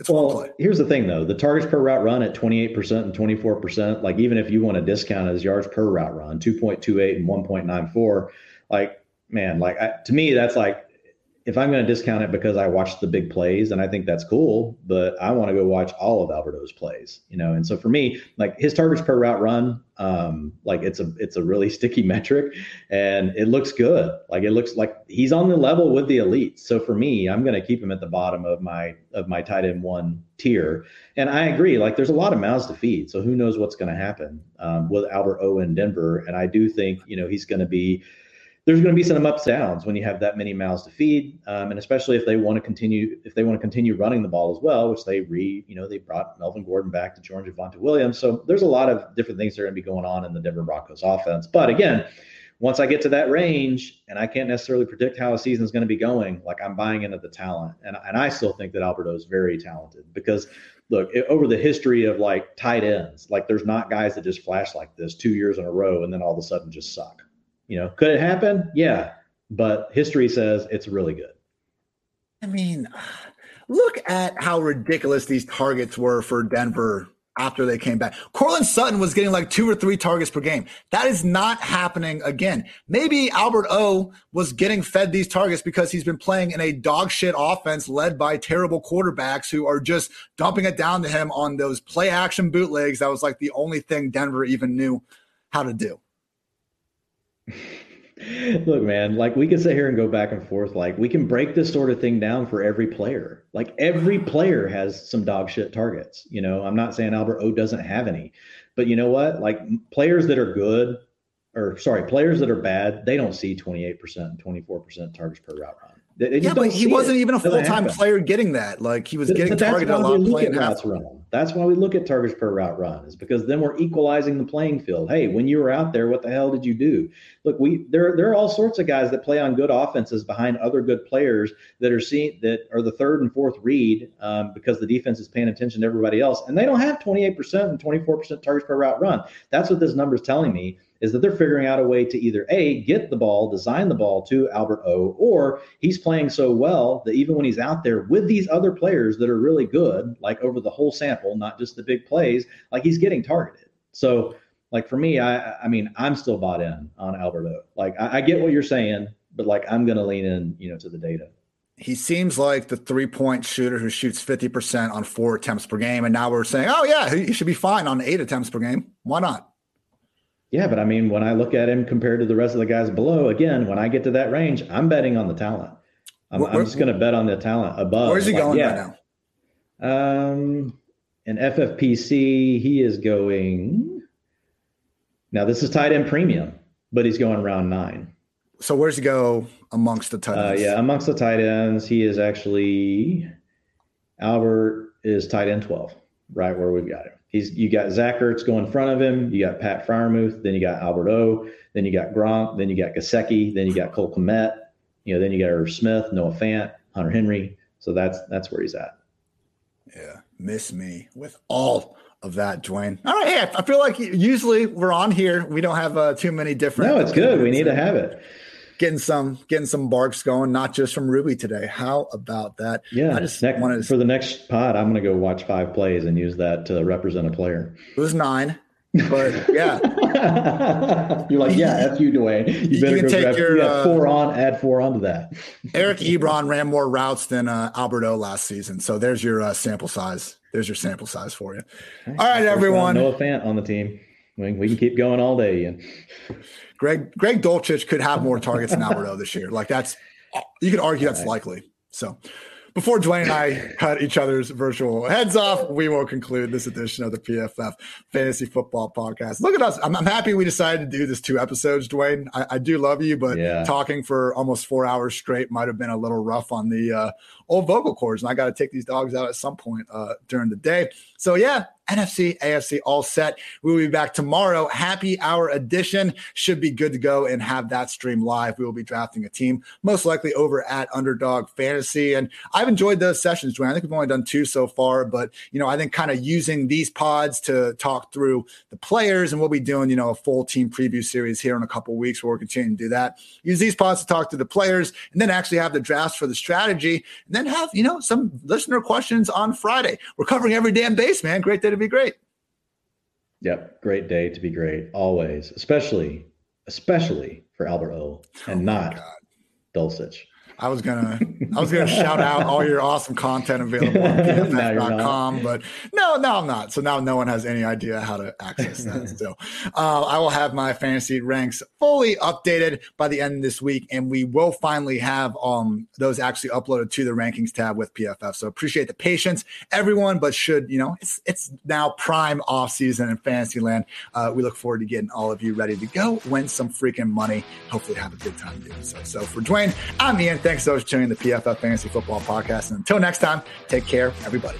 It's well, one play. Here's the thing, though: the targets per route run at 28 percent and 24 percent. Like, even if you want to discount as yards per route run, 2.28 and 1.94, like, man, like I, to me, that's like if I'm going to discount it because I watched the big plays and I think that's cool, but I want to go watch all of Albert O's plays, you know. And so for me, like his targets per route run, um, like it's a it's a really sticky metric, and it looks good. Like it looks like he's on the level with the elite. So for me, I'm going to keep him at the bottom of my of my tight end one tier. And I agree, like there's a lot of mouths to feed. So who knows what's going to happen um, with Albert O in Denver? And I do think you know he's going to be there's going to be some ups and downs when you have that many mouths to feed, um, and especially if they want to continue if they want to continue running the ball as well, which they re you know they brought Melvin Gordon back to George Javonte Williams. So there's a lot of different things that are going to be going on in the Denver Broncos offense. But again, once I get to that range, and I can't necessarily predict how a season is going to be going, like I'm buying into the talent, and and I still think that Albert O is very talented because look it, over the history of like tight ends, like there's not guys that just flash like this two years in a row and then all of a sudden just suck. You know, could it happen? Yeah. But history says it's really good. I mean, look at how ridiculous these targets were for Denver after they came back. Courtland Sutton was getting like two or three targets per game. That is not happening again. Maybe Albert O was getting fed these targets because he's been playing in a dog shit offense led by terrible quarterbacks who are just dumping it down to him on those play action bootlegs. That was like the only thing Denver even knew how to do. Look, man, like we can sit here and go back and forth. Like we can break this sort of thing down for every player. Like every player has some dog shit targets. You know, I'm not saying Albert O doesn't have any, but you know what? Like players that are good, or sorry, players that are bad, they don't see 28% and 24% targets per route run. They, yeah, but he wasn't it. even a full time player getting that. Like he was but, getting but targeted a lot playing routes run. That's why we look at targets per route run, is because then we're equalizing the playing field. Hey, when you were out there, what the hell did you do? Look, we there there are all sorts of guys that play on good offenses behind other good players that are seeing that are the third and fourth read um, because the defense is paying attention to everybody else, and they don't have 28% and 24% targets per route run. That's what this number is telling me is that they're figuring out a way to either A, get the ball, design the ball to Albert O, or he's playing so well that even when he's out there with these other players that are really good, like over the whole sample, not just the big plays, like he's getting targeted. So, like for me, I I mean, I'm still bought in on Albert O. Like I, I get what you're saying, but like I'm gonna lean in, you know, to the data. he seems like the three point shooter who shoots 50% on four attempts per game. And now we're saying, oh, yeah, he should be fine on eight attempts per game. Why not? Yeah, but I mean, when I look at him compared to the rest of the guys below, again, when I get to that range, I'm betting on the talent. I'm, where, I'm just going to bet on the talent above. Where's he like, going yeah. right now? Um, in FFPC, he is going. Now this is tight end premium, but he's going round nine. So where's he go amongst the tight ends? Uh, yeah, amongst the tight ends, he is actually Albert is tight end twelve, right where we've got him. He's you got Zach Ertz going in front of him. You got Pat Freiermuth. Then you got Albert O. Then you got Gronk. Then you got Gesicki. Then you got Cole Kmet. You know, then you got Irv Smith, Noah Fant, Hunter Henry. So that's that's where he's at. Yeah, miss me with all of that, Dwain. All right, yeah, I feel like usually we're on here. We don't have uh, too many different. No, it's good. We need to have it getting some getting some barks going, not just from Ruby today. How about that? Yeah, I just next, wanted to, for the next pod, I'm going to go watch five plays and use that to represent a player. It was nine, but yeah, you're like, yeah, that's you, Dwain. You, better you go take grab, your uh, four on, add four onto that. Eric Ebron ran more routes than uh, Albert O last season, so there's your uh, sample size. There's your sample size for you. All right, everyone. Noah Fant on the team. We, we can keep going all day, Ian. Greg Greg Dulcich could have more targets than Albert O this year. Like that's you could argue that's likely. So before Dwain and I cut each other's virtual heads off, we will conclude this edition of the PFF Fantasy Football Podcast. Look at us. I'm, I'm happy we decided to do this two episodes, Dwain. I, I do love you, but yeah. talking for almost four hours straight might have been a little rough on the uh, old vocal cords. And I got to take these dogs out at some point uh, during the day. So, yeah, NFC, AFC all set. We will be back tomorrow. Happy hour edition should be good to go and have that stream live. We will be drafting a team, most likely over at Underdog Fantasy. And I've enjoyed those sessions, Dwain. I think we've only done two so far, but you know, I think kind of using these pods to talk through the players and we'll be doing, you know, a full team preview series here in a couple weeks where we're continuing to do that. Use these pods to talk to the players and then actually have the drafts for the strategy and then have, you know, some listener questions on Friday. We're covering every damn base, man. Great day to be great. Yep, great day to be great always, especially especially for Albert O oh and oh not Dulcich. I was gonna I was gonna shout out all your awesome content available on pff.com, but no, no, I'm not. So now no one has any idea how to access that. so uh, I will have my fantasy ranks fully updated by the end of this week, and we will finally have um those actually uploaded to the rankings tab with PFF. So appreciate the patience, everyone. But should you know it's it's now prime off season in fantasy land. Uh, we look forward to getting all of you ready to go, win some freaking money. Hopefully, have a good time doing so. So for Dwain, I'm Ian. Thanks so much for tuning in the PFF Fantasy Football Podcast. And until next time, take care, everybody.